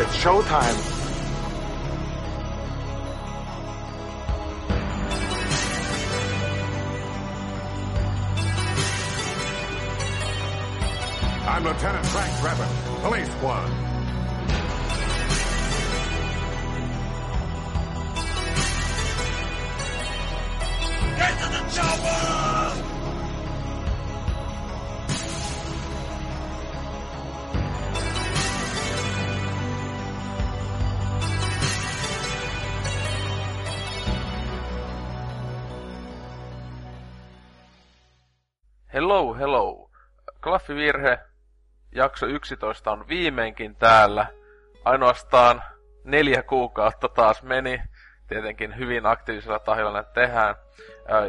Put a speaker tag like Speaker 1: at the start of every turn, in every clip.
Speaker 1: It's showtime.
Speaker 2: I'm Lieutenant Frank Drebin, Police One.
Speaker 3: Get to the chopper!
Speaker 4: Hello, hello. Klaffivirhe, jakso 11 on viimeinkin täällä. Ainoastaan neljä kuukautta taas meni. Tietenkin hyvin aktiivisella näitä tehdään.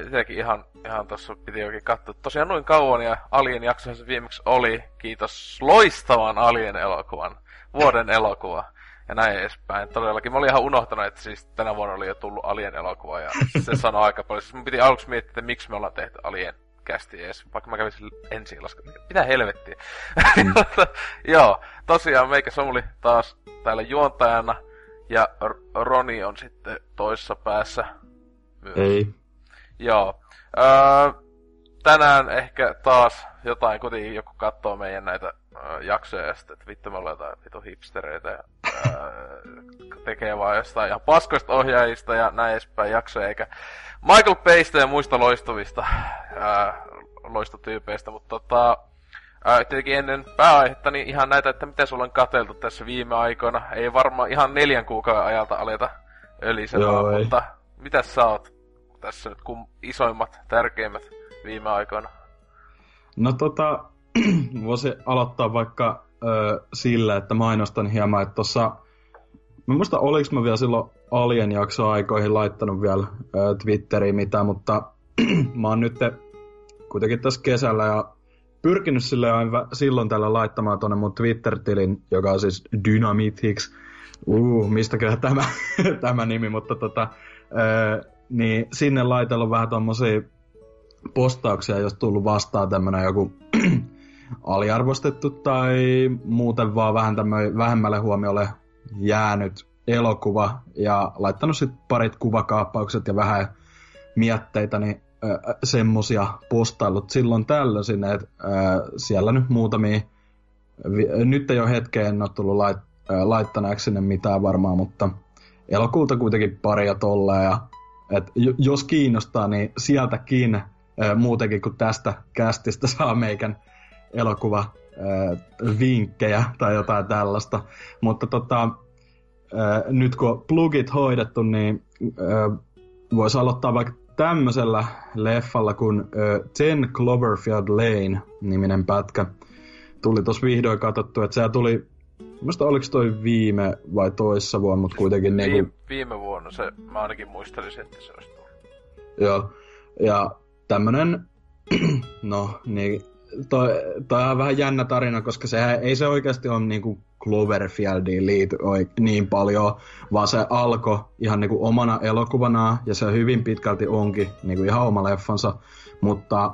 Speaker 4: Sitäkin ihan, ihan tuossa piti jokin katsoa. Tosiaan noin kauan ja Alien jakso se viimeksi oli. Kiitos loistavan Alien elokuvan. Vuoden elokuva. Ja näin edespäin. Todellakin. Mä olin ihan unohtanut, että siis tänä vuonna oli jo tullut Alien elokuva. Ja se sanoi aika paljon. Siis mun piti aluksi miettiä, että miksi me ollaan tehty Alien kästi edes, vaikka mä kävisin ensi Mitä helvettiä? Mm. Joo, tosiaan meikä Samuli taas täällä juontajana, ja Roni on sitten toisessa päässä.
Speaker 5: Myös. Ei.
Speaker 4: Joo. Öö, tänään ehkä taas jotain, kuitenkin joku katsoo meidän näitä öö, jaksoja ja sitten, että vittu me ollaan jotain vitu hipstereitä ja öö, tekee vaan jostain ihan paskoista ohjaajista ja näin edespäin jaksoja, eikä Michael Paystä ja muista loistuvista ää, loistotyypeistä, mutta tota, ää, tietenkin ennen pääaihetta niin ihan näitä, että mitä sulla on kateltu tässä viime aikoina. Ei varmaan ihan neljän kuukauden ajalta aleta ölisemään, mutta mitä sä oot tässä nyt kun isoimmat, tärkeimmät viime aikoina?
Speaker 5: No tota, voisi aloittaa vaikka ö, sillä, että mainostan hieman, että tuossa, mä muista oliks mä vielä silloin Alien jakso aikoihin laittanut vielä ö, Twitteriin mitä, mutta mä oon nyt kuitenkin tässä kesällä ja pyrkinyt sille aina silloin tällä laittamaan tuonne mun Twitter-tilin, joka on siis Dynamitix. Uh, mistäkö tämä, tämä nimi, mutta tota, ö, niin sinne laitellut vähän tommosia postauksia, jos tullut vastaan tämmönen joku aliarvostettu tai muuten vaan vähän tämmöinen vähemmälle huomiolle jäänyt elokuva ja laittanut sitten parit kuvakaappaukset ja vähän mietteitä, niin äh, semmosia postaillut silloin tällöin sinne, että äh, siellä nyt muutamia, vi- nyt ei ole hetkeen en ole tullut lait, äh, laittaneeksi sinne mitään varmaan, mutta elokuulta kuitenkin paria tolleen ja et jos kiinnostaa, niin sieltäkin äh, muutenkin kuin tästä kästistä saa meikän elokuva äh, vinkkejä tai jotain tällaista. Mutta tota, äh, nyt kun on plugit hoidettu, niin äh, voisi aloittaa vaikka tämmöisellä leffalla kuin äh, Ten Cloverfield Lane-niminen pätkä. Tuli tuossa vihdoin katsottu, että se tuli Muista oliko toi viime vai toissa vuonna, mutta kuitenkin
Speaker 4: Viime, niinku... Viime vuonna se, mä ainakin muistelisin, että se olisi tullut.
Speaker 5: Joo, ja tämmönen, no niin, toi, toi on vähän jännä tarina, koska sehän ei se oikeasti ole niinku Cloverfieldiin liity niin paljon, vaan se alkoi ihan niinku omana elokuvana ja se hyvin pitkälti onkin niinku ihan oma leffansa, mutta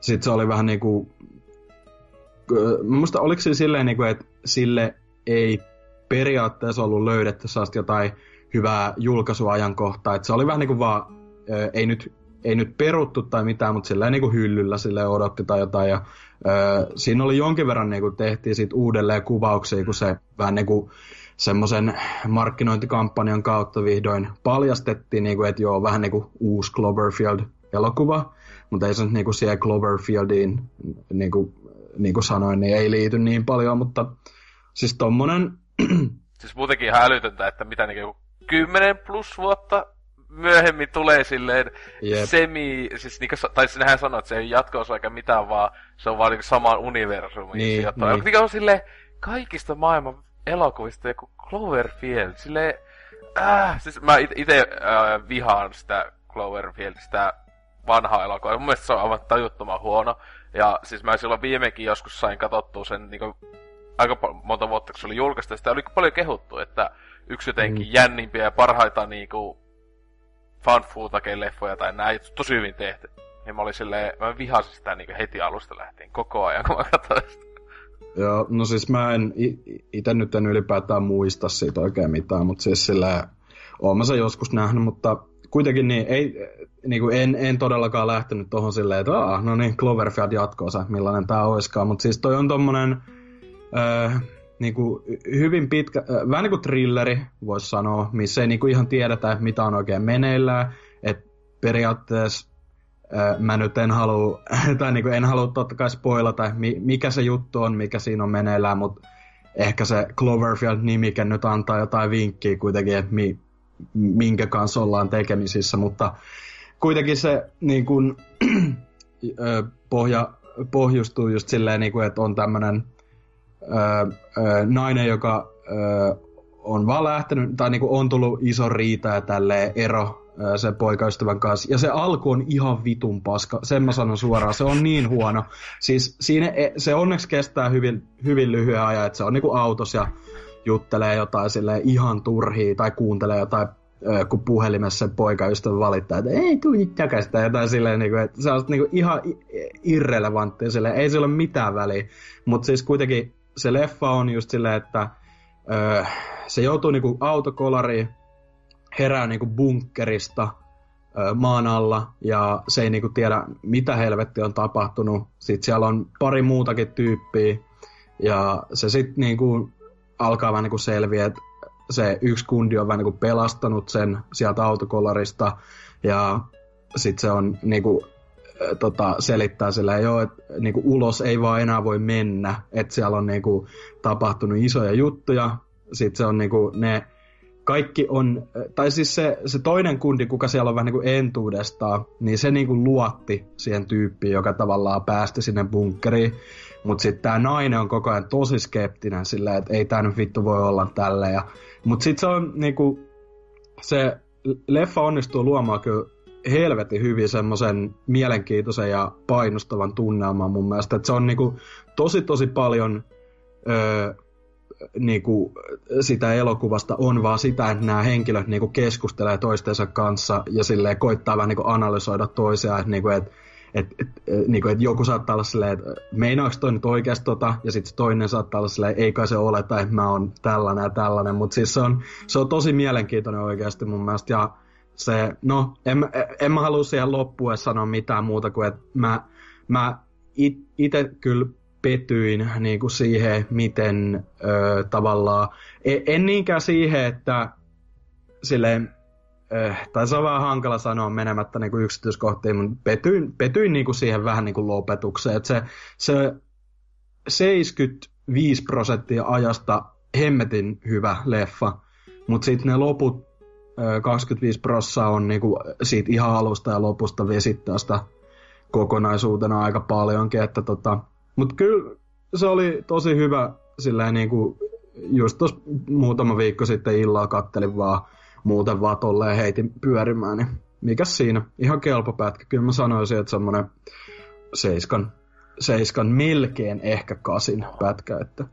Speaker 5: sitten se oli vähän niinku, mä muista oliko se silleen niinku, että sille ei periaatteessa ollut löydetty sellaista jotain hyvää julkaisuajankohtaa, että se oli vähän niinku vaan, ei nyt ei nyt peruttu tai mitään, mutta sillä niin hyllyllä sille odotti tai jotain. Ja, ö, siinä oli jonkin verran niin kuin tehtiin sit uudelleen kuvauksia, kun se vähän niin kuin semmoisen markkinointikampanjan kautta vihdoin paljastettiin, niin kuin, että joo, vähän niin kuin uusi Cloverfield-elokuva, mutta ei se nyt niin kuin siihen Cloverfieldiin, niin kuin, niin kuin sanoin, niin ei liity niin paljon, mutta siis tommonen...
Speaker 4: siis muutenkin ihan älytöntä, että mitä niin kuin 10 plus vuotta myöhemmin tulee silleen yep. semi, siis niinku, tai sinähän sanoit, että se ei jatkoosa eikä mitään, vaan se on vaan niinku samaan universumiin niin, sijoittaa. Niin. Niinku on silleen kaikista maailman elokuvista joku Cloverfield, silleen, äh, siis mä itse äh, vihaan sitä Cloverfield, sitä vanhaa elokuvaa. Mun mielestä se on aivan tajuttoman huono. Ja siis mä silloin viimekin joskus sain katsottua sen niinku, aika monta vuotta, kun se oli julkaistu. Sitä oli paljon kehuttu, että yksi jotenkin mm. jännimpiä ja parhaita niinku, fanfootake-leffoja tai näin, tosi hyvin tehty. Ja mä olin silleen, mä vihasin sitä niin heti alusta lähtien koko ajan, kun mä katsoin sitä.
Speaker 5: Joo, no siis mä en, itse nyt en ylipäätään muista siitä oikein mitään, mutta siis sillä oon mä sen joskus nähnyt, mutta kuitenkin niin, ei, niin kuin en, en todellakaan lähtenyt tuohon silleen, että Aa, no niin, Cloverfield jatkoosa, millainen tää oiskaan, mutta siis toi on tommonen äh, niin kuin hyvin pitkä, äh, vähän niin kuin thrilleri, voisi sanoa, missä ei niin kuin ihan tiedetä, mitä on oikein meneillään, että periaatteessa mä nyt en halua, tai niin kuin en halua totta kai spoilata, mikä se juttu on, mikä siinä on meneillään, mutta ehkä se Cloverfield-nimike nyt antaa jotain vinkkiä kuitenkin, että mi, minkä kanssa ollaan tekemisissä, mutta kuitenkin se niin kuin, pohja, pohjustuu just silleen, niin kuin, että on tämmöinen nainen, joka on vaan lähtenyt, tai niin on tullut iso riita ja tälleen ero sen poikaystävän kanssa. Ja se alku on ihan vitun paska, sen mä sanon suoraan, se on niin huono. Siis siinä, e, se onneksi kestää hyvin, hyvin lyhyen ajan, että se on niinku autos ja juttelee jotain sille ihan turhia tai kuuntelee jotain kun puhelimessa se poikaystävä valittaa, että ei tuu nyt takaisin tai jotain silleen, niin kuin, että se on niin kuin ihan irrelevanttia silleen, ei sillä ole mitään väliä. Mutta siis kuitenkin se leffa on just silleen, että öö, se joutuu niin kuin autokolariin, herää niin kuin bunkkerista öö, maan alla ja se ei niin kuin tiedä, mitä helvetti on tapahtunut. Sitten siellä on pari muutakin tyyppiä ja se sitten niin kuin alkaa vähän niin kuin selviä, että se yksi kundi on vähän niin kuin pelastanut sen sieltä autokollarista ja sitten se on niin kuin, tota, selittää sillä joo, että niin kuin ulos ei vaan enää voi mennä, että siellä on niin kuin, tapahtunut isoja juttuja, sitten se on niin kuin, ne kaikki on, tai siis se, se toinen kundi, kuka siellä on vähän niin kuin entuudestaan, niin se niin kuin luotti siihen tyyppiin, joka tavallaan päästi sinne bunkkeriin. Mutta sitten tämä nainen on koko ajan tosi skeptinen silleen, että ei tämä nyt vittu voi olla tälle. Ja, mutta sitten se on niinku, se leffa onnistuu luomaan kyllä helvetin hyvin semmoisen mielenkiintoisen ja painostavan tunnelman mun mielestä. Että se on niinku tosi tosi paljon öö, niinku, sitä elokuvasta on vaan sitä, että nämä henkilöt niinku keskustelee toistensa kanssa ja silleen koittaa vähän niinku analysoida toisiaan, että niinku, et, et, et, et, niinku, et joku saattaa olla silleen, että meinaako toi nyt oikeasti tota, ja sitten toinen saattaa olla silleen, ei se ole, tai mä oon tällainen ja tällainen, mutta siis se on, se on tosi mielenkiintoinen oikeasti mun mielestä, ja se, no, en, en mä halua siihen loppuun sanoa mitään muuta kuin, että mä, mä itse kyllä petyin niin kuin siihen, miten ö, tavallaan, en, en niinkään siihen, että silleen, tai se on vähän hankala sanoa menemättä niin kuin yksityiskohtiin, mutta petyin, petyin niin kuin siihen vähän niin kuin lopetukseen. Että se, se 75 prosenttia ajasta hemmetin hyvä leffa, mutta sitten ne loput 25 prosenttia on niin kuin siitä ihan alusta ja lopusta vesittää sitä kokonaisuutena aika paljonkin. Että tota, mutta kyllä se oli tosi hyvä silleen niin kuin just muutama viikko sitten illalla kattelin vaan muuten vaan tolleen heitin pyörimään, niin mikä siinä? Ihan kelpo pätkä. Kyllä mä sanoisin, että semmonen seiskan, seiskan melkein ehkä kasin pätkä, että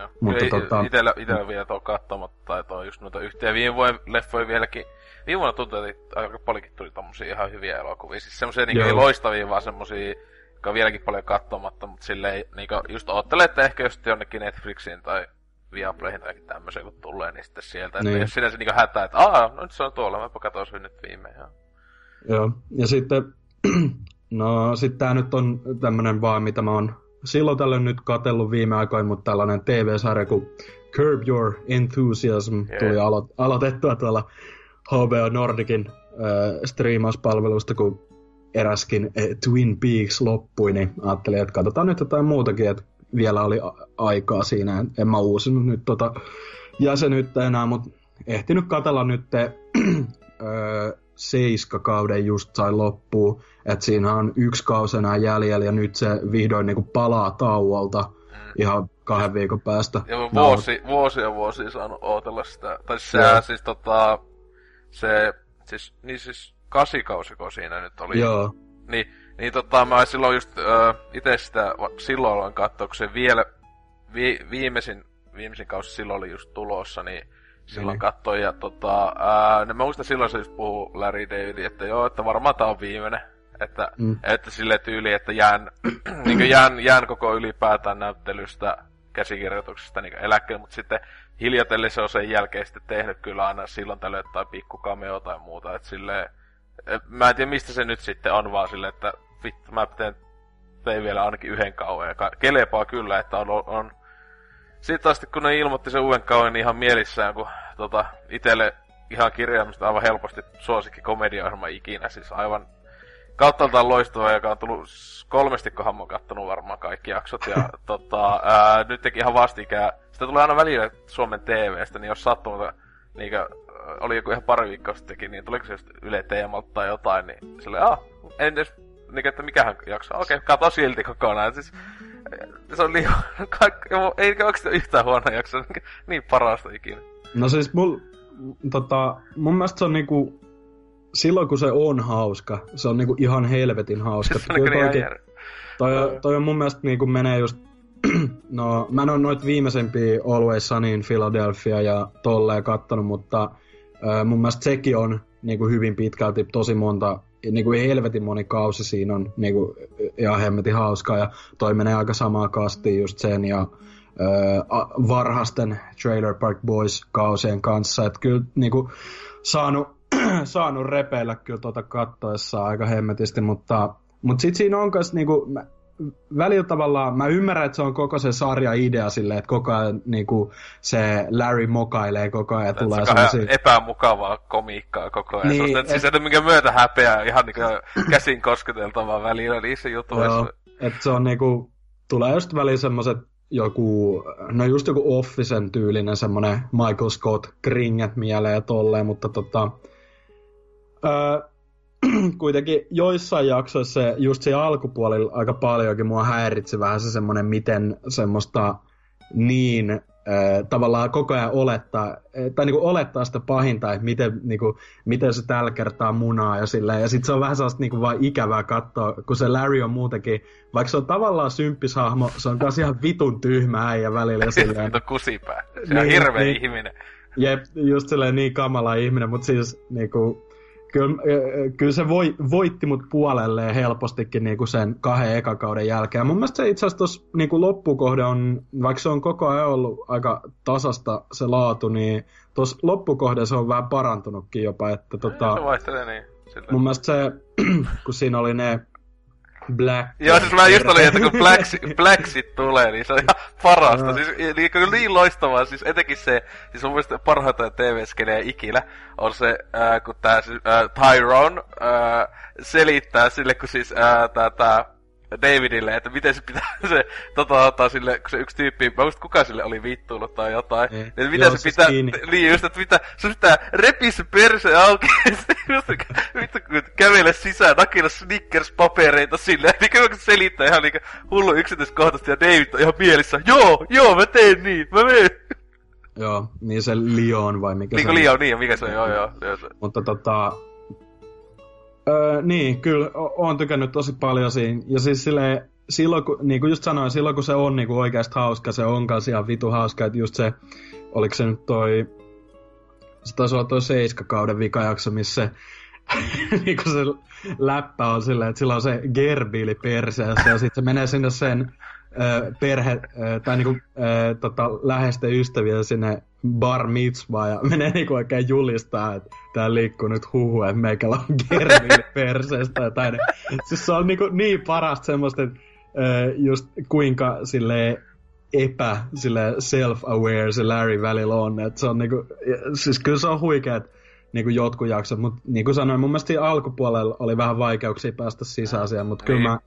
Speaker 4: Joo. Mutta tota... Itellä, itellä vielä tuo katsomatta, tai tuo just noita yhteen viime vuoden leffoja vieläkin. Viime vuonna tuntui, että aika paljonkin tuli tommosia ihan hyviä elokuvia. Siis semmosia niinku loistavia, vaan semmosia, jotka on vieläkin paljon katsomatta, mutta silleen niinku just oottelee, että ehkä just jonnekin Netflixiin tai Viaplayhin tai tämmöisen kun tulee, niin sitten sieltä. Niin. Että jos sinänsä niinku hätää, että aah, no nyt se on tuolla, mä katsoin nyt viimein. Ja...
Speaker 5: Joo, ja sitten, no sitten tää nyt on tämmönen vaan, mitä mä oon silloin tällöin nyt katellut viime aikoina, mutta tällainen TV-sarja kuin Curb Your Enthusiasm yeah. tuli alo- aloitettua tuolla HBO Nordicin äh, striimauspalvelusta, kun eräskin äh, Twin Peaks loppui, niin ajattelin, että katsotaan nyt jotain muutakin, että vielä oli aikaa siinä. En mä uusinut nyt tota jäsenyyttä enää, mutta ehtinyt katella nyt te, öö, seiskakauden just sai loppuun. Että siinä on yksi kausi enää jäljellä ja nyt se vihdoin niinku palaa tauolta mm. ihan kahden viikon päästä.
Speaker 4: Ja vuosi, vuosi ja vuosi saanut ootella sitä. Tai se siis tota, se, siis, niin siis kasikausiko siinä nyt oli.
Speaker 5: Joo.
Speaker 4: Niin, niin tota, mä silloin just äh, itse sitä silloin aloin katsoa, kun se vielä vi, viimeisin, viimeisin kausi silloin oli just tulossa, niin silloin niin. katsoin. Ja tota, ää, ne mä muistan silloin se just puhuu Larry David, että joo, että varmaan tää on viimeinen. Että, mm. että sille tyyli, että jään, niin jään, jään koko ylipäätään näyttelystä käsikirjoituksesta niin eläkkeelle, mutta sitten hiljatellen se on sen jälkeen sitten tehnyt kyllä aina silloin tällöin tai pikku cameo tai muuta, että silleen, mä en tiedä mistä se nyt sitten on vaan silleen, että vittu mä teen, tein vielä ainakin yhden kauan ja kelepaa kyllä, että on, on sitten asti kun ne ilmoitti sen uuden kauan niin ihan mielissään, kun tota, itelle ihan kirjaimista aivan helposti suosikki komediaohjelma ikinä, siis aivan kauttaaltaan loistava, joka on tullut kolmesti, kohan mä oon kattonut varmaan kaikki jaksot. Ja tota, ää, nyt teki ihan vastikään. Sitä tulee aina välillä Suomen TVstä, niin jos sattuu, niin oli joku ihan pari viikkoa sittenkin, niin tuliko se just Yle Teemalta tai jotain, niin sille, ah, en edes, niin että mikähän jakso. Okei, okay, kato silti kokonaan. Siis, se on liian, kaikki, ei oikeasti yhtään huono jakso, niin parasta ikinä.
Speaker 5: No siis mul, tota, mun mielestä se on niinku, silloin kun se on hauska, se on niinku ihan helvetin hauska.
Speaker 4: Se on kyllä oikein,
Speaker 5: toi, toi on mun mielestä niinku menee just, no mä en ole noit viimeisempiä Always Sunny in Philadelphia ja tolleen kattonut, mutta äh, mun mielestä sekin on niinku hyvin pitkälti tosi monta niinku helvetin moni kausi siinä on niinku ihan hemmetin hauskaa ja toi menee aika samaa kastiin just sen ja äh, varhasten Trailer Park Boys kausien kanssa, että kyllä niinku saanut, saanut repeillä kyllä tuota kattoessa aika hemmetisti, mutta, mutta sitten siinä on myös niinku, välillä tavallaan, mä ymmärrän, että se on koko se sarja idea silleen, että koko ajan niin kuin, se Larry mokailee koko ajan.
Speaker 4: Se tulee sellaisia... epämukavaa komiikkaa koko ajan. Niin, et... siis, minkä myötä häpeää ihan niin kuin, käsin kosketeltavaa välillä niissä jutuissa.
Speaker 5: että se on niinku, tulee just välillä semmoset joku, no just joku Officen tyylinen semmonen Michael Scott kringet mieleen ja tolleen, mutta tota, öö, kuitenkin joissain jaksoissa se, just se alkupuolella aika paljonkin mua häiritsi vähän se semmonen, miten semmoista niin äh, tavallaan koko ajan olettaa, tai niinku olettaa sitä pahinta, että miten, niinku, miten se tällä kertaa munaa ja silleen. Ja sitten se on vähän sellaista niinku vaan ikävää katsoa, kun se Larry on muutenkin, vaikka se on tavallaan symppishahmo, se on taas ihan vitun tyhmä äijä välillä. Ja silleen.
Speaker 4: Vitun kusipää. Se on niin, hirveä niin, ihminen.
Speaker 5: Jep, just silleen niin kamala ihminen, mutta siis niinku, kyllä, kyllä se voi, voitti mut puolelleen helpostikin niinku sen kahden ekakauden jälkeen. Mun mielestä se itse asiassa niinku loppukohde on, vaikka se on koko ajan ollut aika tasasta se laatu, niin tuossa loppukohde se on vähän parantunutkin jopa. Että, tota,
Speaker 4: se vaihtelee niin.
Speaker 5: Sillä. Mun mielestä se, kun siinä oli ne Black.
Speaker 4: Joo, siis mä just olin, että kun Blacksit, Blacksit tulee, niin se on ihan parasta. No. Siis niin, niin loistavaa, siis etenkin se, siis mun mielestä parhaita TV-skenejä ikinä on se, äh, kun tää siis, äh, Tyrone äh, selittää sille, kun siis äh, tää, tää Davidille, että miten se pitää se tota, ottaa sille, kun se yksi tyyppi, mä muistin kuka sille oli vittuillut tai jotain, niin, että mitä Joo, se pitää, kiinni. niin just, että mitä, se pitää repi se perse auki, just, vittu kun kävele sisään, nakilla Snickers-papereita silleen, niin kyllä se selittää ihan niinku hullu yksityiskohtaisesti ja David on ihan mielissä, joo, joo, mä teen niin, mä menen.
Speaker 5: Joo, niin se Leon vai mikä
Speaker 4: niin
Speaker 5: se on?
Speaker 4: Leon, niin, mikä se on, joo, joo. joo.
Speaker 5: Mutta tota, Öö, niin, kyllä, oon tykännyt tosi paljon siinä. Ja siis silleen, silloin kun, niin kuin just sanoin, silloin kun se on niin kuin oikeasti hauska, se on kanssa ihan vitu hauska, että just se, oliko se nyt toi, se taisi olla toi seiskakauden vikajakso, missä niin kuin se läppä on silleen, että sillä on se gerbiili perseessä ja sitten se menee sinne sen perhe, tai niinku, tota, läheisten ystäviä sinne bar mitzvaa ja menee niinku oikein julistaa, että tää liikkuu nyt huhu, että meikällä on germiin perseestä ja tai Siis se on niinku niin parasta semmoista, että just kuinka sille epä, sille self-aware se Larry välillä on, että se on niinku, siis kyllä se on huikeet niinku jotkut jaksot, mutta niin kuin sanoin, mun mielestä alkupuolella oli vähän vaikeuksia päästä sisään siihen, mutta kyllä mä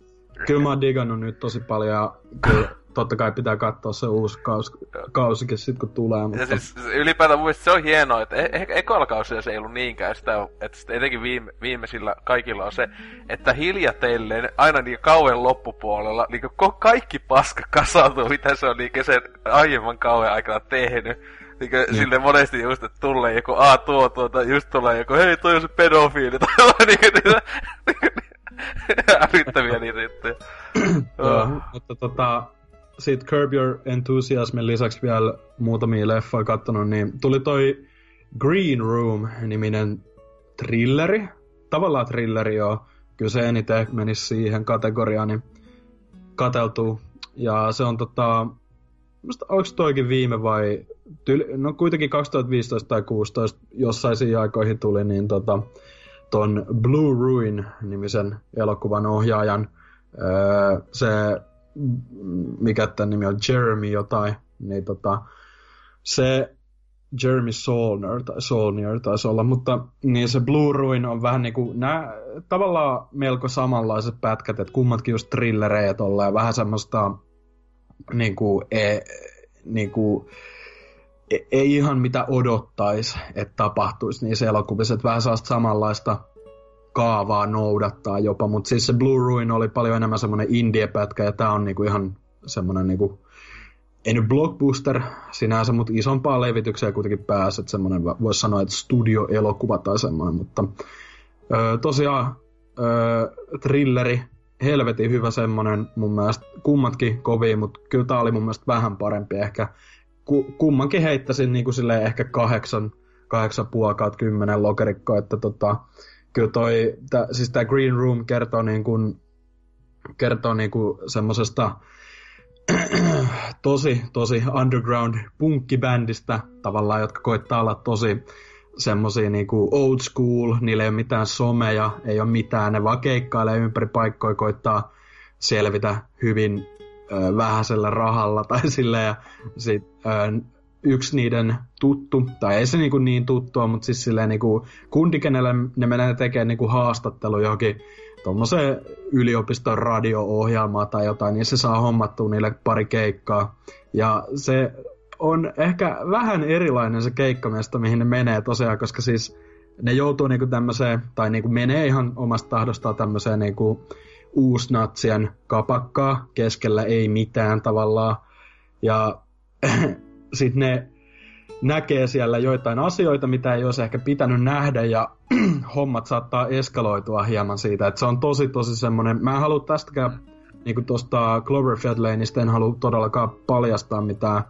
Speaker 5: Kyllä mä oon digannut nyt tosi paljon ja kyllä totta kai pitää katsoa se uusi kaus, kausikin sit kun tulee. Mutta...
Speaker 4: Ja siis ylipäätään mun se on hienoa, että e- ehkä ekalla kausilla se ei ollut niinkään sitä, että sitten etenkin viime, viimeisillä kaikilla on se, että hiljatellen aina niin kauan loppupuolella niin kaikki paska kasautuu, mitä se on niin sen aiemman kauan aikana tehnyt. Niin niin. sille monesti just, että tulee joku, a tuo tuota, just tulee joku, hei toi on se pedofiili, tai jotain, niin, niin, niin, Älyttäviä niitä juttuja.
Speaker 5: Joo, mutta tota, sit Curb Your Enthusiasmin lisäksi vielä muutamia leffoja kattonut, niin tuli toi Green Room-niminen thrilleri. Tavallaan thrilleri, joo. Kyllä se eniten menisi siihen kategoriaan, niin kateltuu. Ja se on tota, musta onko toikin viime vai, tyli, no kuitenkin 2015 tai 2016 jossain siinä aikoihin tuli, niin tota, ton Blue Ruin-nimisen elokuvan ohjaajan, öö, se, mikä tämän nimi on, Jeremy jotain, niin tota, se Jeremy Saulnier, tai Saulnier taisi olla, mutta niin se Blue Ruin on vähän niinku, nää tavallaan melko samanlaiset pätkät, että kummatkin just thrillereet ollaan ja vähän semmoista niinku, e, niinku, e, ei ihan mitä odottaisi, että tapahtuisi niissä elokuvissa, että vähän saa samanlaista kaavaa noudattaa jopa, mutta siis se Blue Ruin oli paljon enemmän semmoinen indie-pätkä ja tää on niinku ihan semmoinen niinku ei nyt blockbuster sinänsä, mutta isompaa levityksiä kuitenkin pääsi, että semmoinen voisi sanoa, että studioelokuva tai semmoinen, mutta ö, tosiaan ö, thrilleri, helvetin hyvä semmoinen mun mielestä, kummatkin kovin, mutta kyllä tää oli mun mielestä vähän parempi ehkä, Ku, kummankin heittäisin niin kuin silleen ehkä kahdeksan, kahdeksan puolikaat kymmenen lokerikko, että tota, kyllä toi, tä, siis tää Green Room kertoo niin kuin, kertoo niin kuin semmosesta tosi, tosi underground punkkibändistä tavallaan, jotka koittaa olla tosi semmosia niinku old school, niillä ei ole mitään someja, ei ole mitään, ne vaan keikkailee ympäri paikkoja, koittaa selvitä hyvin vähäisellä rahalla tai sillä ja sit ö, yksi niiden tuttu, tai ei se niinku niin tuttua, mutta siis silleen niinku kundi, kenelle ne menee tekemään niinku haastattelu johonkin tuommoiseen yliopiston radio-ohjelmaan tai jotain, niin se saa hommattua niille pari keikkaa. Ja se on ehkä vähän erilainen se keikkamesta, mihin ne menee tosiaan, koska siis ne joutuu niinku tämmöiseen, tai niinku menee ihan omasta tahdostaan tämmöiseen niinku uusnatsien kapakkaa, keskellä ei mitään tavallaan. Ja sitten ne näkee siellä joitain asioita, mitä ei olisi ehkä pitänyt nähdä, ja hommat saattaa eskaloitua hieman siitä, että se on tosi tosi semmoinen, mä en halua tästäkään niin kuin tuosta Cloverfield Laneista en halua todellakaan paljastaa mitään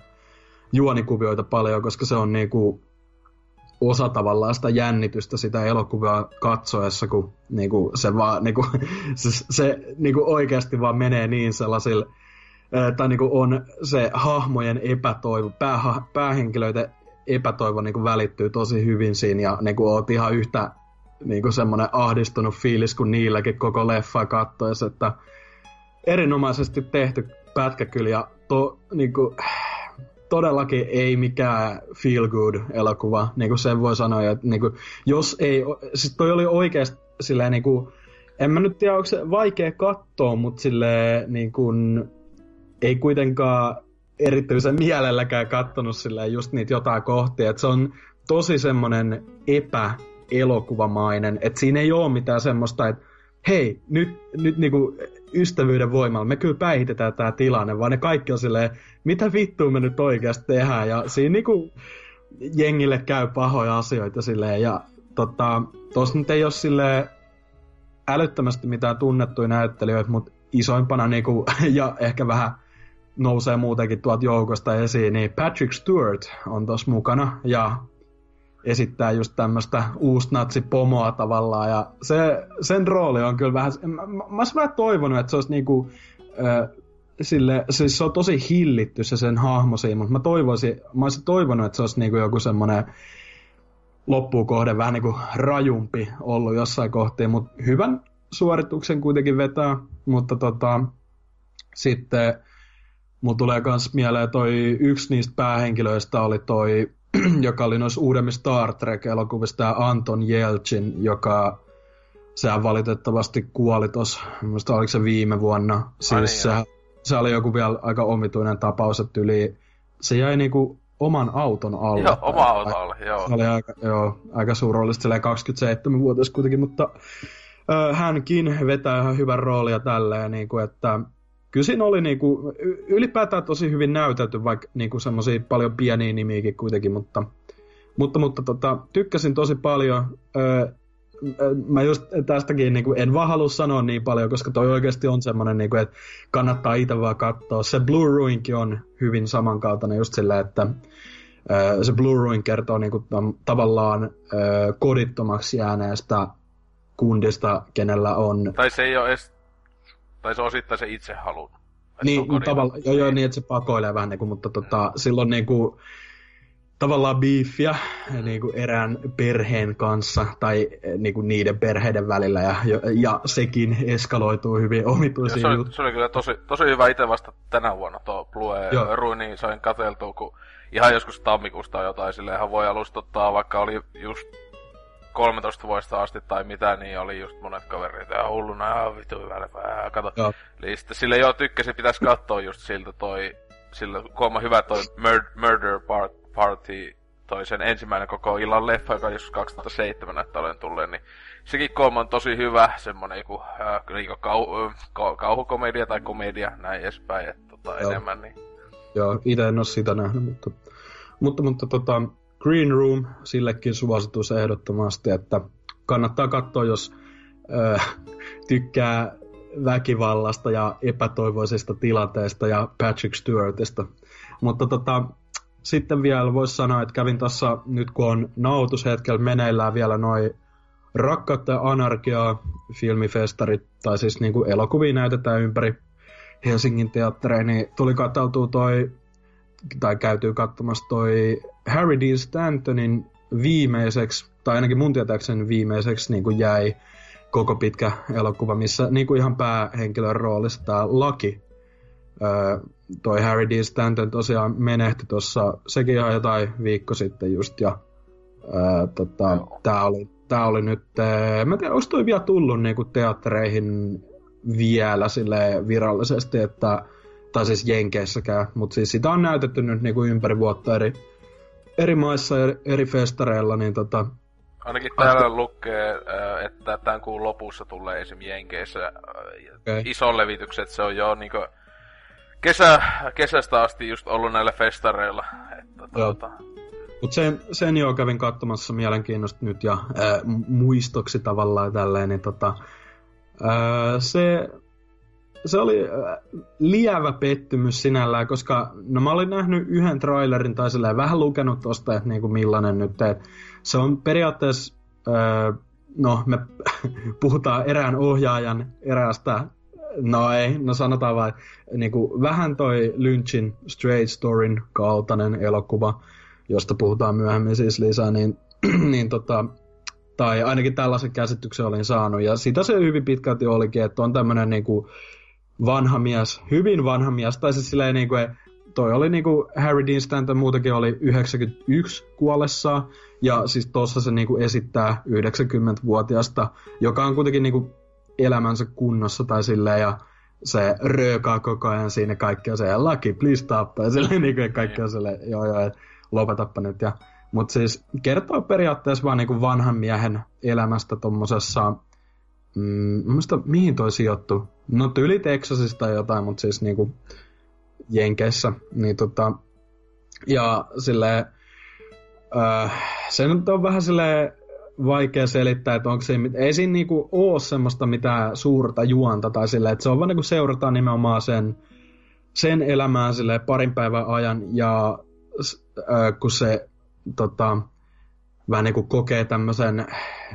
Speaker 5: juonikuvioita paljon, koska se on niin kuin osa tavallaan sitä jännitystä sitä elokuvaa katsoessa, kun niin kuin se, vaan, niin kuin, se, se niin kuin oikeasti vaan menee niin sellaisille, tai niin kuin on se hahmojen epätoivo, pääha, päähenkilöiden epätoivo niin kuin välittyy tosi hyvin siinä ja niin kuin oot ihan yhtä niin kuin semmoinen ahdistunut fiilis kuin niilläkin koko leffa kattoessa, että erinomaisesti tehty pätkä kyllä ja to, niin kuin, todellakin ei mikään feel good elokuva, niin kuin sen voi sanoa, että niin kuin, jos ei, siis toi oli oikeasti silleen niin kuin, en mä nyt tiedä, onko se vaikea katsoa, mutta silleen niin kuin, ei kuitenkaan erityisen mielelläkään kattonut silleen just niitä jotain kohtia, että se on tosi semmonen epäelokuvamainen, että siinä ei ole mitään semmoista, että hei, nyt, nyt niinku ystävyyden voimalla. Me kyllä päihitetään tämä tilanne, vaan ne kaikki on silleen, mitä vittua me nyt oikeasti tehdään, ja siinä niinku jengille käy pahoja asioita silleen, ja tota, tos nyt ei ole silleen älyttömästi mitään tunnettuja näyttelijöitä, mutta isoimpana niinku, ja ehkä vähän nousee muutenkin tuolta joukosta esiin, niin Patrick Stewart on tuossa mukana. Ja esittää just tämmöistä uusnatsipomoa tavallaan. Ja se, sen rooli on kyllä vähän, mä, mä, mä olisin vähän toivonut, että se olisi niinku, äh, sille, siis se on tosi hillitty se sen hahmo siinä, mutta mä toivoisin, mä olisin toivonut, että se olisi niinku joku semmoinen loppukohde vähän niinku rajumpi ollut jossain kohtiin, mutta hyvän suorituksen kuitenkin vetää, mutta tota, sitten Mulla tulee myös mieleen toi yksi niistä päähenkilöistä oli toi, joka oli noissa uudemmissa Star Trek-elokuvissa, tämä Anton Yelchin, joka sehän valitettavasti kuoli tuossa, muista oliko se viime vuonna. Siis se, se, oli joku vielä aika omituinen tapaus, että yli, se jäi niinku oman auton alle.
Speaker 4: Joo, oma auto alle, joo.
Speaker 5: Se oli aika, joo, aika surullista, 27-vuotias kuitenkin, mutta ö, hänkin vetää ihan hyvän roolia tälleen, niin kuin, että kyllä siinä oli niinku, ylipäätään tosi hyvin näytelty, vaikka niinku semmoisia paljon pieniä nimiäkin kuitenkin, mutta, mutta, mutta tota, tykkäsin tosi paljon. Öö, mä just tästäkin niinku, en vaan halua sanoa niin paljon, koska toi oikeasti on semmoinen, niinku, että kannattaa itse vaan katsoa. Se Blue Ruinkin on hyvin samankaltainen just sillä, että se Blue Ruin kertoo niinku, tavallaan öö, kodittomaksi jääneestä kundista, kenellä on...
Speaker 4: Tai se ei ole edes tai se osittain se itse halunnut.
Speaker 5: niin, tavallaan, joo, joo, niin, että se pakoilee vähän, niin kuin, mutta tota, silloin niin kuin, tavallaan beefiä niin kuin erään perheen kanssa tai niin kuin niiden perheiden välillä ja, ja sekin eskaloituu hyvin omituisiin
Speaker 4: se, oli, se oli kyllä tosi, tosi hyvä itse vasta tänä vuonna tuo Blue Ruini sain katseltua, kun ihan joskus tammikuusta jotain silleen ihan voi alustuttaa, vaikka oli just 13 vuodesta asti tai mitä, niin oli just monet kaverit ja hulluna, ja vittu hyvä kato. Joo. Eli sitten sille joo tykkäsi, pitäisi katsoa just siltä toi, sillä kuoma hyvä toi Mur- Murder Part, Party, toi sen ensimmäinen koko illan leffa, joka joskus 2007 näyttää olen tulleen, niin sekin kolma on tosi hyvä, semmonen joku, äh, kau, äh, kauhukomedia tai komedia, näin edespäin, että tota, enemmän, niin.
Speaker 5: Joo, itse en ole sitä nähnyt, mutta, mutta, mutta tota, Green Room, sillekin suositus ehdottomasti, että kannattaa katsoa, jos ö, tykkää väkivallasta ja epätoivoisista tilanteista ja Patrick Stewartista. Mutta tota, sitten vielä voisi sanoa, että kävin tuossa nyt kun on nautushetkellä meneillään vielä noin Rakkautta ja anarkiaa filmifestarit, tai siis niinku elokuvia näytetään ympäri Helsingin teattereja, niin tuli katseltua toi, tai käytyy katsomassa toi Harry Dean Stantonin viimeiseksi, tai ainakin mun tietääkseni viimeiseksi niin kuin jäi koko pitkä elokuva, missä niin kuin ihan päähenkilön roolissa tämä Laki. Öö, toi Harry Dean Stanton tosiaan menehti tuossa, sekin ihan jotain viikko sitten just, ja öö, tota, tää oli, tää oli nyt, ee, mä en tiedä, onko toi vielä tullut niin kuin teattereihin vielä sille virallisesti, että, tai siis Jenkeissäkään, mutta siis sitä on näytetty nyt niin kuin ympäri vuotta eri eri maissa eri, eri festareilla, niin tota...
Speaker 4: Ainakin täällä Ahti... lukee, äh, että tämän kuun lopussa tulee esim. Jenkeissä äh, okay. ison levitykset, se on jo niinku kesä, kesästä asti just ollut näillä festareilla. Että, tuota...
Speaker 5: Mut sen, sen jo kävin katsomassa mielenkiinnosta nyt ja ää, muistoksi tavallaan tälleen, niin tota, ää, se se oli lievä pettymys sinällään, koska no mä olin nähnyt yhden trailerin tai silleen vähän lukenut tosta, että niinku millainen nyt, että se on periaatteessa, öö, no me puhutaan erään ohjaajan eräästä, no ei, no sanotaan vaan, niinku vähän toi Lynchin Straight Storyn kaltainen elokuva, josta puhutaan myöhemmin siis lisää, niin, niin tota, tai ainakin tällaisen käsityksen olin saanut, ja sitä se hyvin pitkälti olikin, että on tämmöinen niinku, vanha mies, hyvin vanha mies, tai siis silleen niin kuin, toi oli niin kuin Harry Dean Stanton muutenkin oli 91 kuollessaan, ja siis tuossa se niin kuin esittää 90-vuotiasta, joka on kuitenkin niin kuin elämänsä kunnossa tai silleen, ja se röökaa koko ajan siinä kaikkea se, lucky, please stop, tai silleen niin kuin kaikki on silleen, joo joo, lopetappa nyt, ja mutta siis kertoo periaatteessa vaan niinku vanhan miehen elämästä tommosessa Mm, muista, mihin toi sijoittu? No tyyli Texasista tai jotain, mutta siis niinku Jenkeissä. Niin tota, ja sille äh, se nyt on vähän sille vaikea selittää, että onko se, ei siinä niinku oo semmoista mitään suurta juonta tai sille, että se on vaan niinku seurataan nimenomaan sen, sen elämää sille parin päivän ajan ja äh, kun se tota, vähän niinku kokee tämmöisen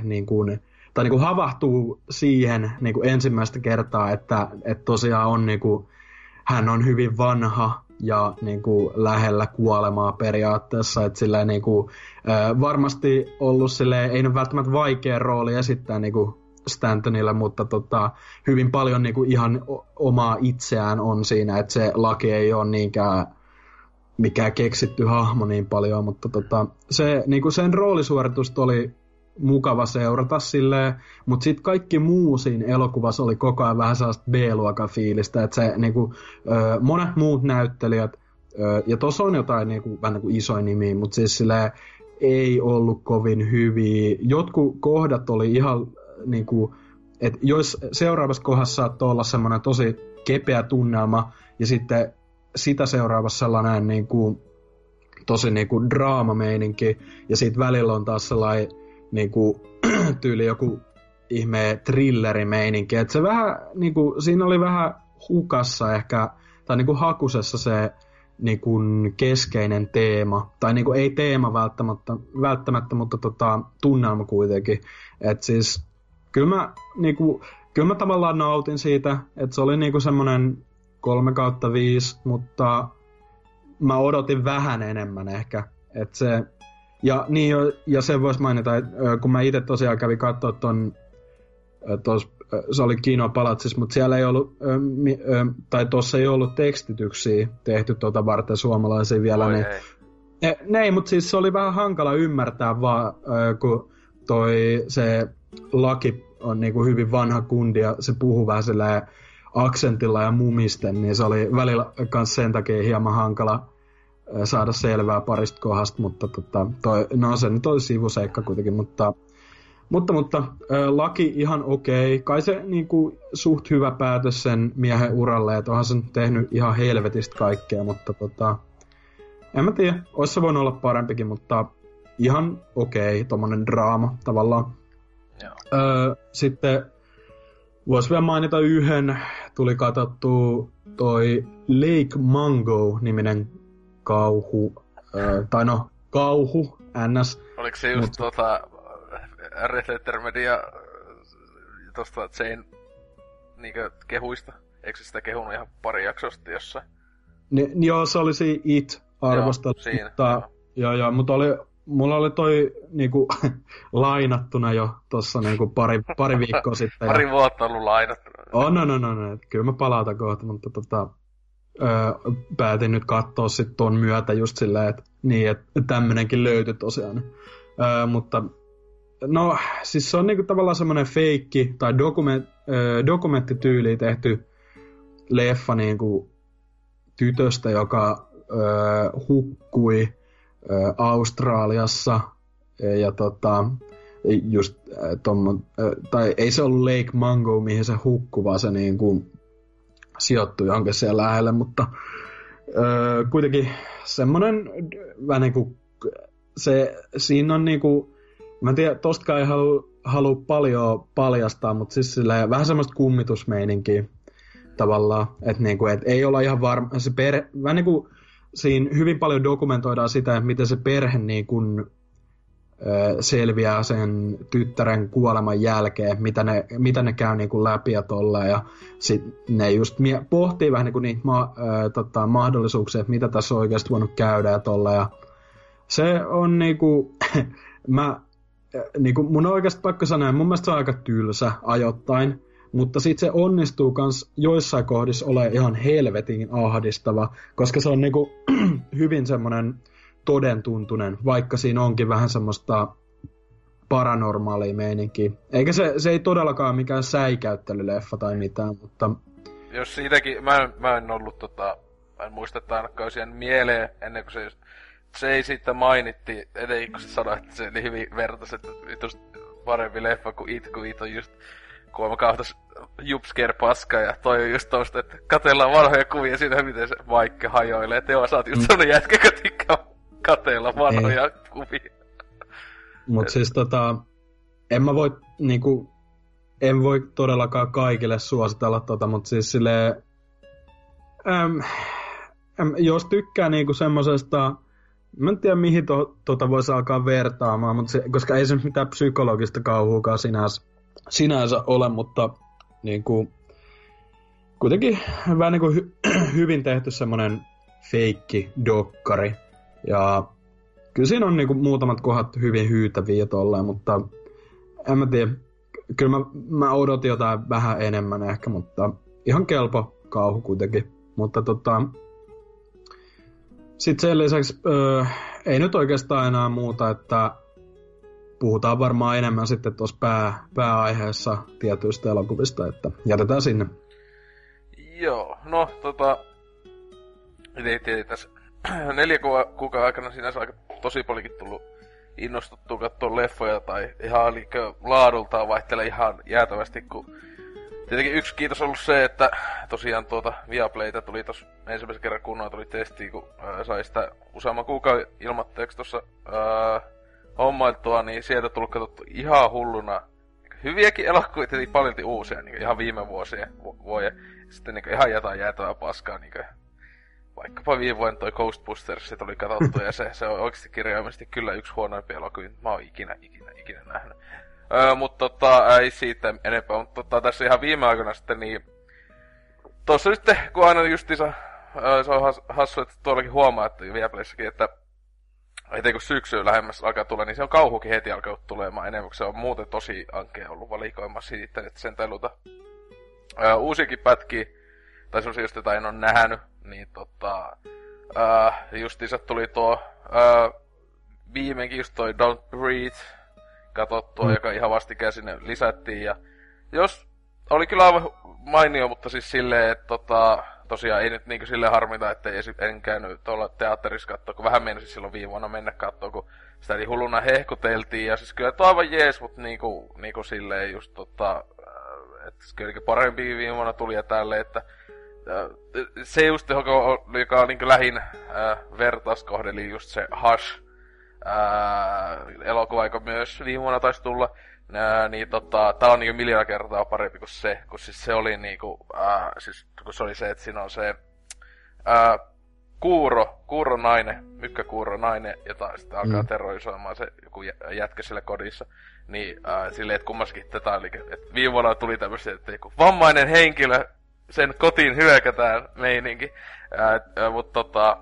Speaker 5: niin kuin, tai niin kuin havahtuu siihen niin kuin ensimmäistä kertaa, että, että tosiaan on niin kuin, hän on hyvin vanha ja niin kuin lähellä kuolemaa periaatteessa, että sillä niin kuin, varmasti ollut sille ei nyt välttämättä vaikea rooli esittää niin kuin Stantonille, mutta tota, hyvin paljon niin kuin ihan omaa itseään on siinä, että se laki ei ole niinkään mikään keksitty hahmo niin paljon, mutta tota, se, niin kuin sen roolisuoritus oli mukava seurata silleen, mutta sitten kaikki muu siinä elokuvassa oli koko ajan vähän sellaista B-luokan fiilistä, että se niinku, monet muut näyttelijät, ja tuossa on jotain niinku, vähän niinku isoin nimi, mutta siis silleen, ei ollut kovin hyviä. Jotkut kohdat oli ihan niinku, että jos seuraavassa kohdassa saattoi olla semmoinen tosi kepeä tunnelma, ja sitten sitä seuraavassa sellainen niinku, tosi niinku draamameininki, ja sitten välillä on taas sellainen niinku, tyyli joku ihme thrillerimeininki. Et se vähän, niinku, siinä oli vähän hukassa ehkä, tai niinku hakusessa se niinku, keskeinen teema. Tai niinku, ei teema välttämättä, välttämättä mutta tota, tunnelma kuitenkin. Et siis, kyllä mä, niinku, kyllä mä tavallaan nautin siitä, että se oli niinku semmoinen 3 kautta 5, mutta mä odotin vähän enemmän ehkä. Et se, ja, niin, ja sen voisi mainita, että kun mä itse tosiaan kävin katsoa ton, tos, se oli Kino Palatsissa, mutta siellä ei ollut, tai tuossa ei ollut tekstityksiä tehty tuota varten suomalaisia vielä, Oi niin ei. Ne, ne ei, mutta siis se oli vähän hankala ymmärtää vaan, kun toi se laki on niinku hyvin vanha kundi ja se puhuu vähän aksentilla ja mumisten, niin se oli välillä myös sen takia hieman hankala saada selvää parista kohdasta, mutta tota, toi, no se nyt oli sivuseikka kuitenkin, mutta mutta, mutta laki ihan okei. Okay. Kai se niinku, suht hyvä päätös sen miehen uralle, että onhan sen tehnyt ihan helvetistä kaikkea, mutta tota, en mä tiedä, olisi se voinut olla parempikin, mutta ihan okei, okay, tommonen draama tavallaan. Joo. Öö, sitten voisi vielä mainita yhden, tuli katsottu toi Lake Mango-niminen kauhu, öö, tai no, kauhu, ns.
Speaker 4: Oliko se just Mut... tota Red Letter Media tosta Jane niinkö kehuista? Eikö sitä kehunut ihan pari jaksosta jossain?
Speaker 5: Ni, joo, se oli se It arvostelu. Joo, siinä, mutta, joo. Joo, joo, mutta oli, mulla oli toi niinku, lainattuna jo tossa niinku pari, pari viikkoa sitten.
Speaker 4: pari vuotta ollut lainattuna.
Speaker 5: On, no, no, no, no. Kyllä mä palautan kohta, mutta tota, öö, päätin nyt katsoa sit ton myötä just silleen, että niin, että tämmönenkin löytyi tosiaan. Öö, mutta no, siis se on niinku tavallaan semmoinen feikki tai dokument, öö, dokumenttityyli tehty leffa niinku tytöstä, joka öö, hukkui öö, Australiassa ja tota, just tommon, tai ei se ollut Lake Mango, mihin se hukkui, vaan se niinku sijoittui johonkin siellä lähelle, mutta öö, kuitenkin semmonen vähän niinku, se, siinä on niinku, mä en tiedä, tostakaan ei halua halu paljon paljastaa, mutta siis silleen, vähän semmoista kummitusmeininkiä tavallaan, että niinku, et ei olla ihan varma, se per, vähän niinku, siinä hyvin paljon dokumentoidaan sitä, miten se perhe niin kun, selviää sen tyttären kuoleman jälkeen, mitä ne, mitä ne käy niin kuin läpi ja tolleen. Ja sit ne just mie- pohtii vähän niin kuin niitä ma- äh, tota, mahdollisuuksia, että mitä tässä on oikeasti voinut käydä ja tolleen. Ja se on niin kuin, mä, niin kuin mun oikeasti pakko sanoa, mun mielestä se on aika tylsä ajoittain, mutta sitten se onnistuu kans joissain kohdissa ole ihan helvetin ahdistava, koska se on niinku hyvin semmoinen todentuntunen, vaikka siinä onkin vähän semmoista paranormaalia meininkiä. Eikä se, se ei todellakaan mikään säikäyttelyleffa tai mitään, mutta...
Speaker 4: Jos siitäkin, mä en, mä en ollut tota, mä en muista, että ainakaan siihen mieleen ennen kuin se, se ei siitä mainitti, etenkin kun se sanoi, että se oli hyvin vertais, että just parempi leffa kuin It, kun It on just kuulemma kahtas jupsker paska ja toi on just tosta, että katellaan vanhoja kuvia siitä, miten se vaikka hajoilee. Teo, sä oot just mm. sellainen jätkä, joka tykkää katella vanhoja Ei. kuvia.
Speaker 5: Mut siis tota, en mä voi niinku, en voi todellakaan kaikille suositella tota, mutta siis silleen, äm, äm, jos tykkää niinku semmosesta, mä en tiedä mihin to, tota voisi alkaa vertaamaan, mutta se, koska ei se mitään psykologista kauhuukaan sinänsä, sinänsä ole, mutta niinku, kuitenkin vähän niinku hy, hyvin tehty semmonen feikki dokkari. Ja kyllä siinä on niinku muutamat kohdat hyvin hyytäviä tolleen, mutta en mä tiedä. Kyllä mä, mä odotin jotain vähän enemmän ehkä, mutta ihan kelpo kauhu kuitenkin. Mutta tota, sitten sen lisäksi öö, ei nyt oikeastaan enää muuta, että puhutaan varmaan enemmän sitten tuossa pää, pääaiheessa tietyistä elokuvista, että jätetään sinne.
Speaker 4: Joo, no tota, itse tässä neljä ku- kuukauden aikana sinänsä aika tosi paljonkin tullut innostuttua katsoa leffoja tai ihan liikkö laadultaan vaihtelee ihan jäätävästi, kun Tietenkin yksi kiitos on ollut se, että tosiaan tuota Viaplayta tuli tuossa ensimmäisen kerran kunnolla tuli testi, kun ää, sai sitä useamman kuukauden ilmoitteeksi tuossa hommailtua, niin sieltä tullut katsottu ihan hulluna hyviäkin elokuvia, tietenkin paljon uusia, niin ihan viime vuosien vuoja. Sitten niin ihan jotain jäätävää paskaa, niin vaikkapa viime vuonna toi Ghostbusters, se tuli katsottu, ja se, se on oikeasti kirjaimellisesti kyllä yksi huonoimpia elokuvia, mä oon ikinä, ikinä, ikinä nähnyt. Öö, mutta tota, ei siitä enempää, mutta tota, tässä ihan viime aikoina sitten niin tossa nyt, kun aina justiinsa, se on hassu, että tuollakin huomaa, että Viaplayssakin, että heti kun syksy lähemmäs alkaa tulla, niin se on kauhukin heti alkaa tulemaan enemmän, se on muuten tosi ankea ollut valikoima siitä, että sen tajuta. uusikin pätkiä, tai semmosia just, jota en ole nähnyt, niin tota, ää, justiinsa tuli tuo ää, viimeinkin just toi Don't Breathe katsottua, mm. joka ihan vastikään sinne lisättiin. Ja jos oli kyllä aivan mainio, mutta siis silleen, että tota, tosiaan ei nyt niinku sille harmita, että en käynyt tuolla teatterissa katsoa, kun vähän menisin silloin viime vuonna mennä katsoa, kun sitä niin hulluna hehkuteltiin, ja siis kyllä tuo aivan jees, mutta niinku, niinku silleen just tota, että kyllä parempi viime vuonna tuli ja tälleen, että se just, joka, joka on niin lähin äh, vertauskohde, eli just se Hush äh, elokuva, joka myös viime vuonna taisi tulla, äh, niin tota, tää on niin miljoona kertaa parempi kuin se, kun siis se oli niinku, äh, siis kun se oli se, että siinä on se äh, kuuro, kuuro nainen, mykkäkuuro nainen, jota sitten alkaa mm. terrorisoimaan se joku jätkä siellä kodissa. Niin äh, silleen, että kummaskin tätä oli, että viime vuonna tuli tämmöisiä, että joku vammainen henkilö sen kotiin hyökätään meininki. Äh, mutta tota,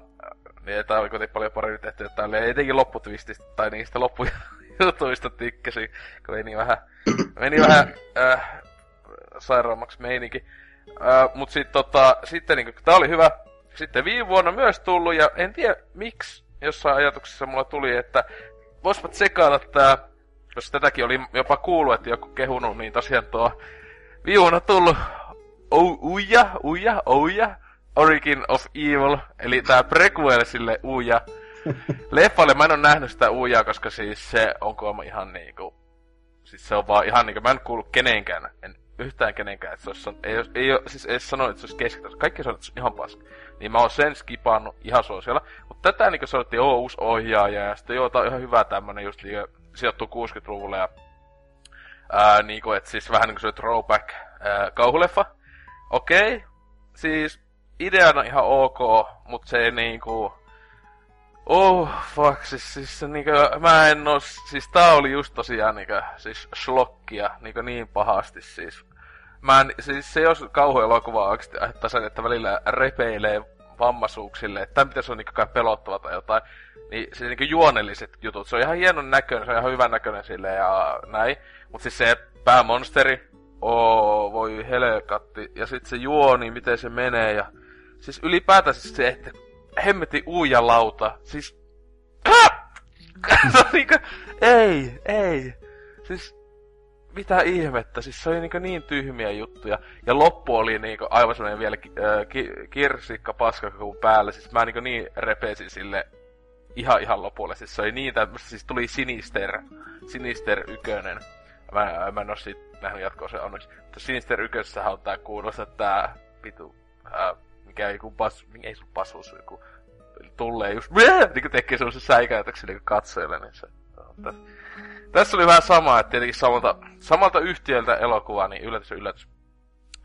Speaker 4: niin tää oli kuitenkin paljon paremmin tehty, että tälleen etenkin lopputwististä tai niistä loppujutuista tykkäsin, kun meni vähän, meni vähän äh, sairaammaksi meininki. Äh, mut sit tota, sitten niinku, tää oli hyvä. Sitten viime vuonna myös tullut, ja en tiedä miksi jossain ajatuksessa mulla tuli, että voispa tsekata tää, jos tätäkin oli jopa kuullut, että joku kehunut, niin tosiaan tuo viime vuonna tullut Uja, Uja, Uja, Origin of Evil, eli tää prequel sille Uja. Leffalle mä en oo nähnyt sitä Ujaa, koska siis se on kuulemma ihan niinku... Siis se on vaan ihan niinku, mä en kuullut kenenkään, en yhtään kenenkään, että se olisi, ei, ei, ei siis ei sanoa, että se olisi keskitaso. Kaikki sanoo, että se on ihan paska. Niin mä oon sen skipannut ihan suosiolla. Mutta tätä niinku sanottiin, oo uusi ohjaaja, ja sitten joo, tää on ihan hyvä tämmönen just niinku, sijoittuu 60-luvulle, ja ää, niinku, että siis vähän niinku se throwback ää, kauhuleffa. Okei, okay. siis ideana ihan ok, mutta se ei niinku... Oh, fuck, siis, siis niinku, mä en oo, siis tää oli just tosiaan niinku, siis slokkia niinku niin pahasti siis. Mä en, siis se jos kauhuelokuva aiheuttaa sen, että välillä repeilee vammaisuuksille, että tämä pitäisi olla niinku pelottava tai jotain, niin siis niinku juonelliset jutut, se on ihan hienon näköinen, se on ihan hyvän näköinen sille ja näin, mutta siis se päämonsteri, oo, voi helekatti, ja sitten se juoni, miten se menee, ja Siis ylipäätään siis se, että hemmetin uijalauta. Siis... se on niinku... Ei, ei. Siis... Mitä ihmettä, siis se oli niinku niin tyhmiä juttuja. Ja loppu oli niinku aivan semmoinen vielä äh, ki, kirsikka paskakakun päällä. Siis mä niinku niin repesin sille ihan ihan lopulle. Siis se oli niin tämmöstä, siis tuli Sinister, Sinister ykönen. Mä, mä en oo siitä nähnyt jatkoa se onneksi. Mutta Sinister ykkössähän on tää kuulosta tää vitu äh, mikä joku pas, ei sun pasus, joku tulee just, niin tekee semmoisen säikäytöksen niin katsojille, niin se, no, tässä oli vähän sama, että tietenkin samalta, samalta yhtiöltä elokuva, niin yllätys yllätys.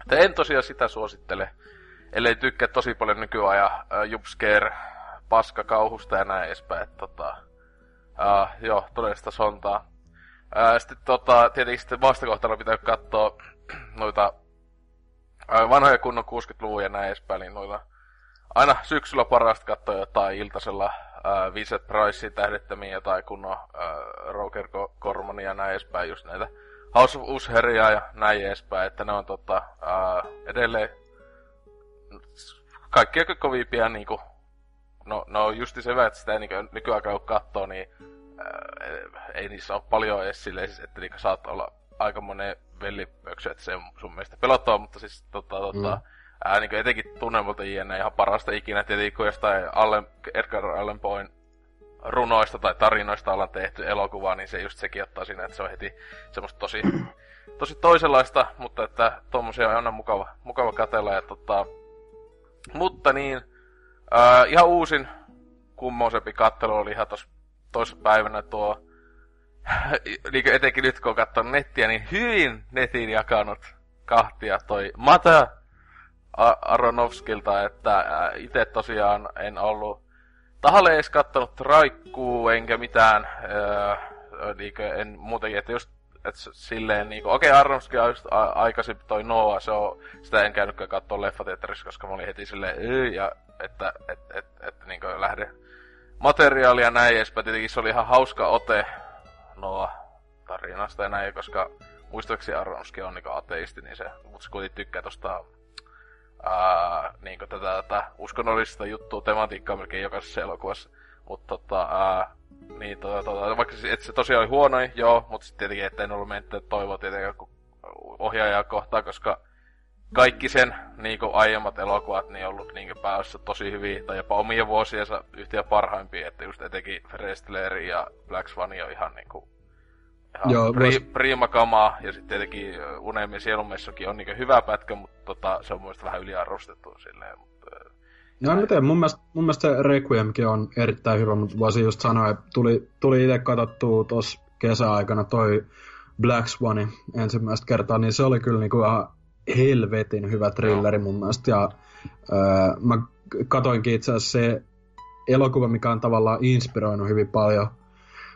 Speaker 4: Että en tosiaan sitä suosittele, ellei tykkää tosi paljon nykyajan uh, jumpscare, paskakauhusta ja näin edespäin. Että, tota, uh, joo, todellista sontaa. Uh, sitten tota, tietenkin sitten vastakohtana pitää katsoa noita vanhoja kunnon 60-luvun ja näin edespäin, niin noilla aina syksyllä parasta katsoa jotain iltasella Vincent Pricein tähdettämiä jotain kunnon äh, Roger Cormania ja näin edespäin, just näitä House of Usheria ja näin edespäin, että ne on tota, äh, edelleen kaikkia kovimpia niinku, no, no justi se että sitä ei niinku, nykyaikaa kun katsoo, niin äh, ei niissä ole paljon edes silleen, siis, että niinku saat olla aika monen vellipöksy, että se on sun mielestä pelottava, mutta siis tota, tota, mm. ää, niin etenkin tunnelmalta jne. ihan parasta ikinä tietenkin, kun jostain Allen, Edgar Allan Poen runoista tai tarinoista ollaan tehty elokuvaa, niin se just sekin ottaa siinä, että se on heti semmoista tosi, tosi toisenlaista, mutta että tommosia on aina mukava, mukava katella. Ja tota, mutta niin, ää, ihan uusin kummoisempi kattelu oli ihan tossa toisessa päivänä tuo niin etenkin nyt kun on katsonut nettiä, niin hyvin netin jakanut kahtia toi Mata Aronovskilta, että itse tosiaan en ollut tahalle edes kattonut raikkuu, enkä mitään, öö, niin en muutenkin, että just et silleen niinku, okei okay, Aronofsky on just a- toi Noah, se on, sitä en käynytkään katsoa leffateatterissa, koska mä olin heti silleen, yy, ja että, et, et, et, et niinku lähde materiaalia näin edespäin. Tietenkin se oli ihan hauska ote Noah tarinasta ja näin, koska muistaakseni Aronofsky on niinku ateisti, niin se, mutta se kuitenkin tykkää tosta ää, niin tätä, tätä uskonnollista juttua, tematiikkaa melkein jokaisessa elokuvassa. Mutta tota, ää, niin, tota, tota, vaikka se, se tosiaan oli huono, joo, mutta sitten tietenkin, että en ollut mennyt toivoa tietenkään ohjaajaa kohtaan, koska kaikki sen niin kuin aiemmat elokuvat niin ollut niin päässä tosi hyviä, tai jopa omia vuosiensa yhtiä parhaimpia, että just etenkin Frestler ja Black Swan on ihan niin kuin, ihan Joo, pri, vois... prima kamaa, ja sitten tietenkin Unelmien sielunmessukin on niin hyvä pätkä, mutta tota, se on mun vähän yliarvostettu silleen, mutta
Speaker 5: No en tiedä, mun mielestä, mun mielestä se Requiemkin on erittäin hyvä, mutta voisin just sanoa, että tuli, tuli itse katsottua tuossa kesäaikana toi Black Swan ensimmäistä kertaa, niin se oli kyllä niinku ihan helvetin hyvä thrilleri mun mielestä. Ja öö, mä katoinkin itse asiassa se elokuva, mikä on tavallaan inspiroinut hyvin paljon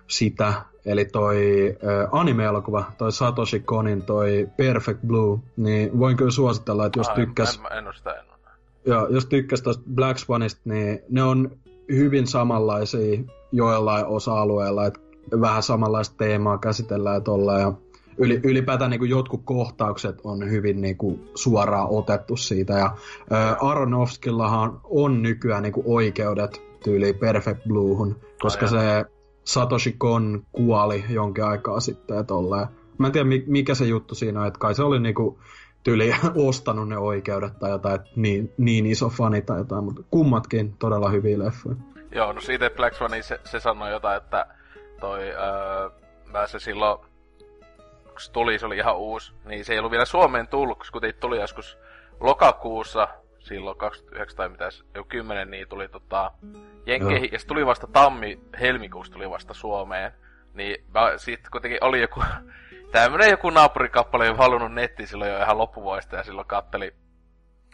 Speaker 5: sitä, eli toi ö, anime-elokuva, toi Satoshi Konin, toi Perfect Blue, niin voin kyllä suositella, että jos tykkäs...
Speaker 4: En, en, en sitä, en
Speaker 5: Joo, jos tykkäs tuosta Black Swanista, niin ne on hyvin samanlaisia joillain osa-alueilla, että vähän samanlaista teemaa käsitellään tuolla ja yli, ylipäätään niin kuin jotkut kohtaukset on hyvin niin kuin suoraan otettu siitä ja ää, Aronofskillahan on nykyään niin kuin oikeudet tyyli Perfect Bluehun, koska se Satoshi Kon kuoli jonkin aikaa sitten tolleen. Mä en tiedä mikä se juttu siinä on, että kai se oli niinku tyli ostanut ne oikeudet tai jotain, että niin, niin iso fani tai jotain, mutta kummatkin todella hyviä leffoja.
Speaker 4: Joo, no siitä Black Swan, se, se sanoi jotain, että toi, öö, mä se silloin, kun se tuli, se oli ihan uusi, niin se ei ollut vielä Suomeen tullut, kun tuli joskus lokakuussa, silloin 29 tai mitä, joku 10, niin tuli tota, Jenkeihin, ja se tuli vasta tammi, helmikuussa tuli vasta Suomeen. Niin mä, sit kuitenkin oli joku tämmönen joku naapurikappale oli halunnut nettiin silloin jo ihan loppuvuodesta ja silloin katteli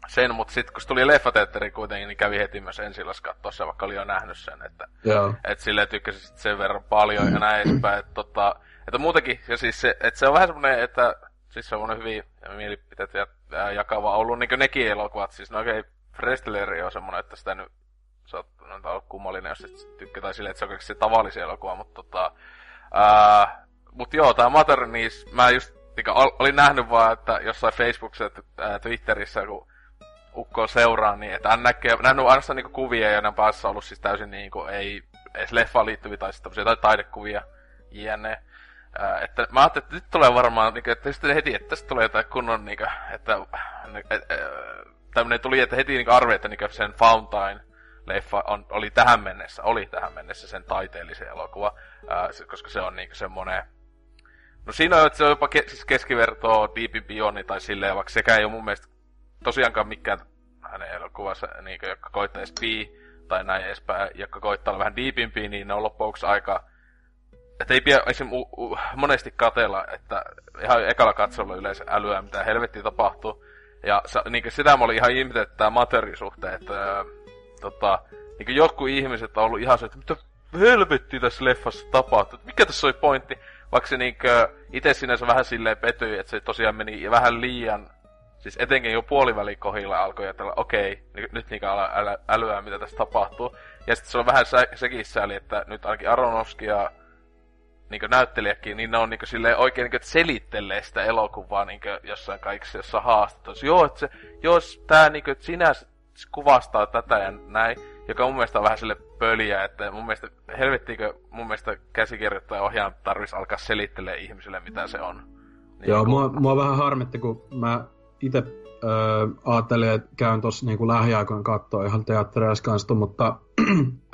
Speaker 4: sen, mutta sitten kun se tuli leffateatteri kuitenkin, niin kävi heti myös ensilas katsoa se, vaikka oli jo nähnyt sen, että
Speaker 5: Joo.
Speaker 4: et silleen tykkäsi sen verran paljon ja näin edespäin, että, tota, että muutenkin, ja siis se, että se on vähän semmoinen, että siis se on hyvin mielipiteet ja, ja jakava ollut niin nekin elokuvat, siis no okei, okay, Frestleri on semmoinen, että sitä nyt saattaa olla kummallinen, jos et tykkää, tai silleen, että se on se tavallisia elokuva, mutta tota, ää, mut joo, tää Mater, niin mä just niin olin nähnyt vaan, että jossain Facebookissa ja Twitterissä, kun ukko seuraa, niin että hän näkee, nähnyt ainoastaan niinku kuvia ja ne päässä ollut siis täysin niinku, ei edes leffaan liittyviä tai sitten tai taidekuvia, jne. Äh, että mä ajattelin, että nyt tulee varmaan, niinku, että sitten heti, että tästä tulee jotain kunnon, niinku, että et, et, tämmönen tuli, että heti niinku arveli, että niinku sen Fountain leffa on, oli tähän mennessä, oli tähän mennessä sen taiteellisen elokuva, äh, koska se on niinku semmonen, No siinä on, että se on jopa ke- siis keskivertoa Deep Beyond tai silleen, vaikka sekään ei ole mun mielestä tosiaankaan mikään hänen elokuvansa, niin, jotka koittaa edes tai näin edespäin, jotka koittaa olla vähän deepimpiä, niin ne on loppuksi aika... Että ei pidä esim. U- u- monesti katella, että ihan ekalla katsolla yleensä älyä, mitä helvetti tapahtuu. Ja niin sitä mä olin ihan ihmetellyt, että tämä materisuhteen, että äh, tota, niin jotkut ihmiset on ollut ihan se, että mitä helvetti tässä leffassa tapahtuu, mikä tässä oli pointti. Vaikka se niinkö itse sinänsä vähän silleen petyi, että se tosiaan meni vähän liian Siis etenkin jo puolivälikohilla alkoi ajatella, okei, okay, nyt niinkö äly, älyää, mitä tässä tapahtuu. Ja sitten se on vähän sä, sekin sääli, että nyt ainakin Aronofsky ja niin näyttelijäkin, niin ne on niin silleen oikein niin selittelee sitä elokuvaa niin jossain kaikissa jossa haastattelussa. Joo, että se, jos tää niin kuin, että sinä kuvastaa tätä ja näin, joka mun mielestä on vähän sille pöliä, että mun mielestä helvettiinkö mun mielestä käsikirjoittaja ohjaan tarvitsisi alkaa selittelee ihmisille, mitä se on.
Speaker 5: Niin Joo, kun... mua, mua vähän harmitti, kun mä itse öö, ajattelin, että käyn tuossa niinku lähiaikoina katsoa ihan teattereissa kanssa, mutta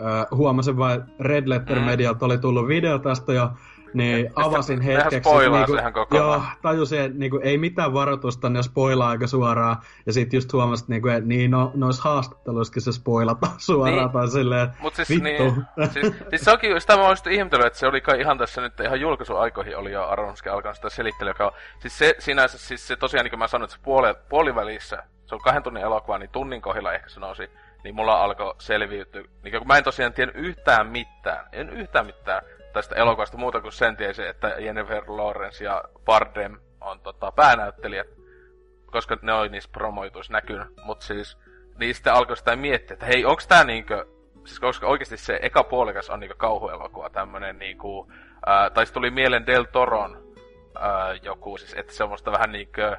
Speaker 5: öö, huomasin vain, Red Letter mm. Medialta oli tullut video tästä ja niin avasin hetkeksi.
Speaker 4: Niinku, sehän
Speaker 5: joo, tajusin, että niinku, ei mitään varoitusta, ne spoilaa aika suoraan. Ja sitten just huomasin, että niinku, et, niin no, noissa haastatteluissakin se spoilata suoraan. Niin. Tai silleen,
Speaker 4: Mut siis, vittu. Niin, siis, siis se onkin, sitä mä olisin ihmetellyt, että se oli kai ihan tässä nyt, ihan julkaisuaikoihin oli jo Aronski alkanut sitä selittelyä. Joka, siis se sinänsä, siis se tosiaan, niin kuin mä sanoin, että se puoli, puolivälissä, se on kahden tunnin elokuva, niin tunnin kohdilla ehkä se nousi niin mulla alkoi selviytyä. Niin kun mä en tosiaan tiedä yhtään mitään, en yhtään mitään tästä elokuvasta muuta kuin sen tiesi, että Jennifer Lawrence ja Bardem on tota, päänäyttelijät, koska ne oli niissä promoituissa näkynyt. Mutta siis niistä alkoi sitä miettiä, että hei, onks tää niinkö, siis koska oikeasti se eka puolikas on niinkö kauhuelokuva, tämmönen niinku, ää, tai tuli mieleen Del Toron ää, joku, siis että semmoista vähän niinkö,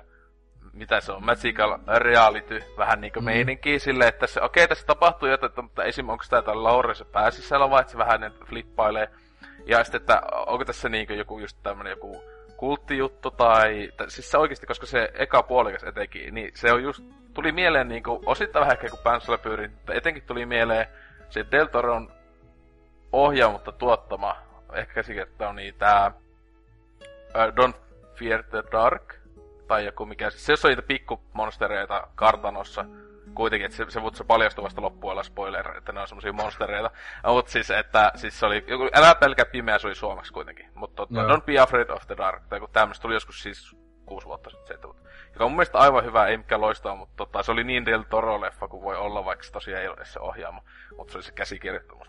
Speaker 4: mitä se on, magical reality, vähän niinku mm. meininki silleen, että se, okei, okay, tässä tapahtuu jotain, mutta esim. onko tämä täällä Laurissa pääsisällä vai että se vähän flippailee. Ja sitten, että onko tässä niinku joku just tämmönen joku kulttijuttu tai, t- siis se oikeasti, koska se eka puolikas etenkin, niin se on just, tuli mieleen niinku, osittain vähän ehkä kuin Pansola pyörin, mutta etenkin tuli mieleen se Del Toron ohjaa, mutta tuottama, ehkä käsikirjoittaa on niin tää uh, Don't Fear the Dark, tai joku mikä, se jos on niitä pikkumonstereita kartanossa, kuitenkin, että se, se, se paljastui vasta loppuilla spoiler, että ne on semmosia monstereita. Mutta siis, että siis se oli, joku, älä pelkä pimeä, se oli suomeksi kuitenkin. Mutta tota, Don't be afraid of the dark, tai kun tämmöistä tuli joskus siis kuusi vuotta sitten, seitsemän vuotta. Joka on mun mielestä aivan hyvä, ei mikään loistaa, mutta tota, se oli niin Del Toro-leffa kuin voi olla, vaikka se tosiaan ei ole se ohjaama. Mutta se oli se käsikirjoittu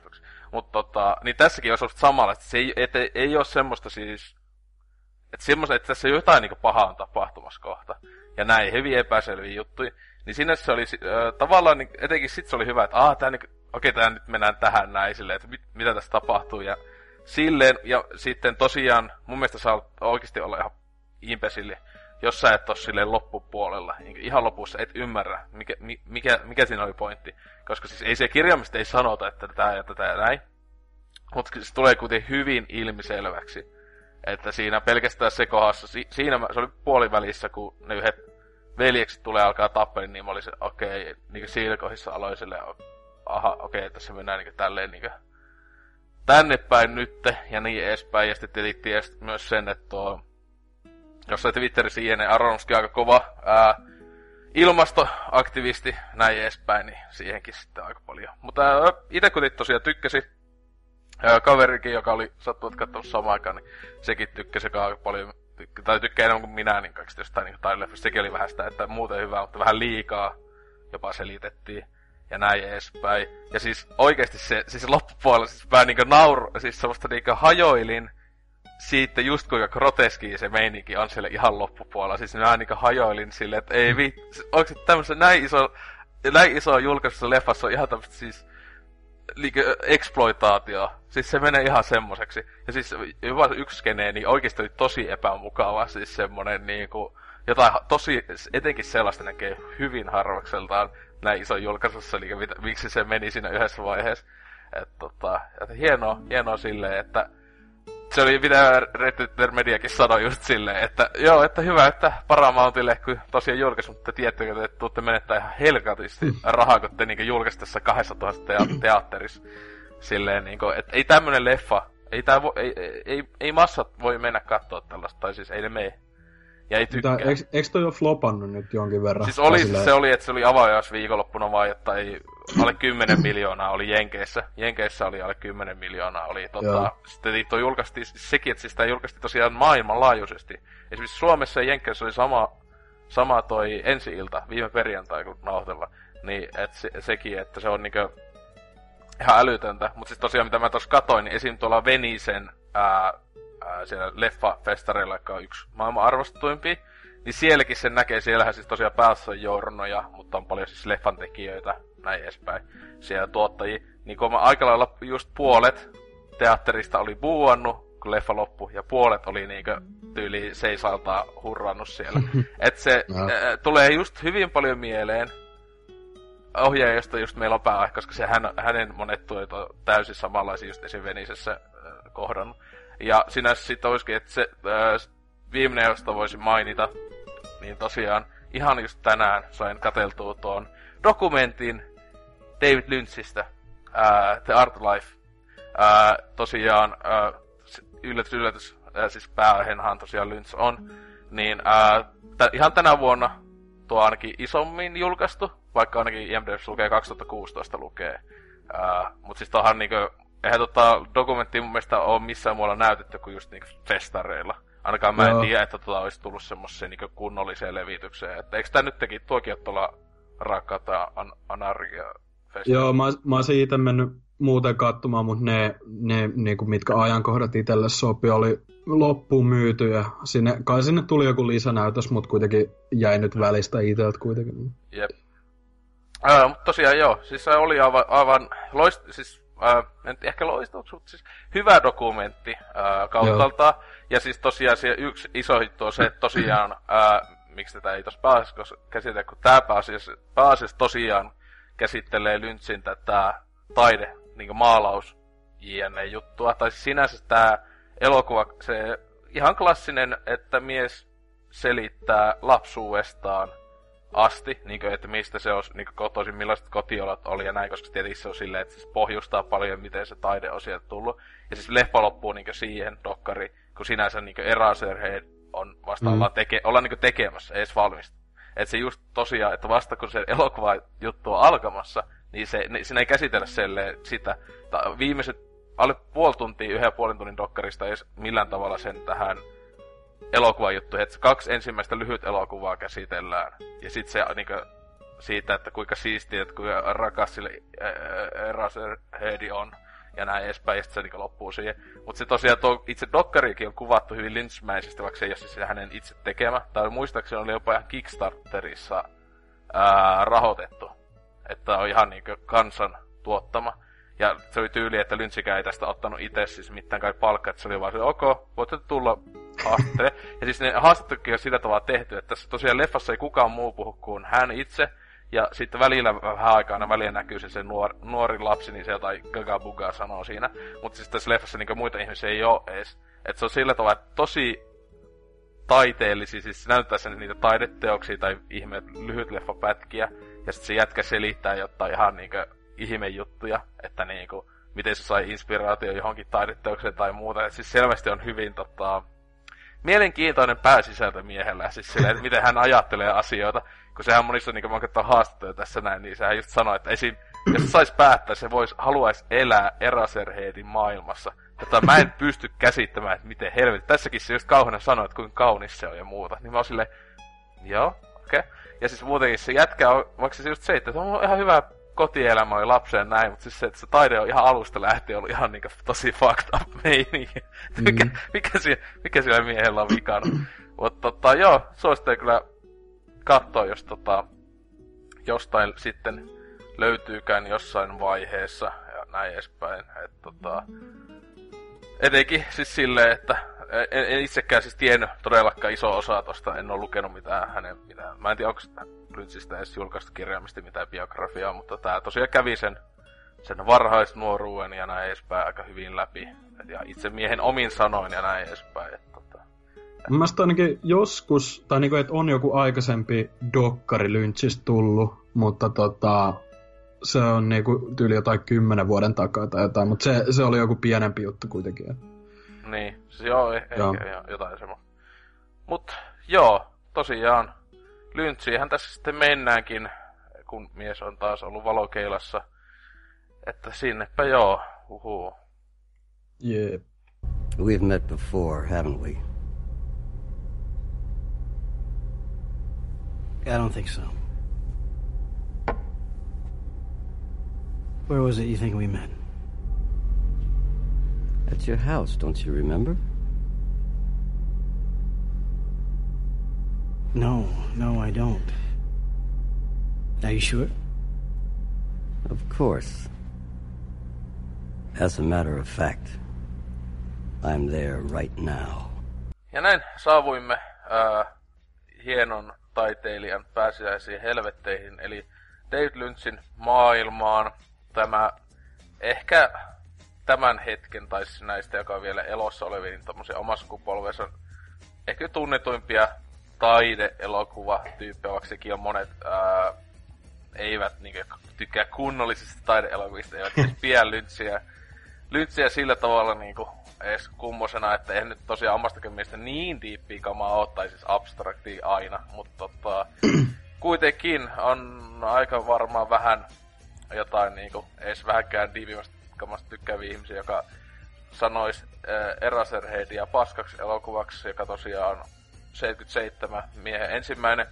Speaker 4: Mutta tota, niin tässäkin olisi ollut samalla, että se ei, et, ei, ei ole semmoista siis että semmoista, että tässä jotain niin pahaa on tapahtumassa kohta. Ja näin, hyvin epäselviä juttuja. Niin sinne se oli äh, tavallaan, niin, etenkin sit se oli hyvä, että aah, tää niin, okei, tää nyt mennään tähän näin silleen, että mit, mitä tässä tapahtuu. Ja silleen, ja sitten tosiaan, mun mielestä saa oikeasti olla ihan impesilli, jos sä et ole silleen loppupuolella, niin ihan lopussa et ymmärrä, mikä, mikä, mikä siinä oli pointti. Koska siis ei se kirjaimista ei sanota, että tätä ja tätä ja näin. Mutta se tulee kuitenkin hyvin ilmiselväksi että siinä pelkästään se kohdassa, si- siinä se oli puolivälissä, kun ne yhdet veljekset tulee alkaa tappelin, niin mä olisin, okei, okay, niin siinä kohdissa aloin silleen, aha, okei, okay, tässä mennään niin tälleen niin tänne päin nytte, ja niin edespäin. Ja sitten tietysti myös sen, että tuo, jossain Twitterissä Iene Aronski aika kova ää, ilmastoaktivisti, näin edespäin, niin siihenkin sitten aika paljon. Mutta itse kun tosiaan tykkäsi, ja kaverikin, joka oli sattunut katsomaan samaan aikaan, niin sekin tykkäsi aika paljon, tykkä, tai tykkää enemmän kuin minä niin kaikista jostain niin taidelleffasta. Sekin oli vähän sitä, että muuten hyvää, mutta vähän liikaa jopa selitettiin ja näin edespäin. Ja siis oikeasti se, siis loppupuolella siis vähän niinku nauru, siis semmoista niinku hajoilin siitä just kuinka groteski se meininki on siellä ihan loppupuolella. Siis mä niinku hajoilin silleen, että ei vi, onko tämmössä näin iso, näin iso julkaisussa leffassa on ihan tämmöistä siis liike, exploitaatio. Siis se menee ihan semmoiseksi. Ja siis jopa yksi skene, niin oikeasti oli tosi epämukava. Siis semmonen niinku, jotain tosi, etenkin sellaista näkee hyvin harvakseltaan näin iso julkaisussa, eli miksi se meni siinä yhdessä vaiheessa. Et, tota, et hienoa, hienoa silleen, että se oli mitä Red Mediakin sanoi just silleen, että joo, että hyvä, että Paramountille, kun tosiaan julkaisu, mutta tiedättekö, että tuutte menettää ihan helkatisti mm. rahaa, kun te niinku julkaistessa 2000 te- teatterissa. Silleen niinku, että ei tämmönen leffa, ei, tää vo, ei, ei, ei, massat voi mennä katsoa tällaista, tai siis ei ne mene ja ei tykkää.
Speaker 5: Eikö, toi ole flopannut nyt jonkin verran?
Speaker 4: Siis oli, se oli, että se oli avaajaus viikonloppuna vai, että ei, alle 10 miljoonaa oli Jenkeissä. Jenkeissä oli alle 10 miljoonaa. Oli, tota, sitten toi julkaistiin sekin, että siis sitä julkaistiin tosiaan maailmanlaajuisesti. Esimerkiksi Suomessa ja Jenkeissä oli sama, sama toi ensi ilta, viime perjantai kun nauhoitella. Niin, et se, sekin, että se on niinkö ihan älytöntä. Mutta siis tosiaan mitä mä tuossa katoin, niin esim. tuolla Venisen ää, ää, siellä leffafestareilla, joka on yksi maailman arvostetuimpia, niin sielläkin sen näkee, siellähän siis tosiaan päässä on journoja, mutta on paljon siis leffan tekijöitä, näin edespäin, siellä tuottajia. Niin kun mä aika lailla just puolet teatterista oli buuannut, kun leffa loppui, ja puolet oli niinkö tyyli seisalta hurrannut siellä. Et se no. ä, tulee just hyvin paljon mieleen ohjaaja, josta just meillä on pääaihe, koska se hän, hänen monet tuet on täysin samanlaisia just esim. Venisessä äh, kohdannut. Ja sinänsä sitten olisikin, että se äh, viimeinen, josta voisin mainita, niin tosiaan ihan just tänään sain kateltua tuon dokumentin David Lynchistä, äh, The Art Life. Äh, tosiaan, äh, yllätys, yllätys, äh, siis pääaihenahan tosiaan Lynch on, niin äh, t- ihan tänä vuonna tuo ainakin isommin julkaistu, vaikka ainakin IMDb lukee 2016 lukee. Mutta siis tohan niinku eihän tota dokumenttia mun mielestä ole missään muualla näytetty kuin just niinku festareilla. Ainakaan mä en Joo. tiedä, että tota olisi tullut semmoiseen niinku kunnolliseen levitykseen. Että eikö tää nyt teki tuokin ole tuolla Rakata an- Anarkia
Speaker 5: Joo, mä, mä oon siitä mennyt muuten katsomaan, mutta ne, ne niinku, mitkä ajankohdat itselle sopi, oli loppuun myyty ja sinne, kai sinne tuli joku lisänäytös, mutta kuitenkin jäi nyt välistä itseltä kuitenkin.
Speaker 4: Jep. Äh, mutta tosiaan joo, siis se oli aivan, aivan loist, siis, äh, en ehkä loistunut, mutta siis hyvä dokumentti äh, kautalta. Ja siis tosiaan se yksi iso hittu on se, että tosiaan, äh, miksi tätä ei tuossa pääasiassa käsitellä, kun tämä pääasiassa, pääasiassa tosiaan käsittelee Lynchin tätä taide, niin maalaus jne. juttua. Tai siis sinänsä tämä elokuva, se ihan klassinen, että mies selittää lapsuudestaan asti, niin kuin, että mistä se on niin kotoisin, millaiset kotiolot oli ja näin, koska tietysti se on silleen, että se pohjustaa paljon, miten se taide on sieltä tullut. Ja siis leffa loppuu niin siihen, dokkari, kun sinänsä niin Eraserhead on vasta mm. teke, ollaan niin tekemässä, edes valmista. Että se just tosiaan, että vasta kun se elokuva juttu on alkamassa, niin se, ne, siinä ei käsitellä selle, sitä. Ta, viimeiset alle puoli tuntia, yhden puolen tunnin dokkarista ei millään tavalla sen tähän juttu, että kaksi ensimmäistä lyhyt elokuvaa käsitellään. Ja sitten se niinku, siitä, että kuinka siistiä, että kuinka rakas sille Eraserheadi on ja näin edespäin, ja se niin loppuu siihen. Mutta se tosiaan tuo itse dokkarikin on kuvattu hyvin lynchmäisesti, vaikka se ei ole siis hänen itse tekemä. Tai muistaakseni oli jopa ihan Kickstarterissa ää, rahoitettu. Että on ihan niin kansan tuottama. Ja se oli tyyli, että Lynchikään ei tästä ottanut itse siis mitään kai palkkaa, että se oli vaan se, ok, voitte tulla haastattele. Ja siis ne haastattelukin on sillä tavalla tehty, että tässä tosiaan leffassa ei kukaan muu puhu kuin hän itse, ja sitten välillä vähän aikaa aina väliin näkyy se, se nuor, nuori lapsi, niin se jotain gaga buga sanoo siinä. Mutta siis tässä leffassa niin muita ihmisiä ei ole edes. Että se on sillä tavalla, että tosi taiteellisia, siis näyttää sen niitä taideteoksia tai ihme lyhyt leffapätkiä. Ja sitten se jätkä selittää jotain ihan niinku ihmejuttuja, että niinku, miten se sai inspiraatio johonkin taideteokseen tai muuta. Et siis selvästi on hyvin tota, mielenkiintoinen pääsisältö miehellä, siis silleen, että miten hän ajattelee asioita. Kun sehän monissa, niin kun mä haastatteluja tässä näin, niin sehän just sanoi, että esim. jos saisi päättää, se voisi, haluaisi elää Eraserheadin maailmassa. Jota mä en pysty käsittämään, että miten helvetti. Tässäkin se just kauheena sanoi, että kuinka kaunis se on ja muuta. Niin mä oon silleen, joo, okei. Okay. Ja siis muutenkin se jätkä on, vaikka se just se, että se on ihan hyvä kotielämä oli lapseen näin, mutta siis se, että se taide on ihan alusta lähtien ollut ihan niin tosi fucked up meininki. Mm. mikä, mikä, siellä, mikä siellä miehellä on vikana. mutta tota, joo, suosittelen kyllä katsoa, jos tota, jostain sitten löytyykään jossain vaiheessa ja näin edespäin. Et, tota, etenkin siis silleen, että en, en itsekään siis tiennyt todellakaan iso osa tosta, en ole lukenut mitään hänen, mitään. Mä en tiedä, onko Lynchistä edes julkaistu kirjaimisesti mitään biografiaa, mutta tää tosiaan kävi sen, sen varhaisnuoruuden ja näin edespäin aika hyvin läpi. Ja itse miehen omin sanoin ja näin edespäin. Että, tota,
Speaker 5: Mielestäni ainakin joskus, tai niinku, että on joku aikaisempi dokkari Lynchistä tullut, mutta tota, se on niinku tyyli jotain kymmenen vuoden takaa tai jotain, mutta se, se oli joku pienempi juttu kuitenkin.
Speaker 4: Niin, siis joo, ehkä joo. jotain semmoista. Mut joo, tosiaan Lynchiinhän tässä sitten mennäänkin, kun mies on taas ollut valokeilassa. Että sinnepä joo, uhuu.
Speaker 5: Yeah.
Speaker 1: We've met before, haven't we?
Speaker 6: I don't think so. Where was it you think we met?
Speaker 1: At your house, don't you remember?
Speaker 6: No, no, I don't. Are you sure?
Speaker 1: Of course. As a matter of fact, I'm there right now.
Speaker 4: Ja näin saavuimme äh, hienon taiteilijan pääsiäisiin helvetteihin, eli David Lynchin maailmaan. Tämä ehkä tämän hetken, tai siis näistä, joka on vielä elossa olevia, niin tommosia omassa kupolvensa ehkä tunnetuimpia taide-elokuva-tyyppejä, vaikka sekin on monet ää, eivät niinku, tykkää kunnollisista taide-elokuvista, eivät siis pidä lyntsiä, lyntsiä sillä tavalla niinku, edes kummosena, että eihän nyt tosiaan omastakin mielestä niin diippiä kamaa ole, tai siis abstraktia aina, mutta tota, kuitenkin on aika varmaan vähän jotain niinku, edes vähänkään diivimästä kamasta tykkääviä ihmisiä, joka sanois äh, Eraserheadia paskaksi elokuvaksi, joka tosiaan 77 miehen ensimmäinen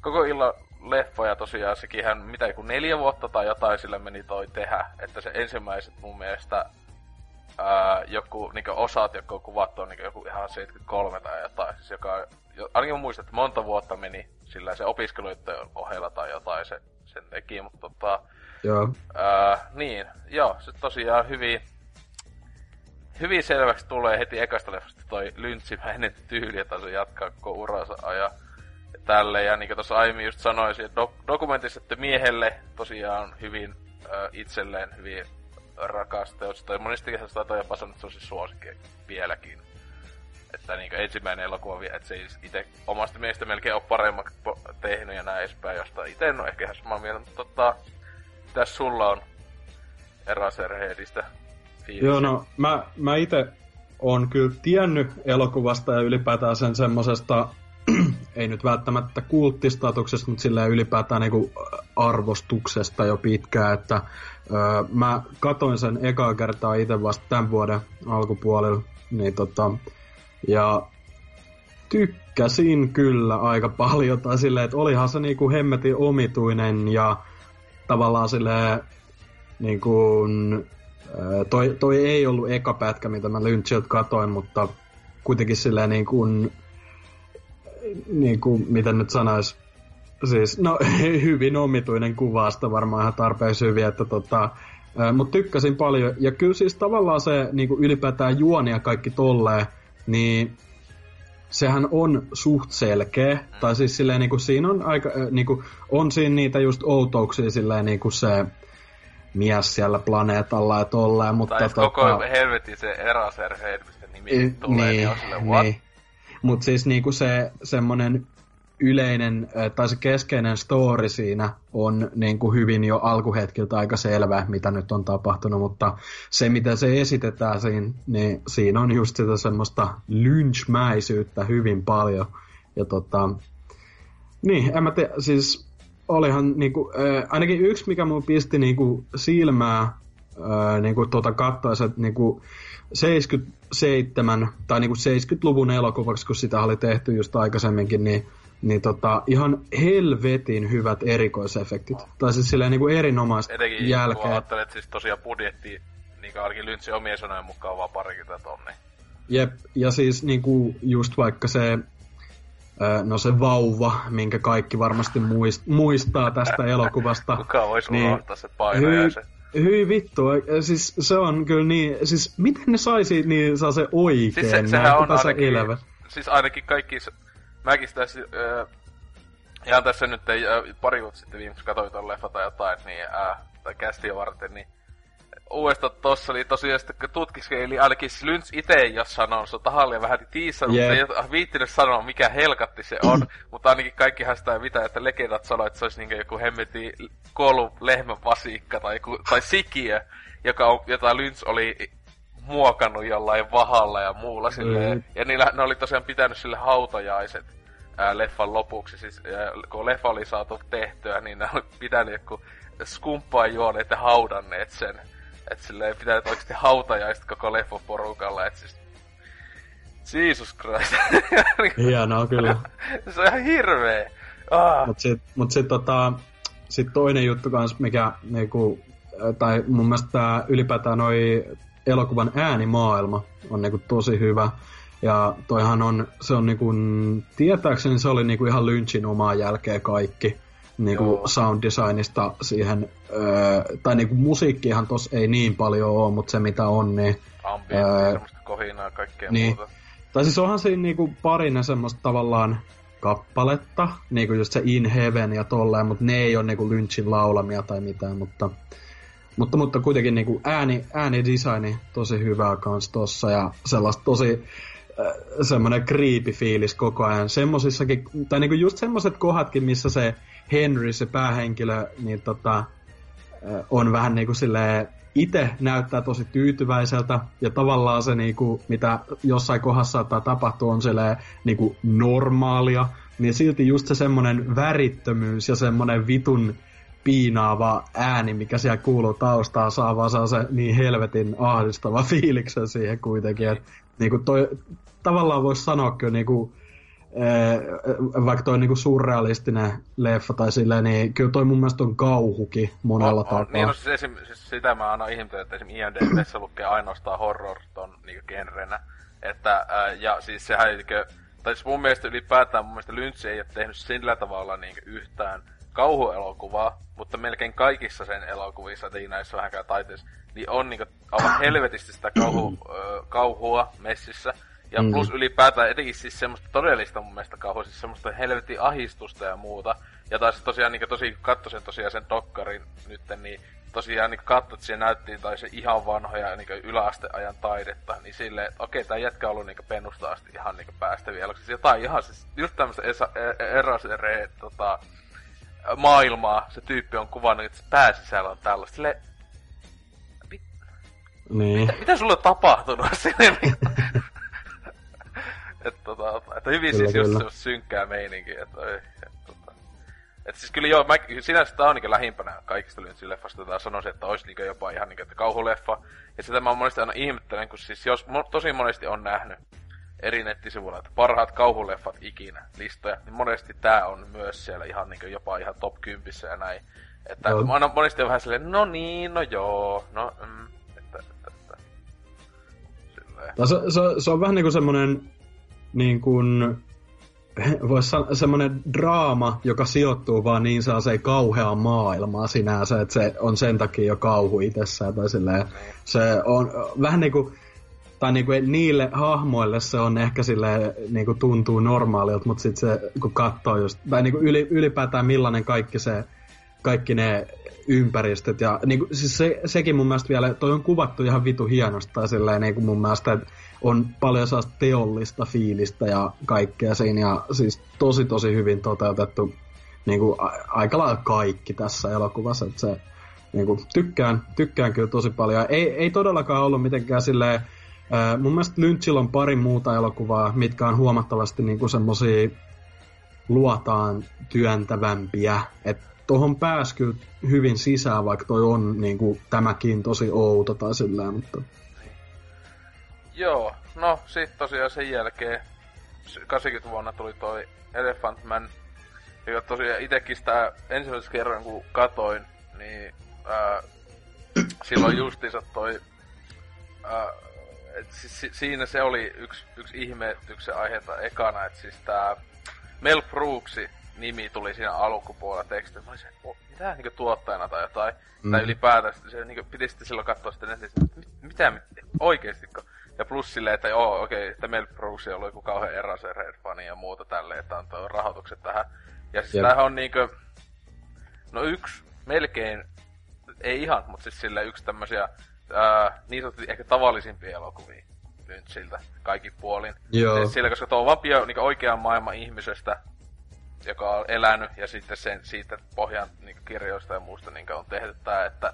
Speaker 4: koko illan leffa. Ja tosiaan sekin hän mitä joku neljä vuotta tai jotain sillä meni toi tehdä, että se ensimmäiset mun mielestä ää, joku niinku osat, jotka on kuvattu on niinku joku ihan 73 tai jotain, siis joka, ainakin mä muistan, että monta vuotta meni sillä se opiskeluiden ohella tai jotain se, sen teki, mutta tota,
Speaker 5: Joo.
Speaker 4: Ää, niin, joo, se tosiaan hyvin, hyvin selväksi tulee heti ekasta leffasta toi lyntsimäinen tyyli, että se jatkaa koko uransa ja, tälleen. Ja niin kuin tuossa aiemmin just sanoin do- dokumentissa, että miehelle tosiaan hyvin ää, itselleen hyvin rakas teos. Toi monesti se taitaa jopa sanoa, että se on se suosikki vieläkin. Että niin ensimmäinen elokuva, että se ei itse omasta mielestä melkein ole paremmaksi tehnyt ja näin edespäin, josta itse en ole ehkä ihan samaa mieltä, mutta tota, Mitäs sulla on Eraserheadistä
Speaker 5: fiilistä? Joo, no mä, mä itse on kyllä tiennyt elokuvasta ja ylipäätään sen semmosesta, ei nyt välttämättä kulttistatuksesta, mutta sillä ylipäätään niinku arvostuksesta jo pitkään, että öö, mä katoin sen ekaa kertaa itse vasta tämän vuoden alkupuolella, niin tota, ja tykkäsin kyllä aika paljon, tai silleen, että olihan se niinku hemmetin omituinen ja tavallaan silleen, niin kuin, toi, toi ei ollut eka pätkä, mitä mä Lynchiltä katoin, mutta kuitenkin silleen niin kuin, niin kuin, miten nyt sanois, siis, no hyvin omituinen kuvasta varmaan ihan tarpeeksi hyvin, että tota, mutta tykkäsin paljon, ja kyllä siis tavallaan se niin kuin ylipäätään juoni ja kaikki tolleen, niin sehän on suht selkeä, tai siis silleen niinku siinä on aika, niinku, on siinä niitä just outouksia silleen niinku se mies siellä planeetalla ja tolleen, mutta
Speaker 4: tai tota, koko helvetin se Eraser mistä nimi e, tulee, niin, niin? Niin.
Speaker 5: Mut siis niinku se semmonen yleinen, tai se keskeinen story siinä on niin kuin hyvin jo alkuhetkiltä aika selvä, mitä nyt on tapahtunut, mutta se, mitä se esitetään siinä, niin siinä on just sitä semmoista lynchmäisyyttä hyvin paljon. Ja tota, niin, en mä tiedä, siis olihan niinku, äh, ainakin yksi, mikä mun pisti niinku silmää äh, niinku tota kattoessa, että niinku 77 tai niinku 70-luvun elokuvaksi, kun sitä oli tehty just aikaisemminkin, niin niin tota, ihan helvetin hyvät erikoisefektit. Tai siis silleen niinku erinomaista
Speaker 4: Etenkin
Speaker 5: jälkeen.
Speaker 4: kun ajattelet siis tosiaan budjetti, niin kuin ainakin Lyntsi omien sanojen mukaan vaan parikymmentä tonni.
Speaker 5: Jep, ja siis niinku just vaikka se, no se vauva, minkä kaikki varmasti muist, muistaa tästä elokuvasta.
Speaker 4: Kuka voisi niin, unohtaa se painajaisen?
Speaker 5: Hyi vittu, siis se on kyllä niin, siis miten ne saisi niin saa se oikein, siis se, sehän on ainakin, elävä.
Speaker 4: Siis ainakin kaikki mäkin sitä äh, ihan tässä nyt ei, äh, pari vuotta sitten viimeksi katsoin tuon leffa tai jotain, niin äh, tai kästiä varten, niin uudestaan tossa oli tosiaan sitten tutkiskeli, ainakin Lynch itse ei ole sanonut, se on tahalleen vähän tiissannut, yeah. mutta ei viittinyt sanoa mikä helkatti se on, mutta ainakin kaikkihan sitä mitä, että legendat sanoi, että se olisi niin joku hemmeti kuollut lehmän vasikka tai, tai sikiö, joka on, jota Lynch oli muokannut jollain vahalla ja muulla silleen. Mm. Ja niillä, ne oli tosiaan pitänyt sille hautajaiset ää, leffan lopuksi. Siis, ää, kun leffa oli saatu tehtyä, niin ne oli pitänyt joku skumppaa juoneet ja haudanneet sen. Että silleen pitänyt oikeasti hautajaiset koko leffan porukalla. Et siis Jesus Christ.
Speaker 5: Hienoa kyllä.
Speaker 4: se on ihan hirveä. Ah.
Speaker 5: Mut sit, mut sit, tota, sit toinen juttu kans, mikä niinku, tai mun mielestä tää ylipäätään noi elokuvan äänimaailma on niinku tosi hyvä. Ja toihan on, se on niinku, tietääkseni se oli niinku ihan Lynchin omaa jälkeä kaikki. Niinku sound designista siihen, öö, tai niinku musiikkihan tos ei niin paljon oo, mutta se mitä on, niin...
Speaker 4: Ambientti, öö, kohinaa kaikkea niin. muuta.
Speaker 5: Tai siis onhan siinä niinku parina semmoista tavallaan kappaletta, niinku just se In Heaven ja tolleen, mutta ne ei ole niinku Lynchin laulamia tai mitään, mutta mutta, mutta kuitenkin niin kuin ääni, äänidesigni tosi hyvää kans tossa ja sellaista tosi semmoinen creepy fiilis koko ajan. Semmosissakin, tai niinku just semmoiset kohdatkin, missä se Henry, se päähenkilö, niin tota, äh, on vähän niinku silleen itse näyttää tosi tyytyväiseltä ja tavallaan se niinku, mitä jossain kohdassa saattaa tapahtua on silleen niinku normaalia, niin silti just se semmoinen värittömyys ja semmoinen vitun piinaava ääni, mikä siellä kuuluu taustaan, saa vaan saa se niin helvetin ahdistava fiiliksen siihen kuitenkin. Että niin kuin toi, tavallaan voisi sanoa kyllä niin kuin, vaikka toi niinku surrealistinen leffa tai silleen, niin kyllä toi mun mielestä on kauhuki monella
Speaker 4: on,
Speaker 5: tapaa.
Speaker 4: On, niin, no siis, esim, siis sitä mä aina ihmettelen, että esim. IMDbssä lukee ainoastaan horror ton niinku genrenä. Että, ää, ja siis sehän ei niinku, tai siis mun mielestä ylipäätään mun mielestä Lynch ei ole tehnyt sillä tavalla niinku yhtään kauhuelokuvaa, mutta melkein kaikissa sen elokuvissa, ei näissä vähänkään taiteissa, niin on niinku aivan helvetisti sitä kauhu, ö, kauhua messissä. Ja mm. plus ylipäätään etenkin siis semmoista todellista mun mielestä kauhua, siis semmoista helvetin ahistusta ja muuta. Ja taas tosiaan niin tosi kattosin tosiaan sen dokkarin nytten, niin tosiaan niin katso, että siellä näytti tai se ihan vanhoja niin yläasteajan taidetta, niin silleen, että okei, tää jätkä on ollut niin pennusta asti ihan niin päästäviä. Siis jotain ihan siis, just tämmöistä erasere, tota, maailmaa se tyyppi on kuvannut, että pääsisällä on tällaista. Sille, mit,
Speaker 5: niin.
Speaker 4: mitä, mitä sulle on tapahtunut? Sille, että, tota, että hyvin kyllä, siis kyllä. just synkkää meininki. Että, et, tota. et siis kyllä joo, mä, sinänsä tää on niin lähimpänä kaikista Lynch-leffasta, tai sanoisin, että olisi niin jopa ihan niin, että kauhuleffa. Ja sitä mä monesti aina ihmettelen, kun siis jos tosi monesti on nähnyt eri nettisivuilla, että parhaat kauhuleffat ikinä listoja, niin monesti tää on myös siellä ihan niin jopa ihan top 10 ja näin. Että no. mä aina monesti on vähän silleen, no niin, no joo, no mm, että, että, että.
Speaker 5: No, se, se, se, on vähän niinku semmonen niin kuin, voisi sanoa, semmoinen draama, joka sijoittuu vaan niin saa se kauheaan maailmaa sinänsä, että se on sen takia jo kauhu itsessään tai silleen. Se on vähän niin kuin, tai niin kuin niille hahmoille se on ehkä silleen, niin kuin tuntuu normaalilta, mutta sitten se, kun katsoo just, tai niin kuin ylipäätään millainen kaikki se, kaikki ne ympäristöt. Ja niin kuin, siis se, sekin mun mielestä vielä, toi on kuvattu ihan vitu hienosti tai silleen niin kuin mun mielestä, että on paljon sellaista teollista fiilistä ja kaikkea siinä. Ja siis tosi tosi hyvin toteutettu niin kuin, aika lailla kaikki tässä elokuvassa, että se niin kuin, tykkään, tykkään kyllä tosi paljon. Ei, ei todellakaan ollut mitenkään silleen, ää, mun mielestä Lynchillä on pari muuta elokuvaa, mitkä on huomattavasti niin kuin semmosia luotaan työntävämpiä, että tuohon pääsi kyllä hyvin sisään, vaikka toi on niin kuin, tämäkin tosi outo tai silleen, mutta...
Speaker 4: Joo, no sit tosiaan sen jälkeen 80 vuonna tuli toi Elephant Man, joka tosiaan itekin sitä ensimmäisen kerran kun katoin, niin ää, silloin justiinsa toi ää, et siis, siinä se oli yksi, yksi ihmetyksen aiheita ekana, että siis tää Mel Brooksin nimi tuli siinä alkupuolella tekstissä. Mä olisin, mitä niinku tuottajana tai jotain. Mm. Tai ylipäätään se niinku, piti sitten silloin katsoa sitten, että mitä, mitä oikeesti. Ja plus silleen, että joo, okei, okay, että Mel Brooks ollut joku kauhean erase Red-fani ja muuta tälleen, että antoi rahoitukset tähän. Ja siis tämähän on niinkö, no yksi melkein, ei ihan, mutta siis silleen yksi tämmösiä ää, niin sanotusti ehkä tavallisimpia elokuvia nyt siltä kaikki puolin.
Speaker 5: Joo.
Speaker 4: Siis sillä, koska tuo on vaan bio, niin oikean maailman ihmisestä, joka on elänyt, ja sitten sen, siitä pohjan niin kirjoista ja muusta niin on tehty tää, että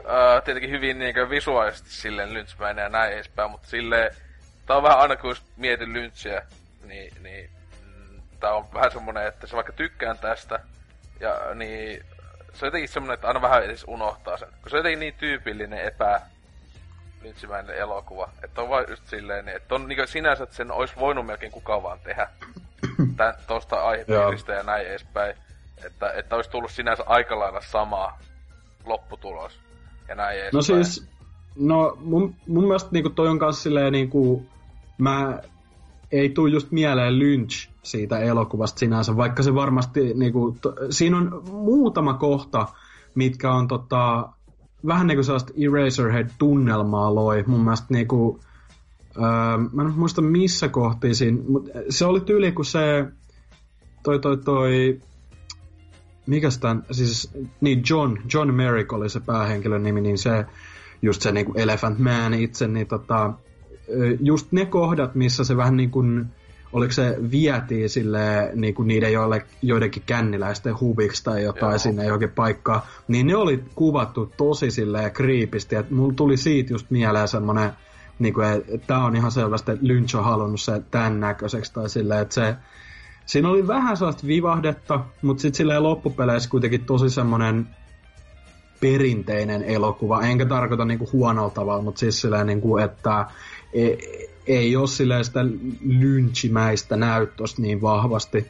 Speaker 4: uh, tietenkin hyvin niin visuaalisesti silleen lynchmäinen ja näin edespäin, mutta silleen, tää on vähän aina kun mietin lynchiä, niin, niin mm, tää on vähän semmonen, että se vaikka tykkään tästä, ja niin se on jotenkin semmonen, että aina vähän edes unohtaa sen. Kun se on jotenkin niin tyypillinen epä lynchimäinen elokuva. Että on vaan just silleen, että on niin sinänsä, että sen olisi voinut melkein kukaan vaan tehdä. Tän, tosta aihepiiristä ja näin edespäin. Että, että olisi tullut sinänsä aika lailla sama lopputulos ja näin edespäin.
Speaker 5: No siis, no mun, mun mielestä niinku toi on kanssa silleen niinku, mä ei tuu just mieleen Lynch siitä elokuvasta sinänsä, vaikka se varmasti niinku, to, siinä on muutama kohta, mitkä on tota, vähän niinku sellaista Eraserhead-tunnelmaa loi. Mun mielestä niinku, öö, mä en muista missä kohtiin siinä, mutta se oli tyyli, kun se toi toi toi mikä sitä, siis niin John, John Merrick oli se päähenkilön nimi, niin se just se niinku Elephant Man itse, niin tota, just ne kohdat, missä se vähän niin kuin, oliko se vietiin sille niin kuin niiden joille, joidenkin känniläisten huviksi tai jotain Joo. sinne johonkin paikkaan, niin ne oli kuvattu tosi silleen kriipisti, että mulla tuli siitä just mieleen semmonen, niin kuin, tämä on ihan selvästi, että Lynch on halunnut se tämän näköiseksi tai silleen, että se Siinä oli vähän sellaista vivahdetta, mutta sitten silleen loppupeleissä kuitenkin tosi semmoinen perinteinen elokuva. Enkä tarkoita niinku huonolla tavalla, mutta siis silleen, niinku, että e, ei ole silleen sitä lynchimäistä näyttöstä niin vahvasti,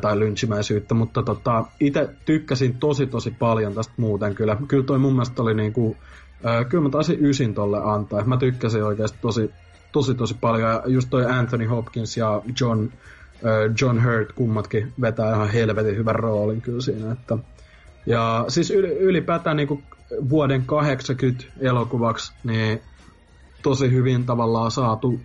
Speaker 5: tai lynchimäisyyttä, mutta tota, itse tykkäsin tosi tosi paljon tästä muuten kyllä. Kyllä toi mun mielestä oli niinku, ö, kyllä mä taisin ysin tolle antaa. Mä tykkäsin oikeasti tosi, tosi tosi paljon. Ja just toi Anthony Hopkins ja John, ö, John Hurt kummatkin vetää ihan helvetin hyvän roolin kyllä siinä. Että. Ja siis ylipäätään niinku vuoden 80 elokuvaksi, niin tosi hyvin tavallaan saatu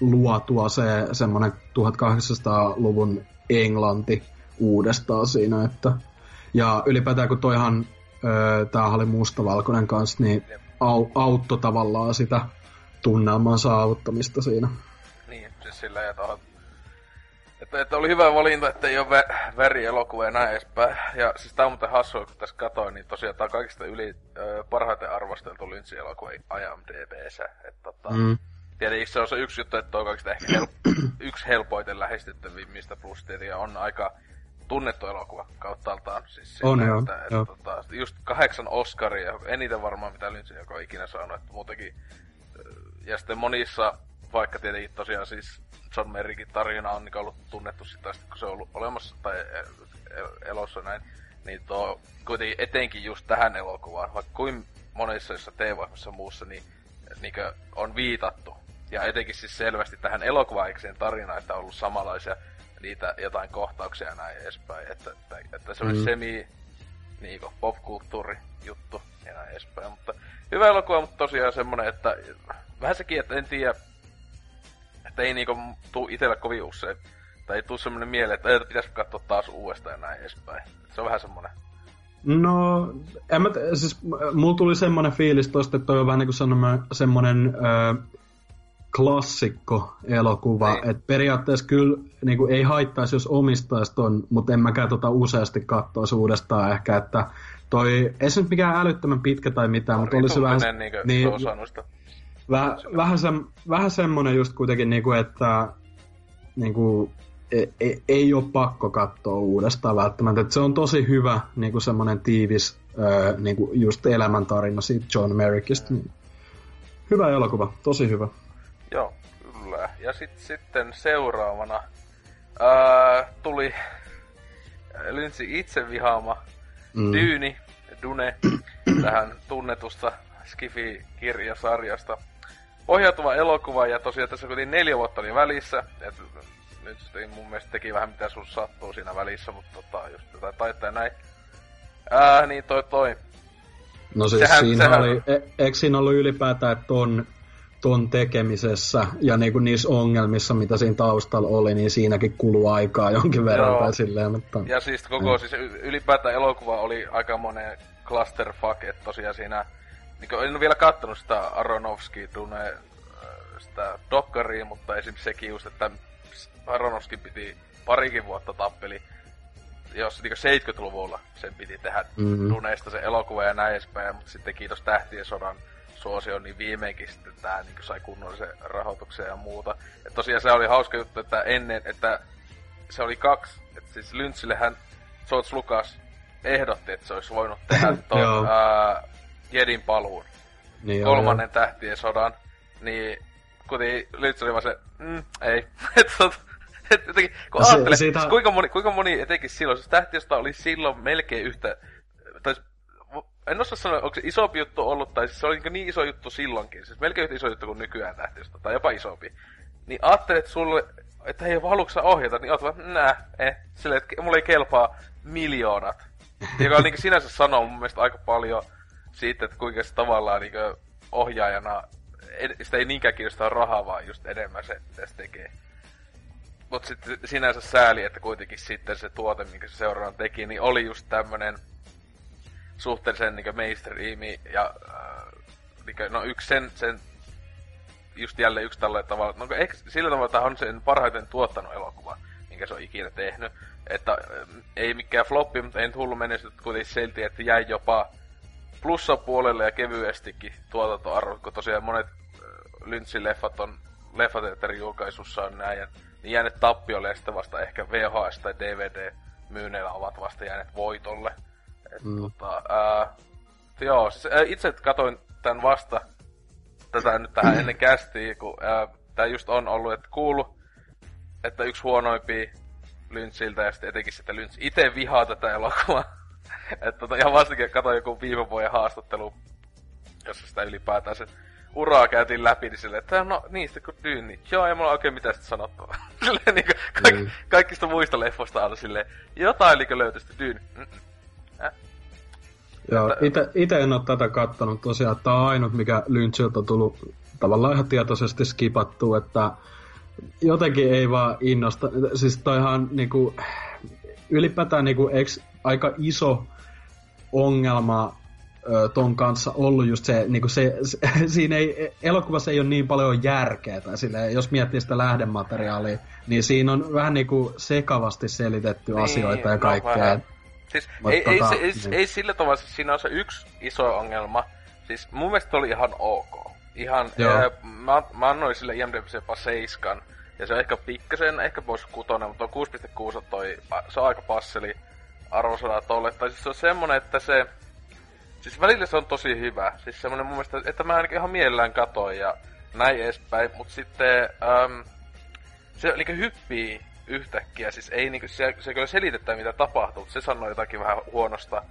Speaker 5: luotua se semmoinen 1800-luvun Englanti uudestaan siinä, että ja ylipäätään kun toihan öö, oli mustavalkoinen kanssa, niin au, auttoi tavallaan sitä tunnelman saavuttamista siinä.
Speaker 4: Niin, siis silleen, että että, että oli hyvä valinta, että ei ole vä- värielokuva ja näin edespäin. Ja siis tää on muuten hassua, kun tässä katoin, niin tosiaan tää on kaikista yli ö, parhaiten arvosteltu Lynch-elokuva IMDb:ssä. Että tota, mm. Tietenkin se on se yksi juttu, että on kaikista ehkä hel- yksi helpoiten lähestyttävimmistä, plus tietenkin on aika tunnettu elokuva kauttaaltaan. Siis
Speaker 5: on joo,
Speaker 4: että, että, joo. Tota, just kahdeksan Oscaria, eniten varmaan mitä Lynch joka on ikinä saanut, että muutenkin. Ja sitten monissa, vaikka tietenkin tosiaan siis John Merrickin tarina on niin ollut tunnettu sitä, kun se on ollut olemassa tai e, e, elossa näin, niin tuo kuitenkin etenkin just tähän elokuvaan, vaikka kuin monissa jossa muussa, niin, niin on viitattu. Ja etenkin siis selvästi tähän elokuvaikseen tarinaan, että on ollut samanlaisia niitä jotain kohtauksia ja näin edespäin. Että, että, että se on mm. semi niin popkulttuuri juttu ja näin edespäin. Mutta hyvä elokuva, mutta tosiaan semmonen, että vähän sekin, että en tiedä, että ei niinku tuu itellä kovin usein. Tai ei tuu semmonen mieleen, että pitäisi katsoa taas uudestaan ja näin edespäin. Se on vähän semmonen.
Speaker 5: No, en mä, t- siis mulla tuli semmonen fiilis tosta, että toi on vähän niinku semmonen ö, klassikko elokuva. Niin. Et periaatteessa kyllä niinku, ei haittaisi, jos omistaisi ton, mutta en mäkään tota useasti katsoa uudestaan ehkä, että toi, ei se nyt mikään älyttömän pitkä tai mitään, mutta olisi vähän...
Speaker 4: Niin, niin,
Speaker 5: Väh, vähän, se, vähän semmonen just kuitenkin, niinku, että niinku, ei, ei, ei ole pakko katsoa uudestaan välttämättä. Et se on tosi hyvä niinku semmonen tiivis öö, niinku just elämäntarina siitä John Merrickistä. Niin. Hyvä elokuva, tosi hyvä.
Speaker 4: Joo, kyllä. Ja sit, sitten seuraavana ää, tuli Lynchin itse vihaama mm. Dyyni, Dune, tähän tunnetusta Skifi-kirjasarjasta ohjautuva elokuva, ja tosiaan tässä kuitenkin neljä vuotta oli välissä, et nyt mun mielestä teki vähän mitä sun sattuu siinä välissä, mutta tota, just jotain taittaa näin. Ää, niin toi toi.
Speaker 5: No siis sehän, siinä sehän... oli, e, eikö siinä ollut ylipäätään, että ton, ton tekemisessä ja niinku niissä ongelmissa, mitä siinä taustalla oli, niin siinäkin kuluu aikaa jonkin verran tai silleen, mutta...
Speaker 4: Ja siis koko, mm. siis ylipäätään elokuva oli aika monen clusterfuck, että tosiaan siinä niin en ole vielä kattonut sitä Aronofsky Dune äh, sitä dokkaria, mutta esimerkiksi sekin just, että Aronofsky piti parikin vuotta tappeli, jos niin 70-luvulla sen piti tehdä mm-hmm. Duneista se elokuva ja näin edespäin, mutta sitten kiitos Tähtien sodan suosio, niin viimeinkin sitten tää niin sai kunnollisen rahoituksen ja muuta. Et tosiaan se oli hauska juttu, että ennen, että se oli kaksi, että siis Lynchillehän George Lucas ehdotti, että se olisi voinut tehdä ää, Jedin paluun. Niin kolmannen joo. tähtien sodan. Niin kuten Lynch oli vaan se, mm, ei. et, jotenkin, kun no, ajattelee, siitä... Kuinka moni, kuinka moni etenkin silloin, siis tähtiöstä oli silloin melkein yhtä, tai en osaa sanoa, onko se isompi juttu ollut, tai siis se oli niin, niin iso juttu silloinkin, siis melkein yhtä iso juttu kuin nykyään tähtiöstä, tai jopa isompi. Niin ajattelet sulle, että hei, haluatko ohjata, niin oot vaan, nää, eh, silleen, että mulle ei kelpaa miljoonat. Joka on niin sinänsä sanoo mun mielestä aika paljon siitä, että kuinka se tavallaan niin ohjaajana, sitä ei niinkään kiinnostaa rahaa, vaan just enemmän se, mitä se tekee. Mutta sitten sinänsä sääli, että kuitenkin sitten se tuote, minkä se seuraavan teki, niin oli just tämmönen suhteellisen niin mainstreami ja äh, niin no yksi sen, sen just jälleen yksi tällä tavalla, no ehkä sillä tavalla, on sen parhaiten tuottanut elokuva, minkä se on ikinä tehnyt. Että äh, ei mikään floppi, mutta ei nyt hullu menestynyt kuitenkin silti, että jäi jopa plussapuolelle ja kevyestikin tuotantoarvot, kun tosiaan monet äh, Lynchin leffat on leffateatterin julkaisussaan näin, ja niin jääneet tappiolle ja sitten vasta ehkä VHS tai DVD myynneillä ovat vasta jääneet voitolle. Et, mm. tota, ää, joo, siis, ää, itse katoin tämän vasta tätä nyt tähän ennen kästiä, kun ää, tää just on ollut, että kuulu, että yksi huonoimpia Lynchiltä ja sitten etenkin sitten Lynch itse vihaa tätä elokuvaa. että tota, ihan vastikin katsoin joku viime vuoden haastattelu, jossa sitä ylipäätään se uraa käytiin läpi, niin silleen, että no niistä kuin Dyyni. Joo, ei mulla oikein mitään sitä sanottavaa. silleen niin kaik, mm. kaikista muista leffoista aina silleen, jotain niin löytyi sitten Dyyni. Äh.
Speaker 5: Joo, ite, ite en ole tätä kattonut tosiaan. Tämä on ainut, mikä Lynchiltä on tullut tavallaan ihan tietoisesti skipattu, että jotenkin ei vaan innosta. Siis toihan niinku, ylipäätään niinku, eks, aika iso ongelma ö, ton kanssa ollut just se, niinku se, se siinä ei, elokuvassa ei ole niin paljon järkeä, tai silleen, jos miettii sitä lähdemateriaalia, niin siinä on vähän niinku sekavasti selitetty niin, asioita ja no kaikkea. No,
Speaker 4: siis Mut ei, tota, ei, ei, niin. ei sillä tavalla, siis siinä on se yksi iso ongelma. Siis mun mielestä oli ihan ok. Ihan, ää, mä, mä annoin sille IMDb jopa seiskan. Ja se on ehkä pikkasen, ehkä pois kutonen, mutta on 6.6 toi, se on aika passeli arvosana tolle. Tai siis se on semmonen, että se, siis välillä se on tosi hyvä. Siis semmonen mun mielestä, että mä ainakin ihan mielellään katoin ja näin edespäin. Mut sitten, äm, se niinku hyppii yhtäkkiä. Siis ei niinku, se, se kyllä selitetään mitä tapahtuu. Se sanoo jotakin vähän huonosta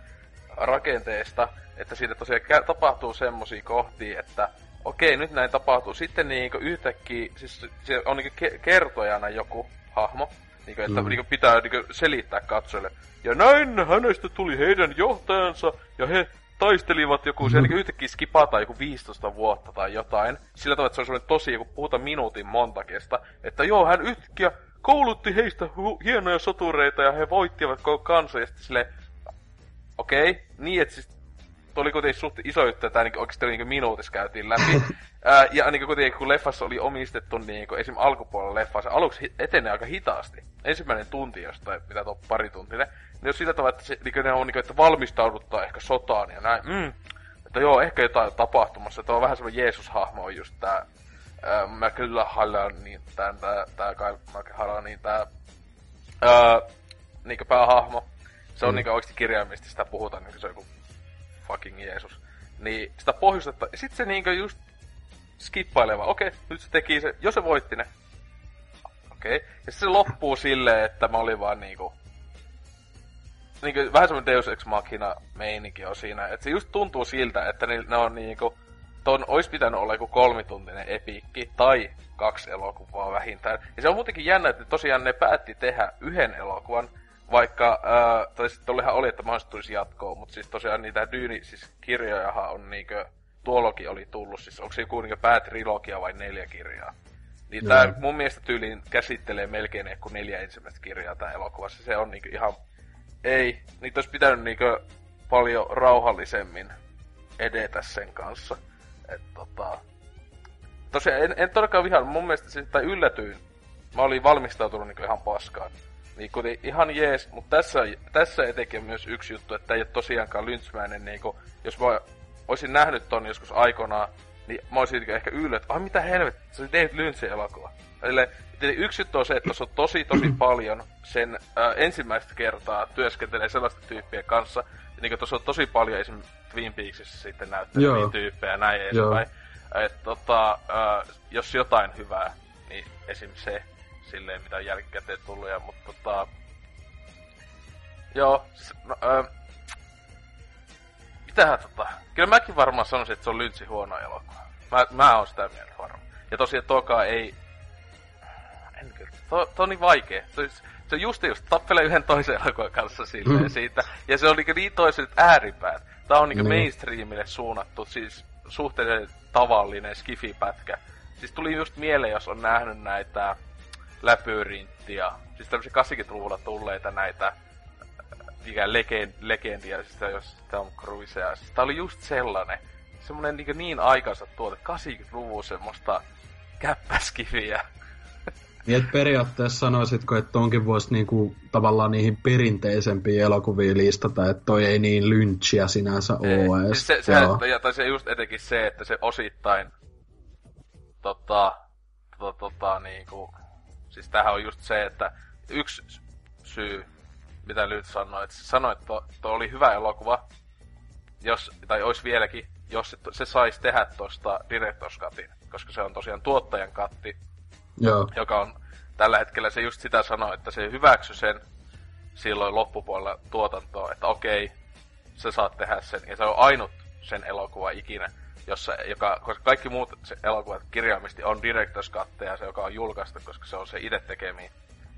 Speaker 4: rakenteesta. Että siitä tosiaan tapahtuu semmosia kohtia, että okei, nyt näin tapahtuu. Sitten niinku yhtäkkiä, siis se on niinku ke- kertojana joku hahmo, niinku, että mm. niinku pitää niinku selittää katsojille. Ja näin hänestä tuli heidän johtajansa, ja he taistelivat joku, mm. siellä niinku yhtäkkiä skipataan joku 15 vuotta tai jotain. Sillä tavalla, että se on semmoinen tosi, joku puhutaan minuutin montakesta. Että joo, hän yhtäkkiä koulutti heistä hu- hienoja sotureita ja he voittivat koko kanssa. Ja silleen, okei, okay, niin että siis oli kuitenkin suht iso juttu, että niin oikeasti niin minuutissa käytiin läpi. Ää, ja niin kuitenkin kun leffassa oli omistettu niin kuin esim. alkupuolella leffa, se aluksi etenee aika hitaasti. Ensimmäinen tunti jostain, mitä tuo pari tuntinen. Niin jos sillä tavalla, että, se, niin ne on niin kuin, että valmistauduttaa ehkä sotaan ja näin. Mm, että joo, ehkä jotain tapahtumassa. Että on vähän semmoinen Jeesus-hahmo on just tää äh, McLahalan, niin tää, tää, tää Kyle McLahalan, niin tää ää, niin päähahmo. Se on mm. niin oikeasti kirjaimisesti sitä puhutaan, niin se on joku fucking Jeesus. Niin sitä pohjustetta, ja sit se niinkö just skippaileva, okei, okay, nyt se teki se, jos se voitti ne. Okei, okay. ja se loppuu silleen, että mä olin vaan niinku... Niinku, vähän semmonen Deus Ex Machina meininki on siinä, että se just tuntuu siltä, että ne, ne on niinku... Ton ois pitänyt olla joku kolmituntinen epiikki, tai kaksi elokuvaa vähintään. Ja se on muutenkin jännä, että tosiaan ne päätti tehdä yhden elokuvan, vaikka, äh, tai sitten oli, että mahdollisesti tulisi jatkoa, mutta siis tosiaan niitä Dyyni, siis kirjojahan on niinkö, tuolokin oli tullut, siis onko se joku niinkö päätrilogia vai neljä kirjaa? Niin tää mun mielestä tyyliin käsittelee melkein ehkä neljä ensimmäistä kirjaa tää elokuvassa. Se on niinkö ihan, ei, niitä olisi pitänyt niinkö paljon rauhallisemmin edetä sen kanssa. Et tota, tosiaan en, en todellakaan vihaa, mun mielestä siis, tai yllätyin. Mä olin valmistautunut niinkö ihan paskaan niin kuten ihan jees, mutta tässä, tässä etenkin myös yksi juttu, että ei ole tosiaankaan lynchmäinen, niin kuin, jos mä olisin nähnyt ton joskus aikanaan, niin mä olisin ehkä yllätty, että ai mitä helvettiä, se oli David Lynchin elokuva. Eli, yksi juttu on se, että tuossa on tosi tosi paljon sen äh, ensimmäistä kertaa työskentelee sellaisten tyyppien kanssa, niin kuin tuossa on tosi paljon esimerkiksi Twin Peaksissa sitten näytteleviä tyyppejä ja näin edespäin. Että tota, äh, jos jotain hyvää, niin esim. se silleen, mitä on jälkikäteen tullut, ja, mutta tota... Joo, siis, no, öö, mitähän tota... Kyllä mäkin varmaan sanoisin, että se on Lyntsi huono elokuva. Mä, mä oon sitä mieltä varmaan. Ja tosiaan toka ei... En kyllä. To, to on niin vaikee. Se, se on just just tappelee yhden toisen elokuvan kanssa silleen mm. siitä. Ja se on niin, niin toiset ääripäät. Tää on niin mm. mainstreamille suunnattu, siis suhteellisen tavallinen skifipätkä. Siis tuli just mieleen, jos on nähnyt näitä läpyrinttiä, siis tämmöisiä 80-luvulla tulleita näitä äh, mikä legend, legendia, siis jos Tom Cruisea. Siis tää oli just sellainen, semmonen niin, niin aikansa tuote, 80-luvun semmoista käppäskiviä.
Speaker 5: Niin, että periaatteessa sanoisitko, että onkin voisi niinku, tavallaan niihin perinteisempiin elokuviin listata, että toi ei niin lynchiä sinänsä ole.
Speaker 4: Edes. Siis se, se, ja, tai se just etenkin se, että se osittain tota, tota, tota niinku, Siis tähän on just se, että yksi syy, mitä Lyt sanoi, että se sanoi, että tuo oli hyvä elokuva, jos, tai olisi vieläkin, jos se, se saisi tehdä tuosta Directors Cutin, koska se on tosiaan tuottajan katti,
Speaker 5: Joo.
Speaker 4: joka on tällä hetkellä se just sitä sanoo, että se hyväksy sen silloin loppupuolella tuotantoa, että okei, sä saat tehdä sen, ja se on ainut sen elokuva ikinä, jossa, joka, koska kaikki muut se elokuvat kirjaimisesti on Director's ja se, joka on julkaistu, koska se on se itse tekemiä.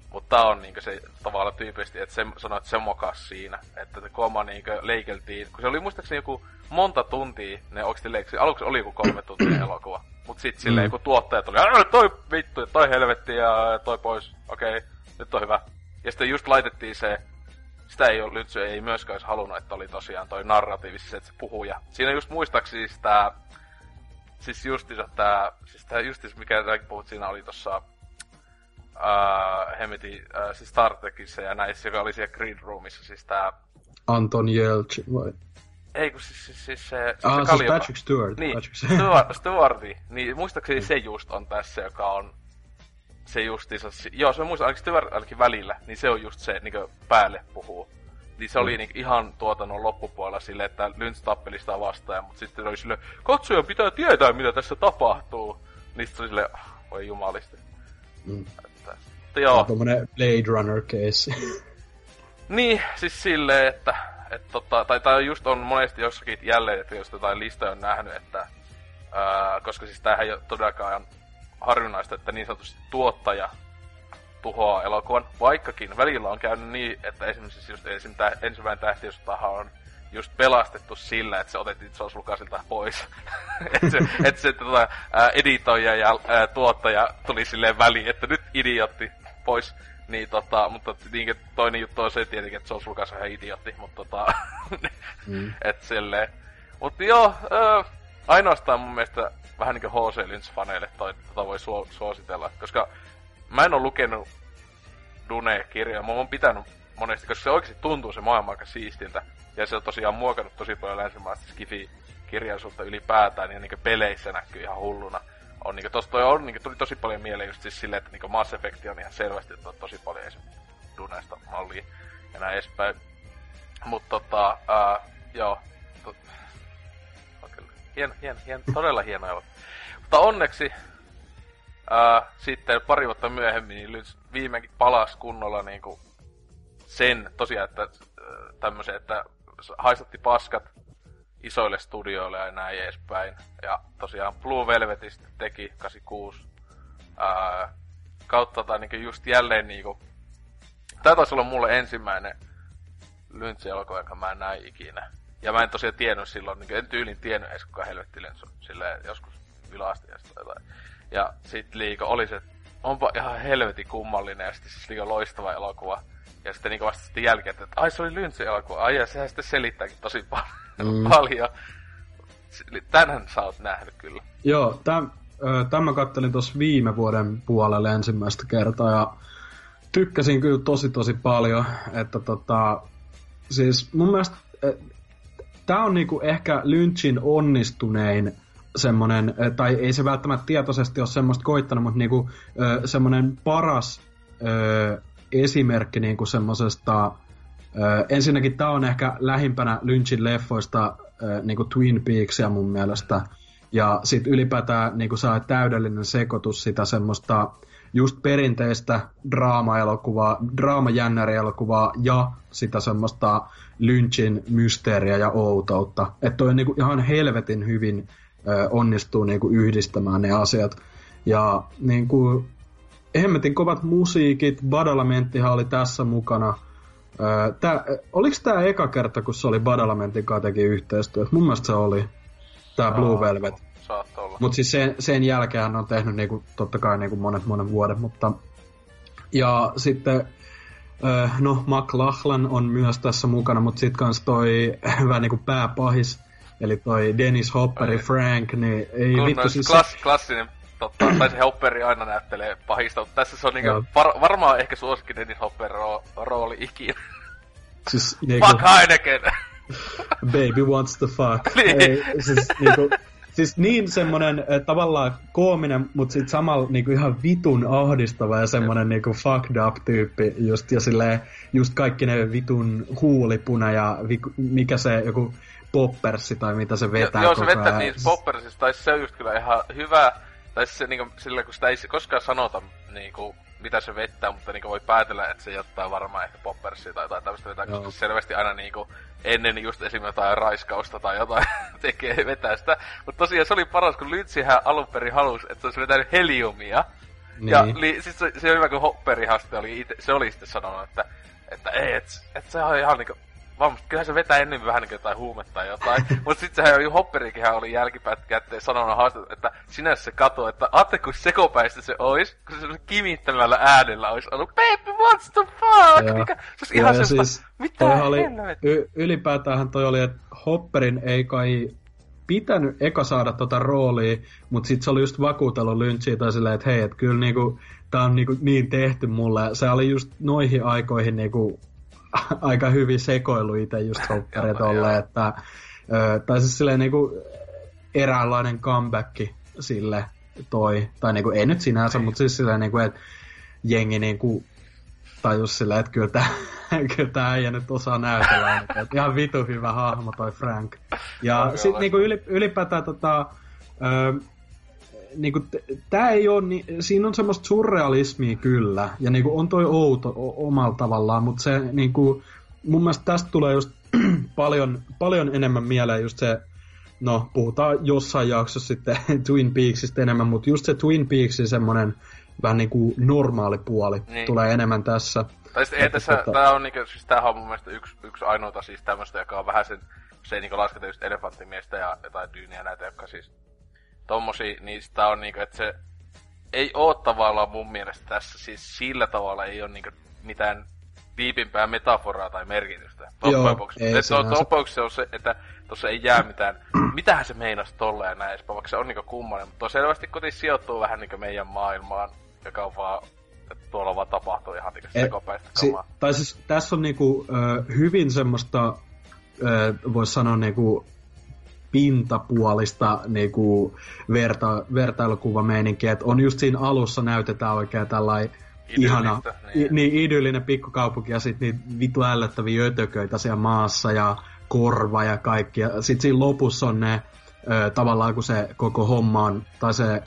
Speaker 4: Mutta on niinku se tavallaan tyypillisesti, että se sanoi, että se mokas siinä. Että se koma niinku leikeltiin. Kun se oli muistaakseni joku monta tuntia, ne oikeasti leiksi. Aluksi oli joku kolme tuntia elokuva. Mut sit silleen, mm. kun tuottajat oli, Älä, toi vittu, ja toi helvetti ja toi pois. Okei, okay, nyt on hyvä. Ja sitten just laitettiin se, sitä ei ole, Lytsy ei myöskään olisi halunnut, että oli tosiaan toi narratiivisesti että se puhuja. Siinä just muistaakseni siis tää, siis justiinsa tää, siis tää justis, mikä puhut siinä oli tossa uh, hemeti, uh, siis Star Trekissa ja näissä, joka oli siellä Green Roomissa, siis tää...
Speaker 5: Anton Jeltsin vai?
Speaker 4: Ei, kun siis, siis, siis se...
Speaker 5: ah,
Speaker 4: se
Speaker 5: siis Patrick Stewart.
Speaker 4: Niin,
Speaker 5: Patrick
Speaker 4: Stewart, Stewarti. Niin, muistaakseni se just on tässä, joka on se justiinsa... Joo, se muista, ainakin Stewart ainakin välillä, niin se on just se, niin päälle puhuu. Niin se mm. oli niin ihan tuotannon loppupuolella silleen, että Lynch tappeli sitä vastaan, mutta sitten oli silleen, katsoja pitää tietää, mitä tässä tapahtuu. Niin sitten se oli silleen, ah, voi jumalisti.
Speaker 5: Mm.
Speaker 4: Mutta joo.
Speaker 5: Tommonen Blade Runner case.
Speaker 4: niin, siis silleen, että et tota, tai, tai just on monesti jossakin jälleen, että jos jotain listoja on nähnyt, että ää, koska siis tämähän ei ole todellakaan harvinaista, että niin sanotusti tuottaja tuhoaa elokuvan, vaikkakin välillä on käynyt niin, että esimerkiksi just esim. Tä, ensimmäinen tähtiöstaha on just pelastettu sillä, että se otettiin George Lucasilta pois. että se, et se tota, ää, editoija ja ää, tuottaja tuli silleen väliin, että nyt idiotti pois. Niin tota, mutta niin, toinen juttu on se tietenkin, että George Lucas on ihan idiotti, mutta tota, mm. et silleen. Mutta joo, ö, ainoastaan mun mielestä vähän niinku H.C. Lynch-faneille toi, tota voi suo, suositella, koska mä en oo lukenut Dune-kirjaa, mä oon pitänyt monesti, koska se oikeasti tuntuu se maailma aika siistiltä. Ja se on tosiaan muokannut tosi paljon länsimaista skifi-kirjallisuutta ylipäätään, ja niin peleissä näkyy ihan hulluna on niinku, tossa toi on, niinku, tuli tosi paljon mieleen just siis silleen, että niinku Mass Effect on ihan selvästi että on tosi paljon esimerkiksi Dunesta mallia ja näin edespäin. Mut tota, ää, joo, to, hieno, hieno, hieno, todella hieno elokuva. Mutta onneksi ää, sitten pari vuotta myöhemmin niin Lynch viimeinkin palasi kunnolla niinku sen tosiaan, että tämmöisen, että haistatti paskat isoille studioille ja näin edespäin. Ja tosiaan Blue Velvetistä teki 86 ää, kautta tai niinku just jälleen niinku... Tää taisi olla mulle ensimmäinen Lynch-elokuva, jonka mä näin ikinä. Ja mä en tosiaan tiennyt silloin, niin en tyylin tiennyt edes kuka helvetti on. Silleen joskus yläasti ja jotain. Ja sit liiko oli se, onpa ihan helvetin kummallinen ja sitten siis liiko loistava elokuva. Ja sitten niinku vasta sitten jälkeen, että ai se oli Lynchin elokuva. Ai ja sehän sitten selittääkin tosi paljon. Mm. paljon. Tänhän sä oot nähnyt kyllä.
Speaker 5: Joo, täm, tämän mä kattelin tuossa viime vuoden puolelle ensimmäistä kertaa ja tykkäsin kyllä tosi tosi paljon, että tota, siis mun mielestä tämä on niinku ehkä Lynchin onnistunein semmonen, tai ei se välttämättä tietoisesti ole semmoista koittanut, mutta niinku, semmonen paras esimerkki niinku semmosesta Ö, ensinnäkin tämä on ehkä lähimpänä Lynchin leffoista ö, niin kuin Twin Peaksia mun mielestä. Ja sitten ylipäätään niin kuin saa täydellinen sekoitus sitä semmoista just perinteistä draama-elokuvaa, draamajännärielokuvaa ja sitä semmoista Lynchin mysteeriä ja outoutta. Että toi niin kuin ihan helvetin hyvin ö, onnistuu niin kuin yhdistämään ne asiat. Ja niin kuin, hemmetin kovat musiikit, Badalamenttihan oli tässä mukana – tää, oliko tämä eka kerta, kun se oli Badalamentin kanssa teki yhteistyötä? Mun mielestä se oli. Tämä Blue Velvet. Mutta siis sen, sen jälkeen hän on tehnyt niinku, totta kai niinku monet monen vuoden, mutta... Ja sitten, no McLachlan on myös tässä mukana, mutta sitten kans toi vähän niinku pääpahis, eli toi Dennis Hopperi Frank, niin ei
Speaker 4: Kun vittu siis... Klass, klassinen totta, tai se Hopperi aina näyttelee pahista, mutta tässä se on niinku var, varmaan ehkä suosikki Dennis Hopper ro, rooli ikinä.
Speaker 5: Siis
Speaker 4: niinku... Fuck Heineken!
Speaker 5: Baby wants to fuck. niin. Ei, siis, niinku, siis niin semmonen tavallaan koominen, mutta sitten samalla niinku ihan vitun ahdistava ja semmonen niinku fucked up tyyppi just ja silleen, just kaikki ne vitun huulipuna ja mikä se joku poppersi tai mitä se vetää
Speaker 4: Joo, se vetää niin poppersista, tai se on just kyllä ihan hyvä Tai siis se niinku, sillä kun sitä ei koskaan sanota niinku, mitä se vettää, mutta niinku voi päätellä, että se jättää varmaan ehkä poppersia tai jotain tämmöistä vetää, koska selvästi aina niinku ennen just esimerkiksi jotain raiskausta tai jotain tekee vetää sitä. Mutta tosiaan se oli paras, kun Lynchihän alun perin halusi, että se olisi vetänyt heliumia. Niin. Ja li, siis se, se, on hyvä, kun Hopperihaste oli ite, se oli sitten sanonut, että, että ei, että et se on ihan niinku vaan kyllähän se vetää ennen vähän niin jotain huumetta tai jotain. Mutta sitten sehän Hopperikin oli jälkipätkätteen sanonut haastat, että sinä se kato, että aatte kun sekopäistä se ois, kun se kimittämällä äänellä olisi ollut Baby, what's the fuck? Mikä, se olisi ihan semmoista, siis, mitä
Speaker 5: oli, y- ylipäätään toi oli, että Hopperin ei kai pitänyt eka saada tota roolia, mutta sitten se oli just vakuutellut Lynchiä tai silleen, että hei, että kyllä niinku, tää on niinku niin tehty mulle. Se oli just noihin aikoihin niinku aika hyvin sekoilu itse just Hopperia tolle, että ö, tai siis silleen niinku eräänlainen comeback sille toi, tai niinku ei nyt sinänsä, mutta siis silleen niinku, että jengi niinku tajus silleen, että kyllä tää, kyllä tää äijä nyt osaa näytellä, että ihan vitu hyvä hahmo toi Frank. Ja sit niinku ylipäätään tota, ö, niinku, tää ei ole, ni, siinä on semmoista surrealismia kyllä, ja niinku on toi outo o, omalla tavallaan, mutta se niinku, mun mielestä tästä tulee just paljon, paljon enemmän mieleen just se, no puhutaan jossain jaksossa sitten Twin Peaksista enemmän, mutta just se Twin Peaksin semmonen vähän niinku normaali puoli niin. tulee enemmän tässä.
Speaker 4: Tai sitten ei tässä, tota... tää on niinku, siis tämähän on mun mielestä yksi, yksi ainoita siis tämmöstä, joka on vähän sen, se ei niinku lasketa just elefanttimiestä ja jotain dyyniä näitä, jotka siis tommosia, niin sitä on niinku, että se ei oo tavallaan mun mielestä tässä, siis sillä tavalla ei oo niinku mitään viipimpää metaforaa tai merkitystä. Loppujen se on se, että tuossa ei jää mitään, mitähän se meinas tolle ja näin, vaikka se on niinku kummanen, mutta selvästi kotiin sijoittuu vähän niinku meidän maailmaan, joka on vaan että tuolla vaan tapahtuu ihan niinku sekopäistä si-
Speaker 5: Tai siis tässä on niinku, ö, hyvin semmoista, voisi sanoa niinku pintapuolista niinku verta, vertailukuvameininkiä, että on just siinä alussa näytetään oikein tällainen ihana, niin. niin idyllinen pikkukaupunki ja sitten niitä vitu ällöttäviä ötököitä siellä maassa ja korva ja kaikki. Ja sitten siinä lopussa on ne ö, tavallaan kun se koko homma on, tai se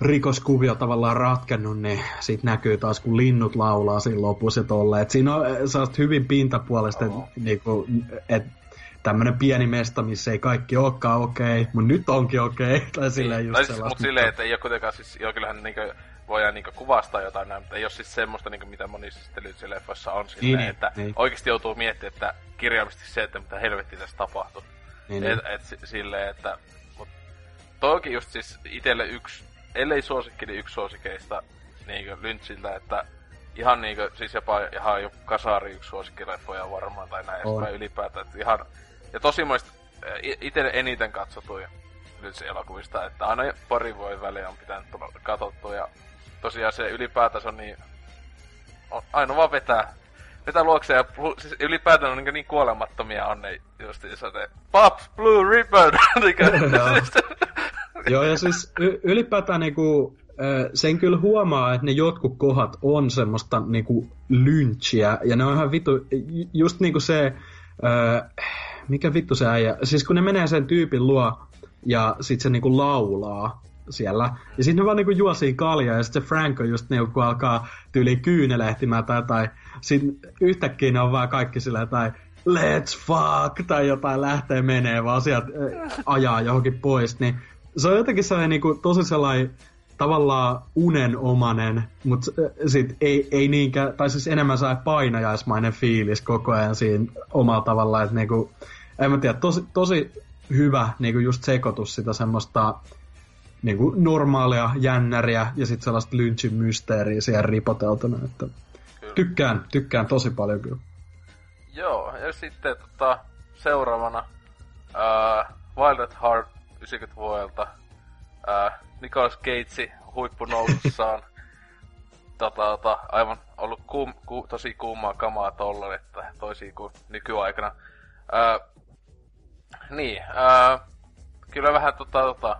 Speaker 5: rikoskuvio tavallaan ratkennut, niin sit näkyy taas, kun linnut laulaa siinä lopussa tolle. Et siinä on sellaista hyvin pintapuolesta, oh. että niinku, et tämmönen pieni mesta, missä ei kaikki olekaan okei, okay, mutta nyt onkin okei. Okay, tai silleen
Speaker 4: just siis, mutta silleen, että ei ole kuitenkaan siis, joo kyllähän niinku voidaan niinku kuvastaa jotain näin, mutta ei ole siis semmoista, niinku, mitä monissa sitten leffoissa on silleen, niin, että niin. oikeasti joutuu miettimään, että kirjaimisesti se, että mitä helvetti tässä tapahtuu. Niin, et, niin. et, et, silleen, että... Mut toki just siis itelle yksi, ellei suosikki, niin yksi suosikeista niinku Lynchiltä, että ihan niinku, siis jopa ihan jo kasari yksi suosikkileffoja varmaan tai näin edespäin ylipäätään, että ihan... Ja tosi monista itse eniten katsotuja nyt elokuvista, että aina pari voi väliä on pitänyt tulla katsottua ja tosiaan se ylipäätänsä on niin... On, aina vaan vetää, vetää luokse ja siis ylipäätään on niin, niin kuolemattomia on ne justiinsa ne Pops Blue Ribbon!
Speaker 5: Joo, ja siis y- ylipäätään niinku, sen kyllä huomaa, että ne jotkut kohdat on semmoista niinku lynchiä, ja ne on ihan vittu, just niinku se, mikä vittu se äijä, siis kun ne menee sen tyypin luo, ja sit se niinku laulaa, siellä. Ja sitten ne vaan niinku juosii kaljaa ja sitten se Frank on just niinku alkaa tyyli kyynelehtimään tai jotain. Sitten yhtäkkiä ne on vaan kaikki sillä tai let's fuck tai jotain lähtee menee vaan sieltä ajaa johonkin pois. Niin se on jotenkin sellainen niinku tosi sellainen tavallaan unenomainen, mutta sit ei, ei niinkään, tai siis enemmän saa painajaismainen fiilis koko ajan siinä omalla tavallaan, että niinku, en mä tiedä, tosi, tosi hyvä niinku just sekoitus sitä semmoista niin kuin normaalia jännäriä ja sitten sellaista lynchin mysteeriä siihen ripoteltuna, että kyllä. tykkään, tykkään tosi paljon kyllä.
Speaker 4: Joo, ja sitten tota, seuraavana uh, Wild at Heart 90 vuodelta uh, Nicolas Cage huippunousussaan tota, tota, aivan ollut kuum, ku, tosi kuumaa kamaa tolla, että toisin kuin nykyaikana. Uh, niin, uh, kyllä vähän tota, tota,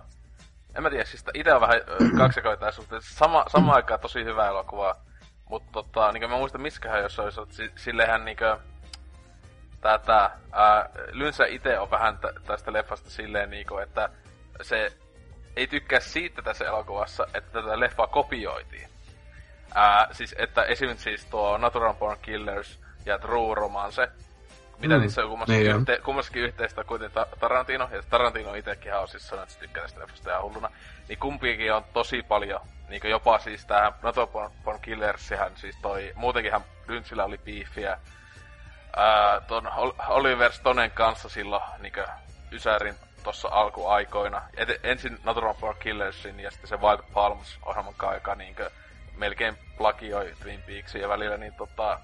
Speaker 4: en mä tiedä, siis itse on vähän kaksikoita suhteen. Sama, sama aikaan tosi hyvä elokuva. Mutta tota, niin mä muistan miskähän jos olisi, että sillehän niinkö... Tätä, ää, Lynsä itse on vähän tästä leffasta silleen niinku, että se ei tykkää siitä tässä elokuvassa, että tätä leffaa kopioitiin. Ää, siis, että esimerkiksi siis tuo Natural Born Killers ja True Romance, mitä mm. niissä on kummassakin, niin yhte, kummassakin yhteistä kuitenkin Tarantino, ja Tarantino itsekin on siis sanonut, että tykkää tästä leffasta ja hulluna, niin kumpikin on tosi paljon, niin jopa siis tähän Natural Born, Born Killersihän, siis toi, muutenkinhan Lynchillä oli ää, ton Oliver Stonen kanssa silloin niin Ysärin tuossa alkuaikoina. Et, ensin Natural Born Killersin ja sitten se Wild Palms ohjelman kaika niin melkein plagioi Twin Peaksin ja välillä niin tota,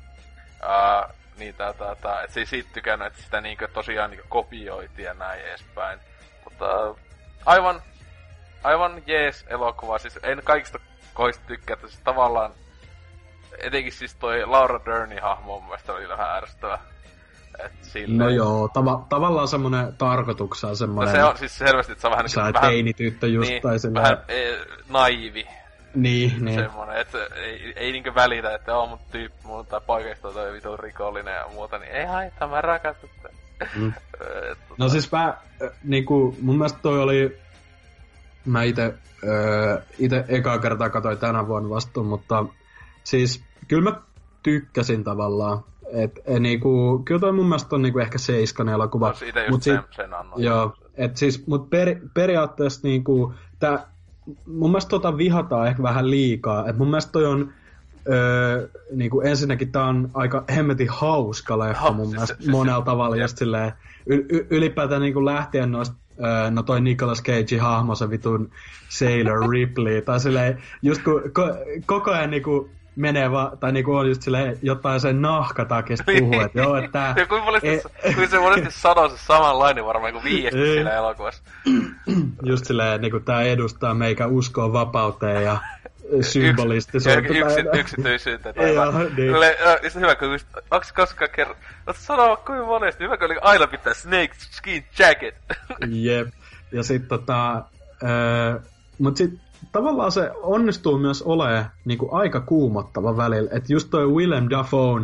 Speaker 4: ää, niin tää, tää, tää, et se ei siitä tykännyt, että sitä niinkö tosiaan niinkö kopioitiin ja näin edespäin. Mutta aivan, aivan jees elokuva, siis en kaikista koista tykkää, että siis tavallaan etenkin siis toi Laura Dernin hahmo mun mielestä oli vähän ärsyttävä.
Speaker 5: Et silleen... No joo, tava- tavallaan semmonen tarkoituksena semmonen...
Speaker 4: No se on siis selvästi, että se on vähän
Speaker 5: niinku... Sä vähän, teinityttö just, niin, tai
Speaker 4: silleen... Vähän e, naivi.
Speaker 5: Niin, niin.
Speaker 4: Semmonen, että ei, ei niinkö välitä, että on mut tyyppi, mun tai paikasta toi vitu rikollinen ja muuta, niin ei haittaa, mä rakastan sitä. Mm.
Speaker 5: Et, tota... No siis mä, niinku, mun mielestä toi oli, mä ite, öö, ite ekaa kertaa katsoin tänä vuonna vastuun, mutta siis kyllä mä tykkäsin tavallaan. Et, e, niinku, kyllä toi mun mielestä on niinku ehkä seiskan elokuva. No,
Speaker 4: siitä just mut sen, sit, sen annoin.
Speaker 5: Joo, et siis, mut per, periaatteessa niinku, tää, mun mielestä tota vihataan ehkä vähän liikaa. Et mun mielestä toi on, öö, niinku ensinnäkin tää on aika hemmetin hauska leffa mun siis, mielestä siis, monella siis, tavalla. Just silleen, y, ylipäätään niinku lähtien noista öö, no toi Nicolas Cage hahmo, se vitun Sailor Ripley, tai silleen, just kun ko, koko ajan niinku menee vaan, tai niinku on just silleen jotain sen nahkatakista puhuu, että joo, että tää...
Speaker 4: ja kuinka monesti, e- se monesti sanoo se samanlainen varmaan kuin viiesti e- siinä elokuvassa.
Speaker 5: just silleen, niinku tää edustaa meikä uskoa vapauteen ja symbolistisuutta.
Speaker 4: Yks, yksi, yksityisyyttä. Tai joo, niin. Le, ja se hyvä, kun just, onks koskaan kerran, oot sanoa kuinka monesti, hyvä, kun aina pitää snake skin jacket.
Speaker 5: Jep. Ja sit tota, öö, mut sit tavallaan se onnistuu myös olemaan niin kuin aika kuumottava välillä. Että just toi Willem Dafoe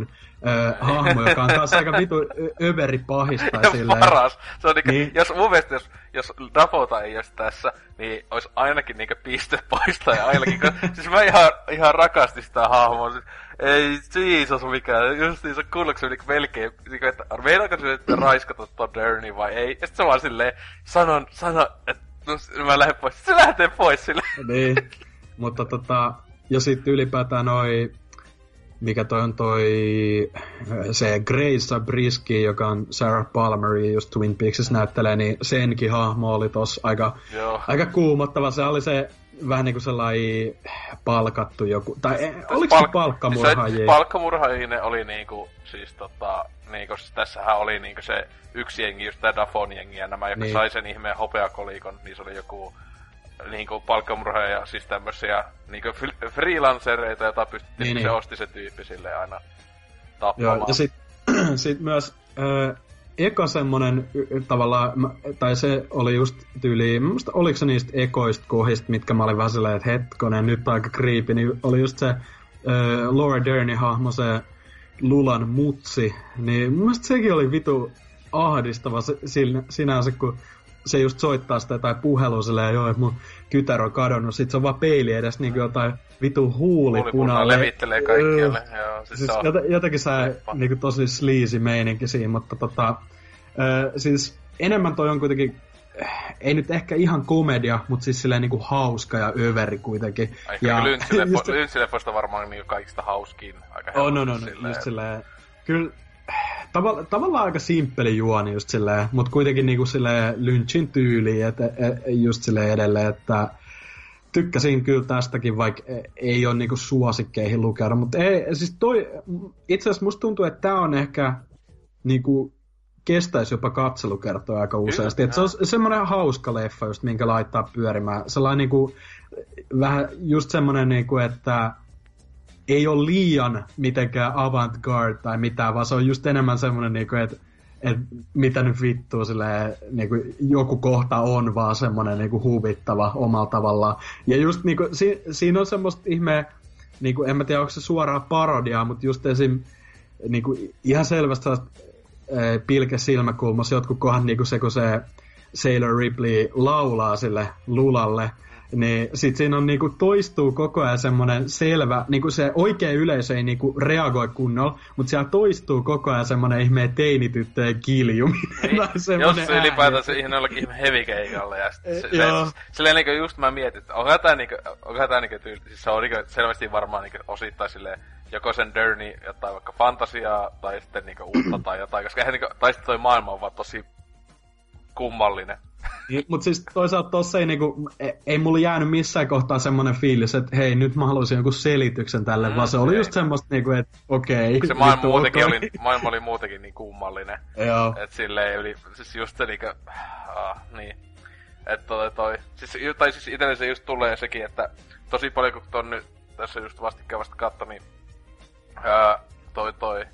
Speaker 5: äh, hahmo, joka on taas aika vitu överi pahista.
Speaker 4: Ja paras. Se on niinku, niin. jos mun mielestä, jos, jos Dafota ei olisi tässä, niin olisi ainakin niinku piste poista ja ainakin, kun, siis mä ihan, ihan rakastin sitä hahmoa. Siis, ei Jesus mikään, just niin se kuuluuko se niinku melkein, niinku, että meinaako se että raiskata ton Derny vai ei. Ja sitten se vaan silleen, sanon, sanon, että no, mä lähden pois. Se lähtee pois sille.
Speaker 5: niin, mutta tota, ja sitten ylipäätään noi, mikä toi on toi, se Grace Brisky, joka on Sarah Palmer, just Twin Peaksissa näyttelee, niin senkin hahmo oli tossa aika, Joo. aika kuumottava. Se oli se vähän niinku sellainen palkattu joku, tai eh, oliko palk- se palkkamurhaajia? Se
Speaker 4: palkkamurhaajia oli niinku, siis tota, niinku, siis tässähän oli niinku se yksi jengi, just tää Dafon jengi ja nämä, jotka niin. sai sen ihmeen hopeakolikon, niin se oli joku niinku palkkamurhaaja ja siis tämmösiä niinku freelancereita, jota pystyttiin, niin, se niin. osti se tyyppi sille aina tappamaan. Joo,
Speaker 5: ja sit, sit myös äh, eka semmonen tavallaan, tai se oli just tyyli, muista oliko se niistä ekoista kohdista, mitkä mä olin vähän silleen, että hetkonen, nyt aika creepy, niin oli just se äh, Laura Dernin hahmo, se Lulan mutsi, niin mun mielestä sekin oli vitu ahdistava se, sinänsä, kun se just soittaa sitä tai puhelua silleen, joo, että mun kytär on kadonnut, sit se on vaan peili edes niin kuin jotain vitu huulipunalle.
Speaker 4: levittelee kaikkialle, uh, joo. Siis, siis
Speaker 5: on... jotenkin sä niin kuin tosi sleazy meininki siinä, mutta tota, uh, siis enemmän toi on kuitenkin ei nyt ehkä ihan komedia, mutta siis silleen niinku hauska ja överi kuitenkin.
Speaker 4: Ehkä ja, Lyntsileffoista varmaan niinku kaikista hauskin aika
Speaker 5: no, no, silleen. just silleen, kyllä Tava, tavallaan aika simppeli juoni just silleen, mutta kuitenkin niinku silleen Lynchin tyyli, että et, just silleen edelleen, että tykkäsin kyllä tästäkin, vaikka ei ole niinku suosikkeihin lukea, mutta ei, siis toi, itse asiassa musta tuntuu, että tämä on ehkä niinku kestäisi jopa katselukertoa aika useasti. Että se on semmoinen hauska leffa, just minkä laittaa pyörimään. Sellainen niinku, vähän just semmoinen, niinku, että ei ole liian mitenkään avantgarde tai mitään, vaan se on just enemmän semmoinen, niinku, että et mitä nyt vittua silleen, niinku, joku kohta on vaan semmoinen niinku, huvittava omalla tavallaan. Ja just niinku, si, siinä on semmoista ihmeä, niinku, en mä tiedä onko se suoraan parodiaa, mutta just esim. Niinku, ihan selvästi pilke silmäkulmassa jotkut kohdat niinku se, kun se Sailor Ripley laulaa sille lulalle, niin sit siinä on niinku toistuu koko ajan semmonen selvä, niinku se oikea yleisö ei niinku reagoi kunnolla, mutta siellä toistuu koko ajan semmonen ihme teinityttöjen kiljuminen.
Speaker 4: Niin, jos se ylipäätään se ihan jollakin ihme hevikeikalla ja sit se, se, se, silleen niinku just mä mietin, että onko tää niinku, onko tää niinku tyyli, siis se on niinku selvästi varmaan niinku osittain silleen, joko sen Derny jotain vaikka fantasiaa tai sitten niinku uutta tai jotain, koska eihän niinku, tai sitten toi maailma on vaan tosi kummallinen.
Speaker 5: Niin, mutta siis toisaalta tossa ei, niinku, ei, ei mulla jäänyt missään kohtaa semmonen fiilis, että hei, nyt mä haluaisin jonkun selityksen tälle, mm, vaan se oli just semmoista niinku, että okei. Okay,
Speaker 4: se maailma, muutenkin oli, maailma oli muutenkin niin kummallinen.
Speaker 5: Joo.
Speaker 4: Et silleen yli, siis just se niinku, ah, niin. Että toi, toi, siis, tai siis itselle se just tulee sekin, että tosi paljon kun ton nyt tässä just vastikään vasta katto, niin ää, toi toi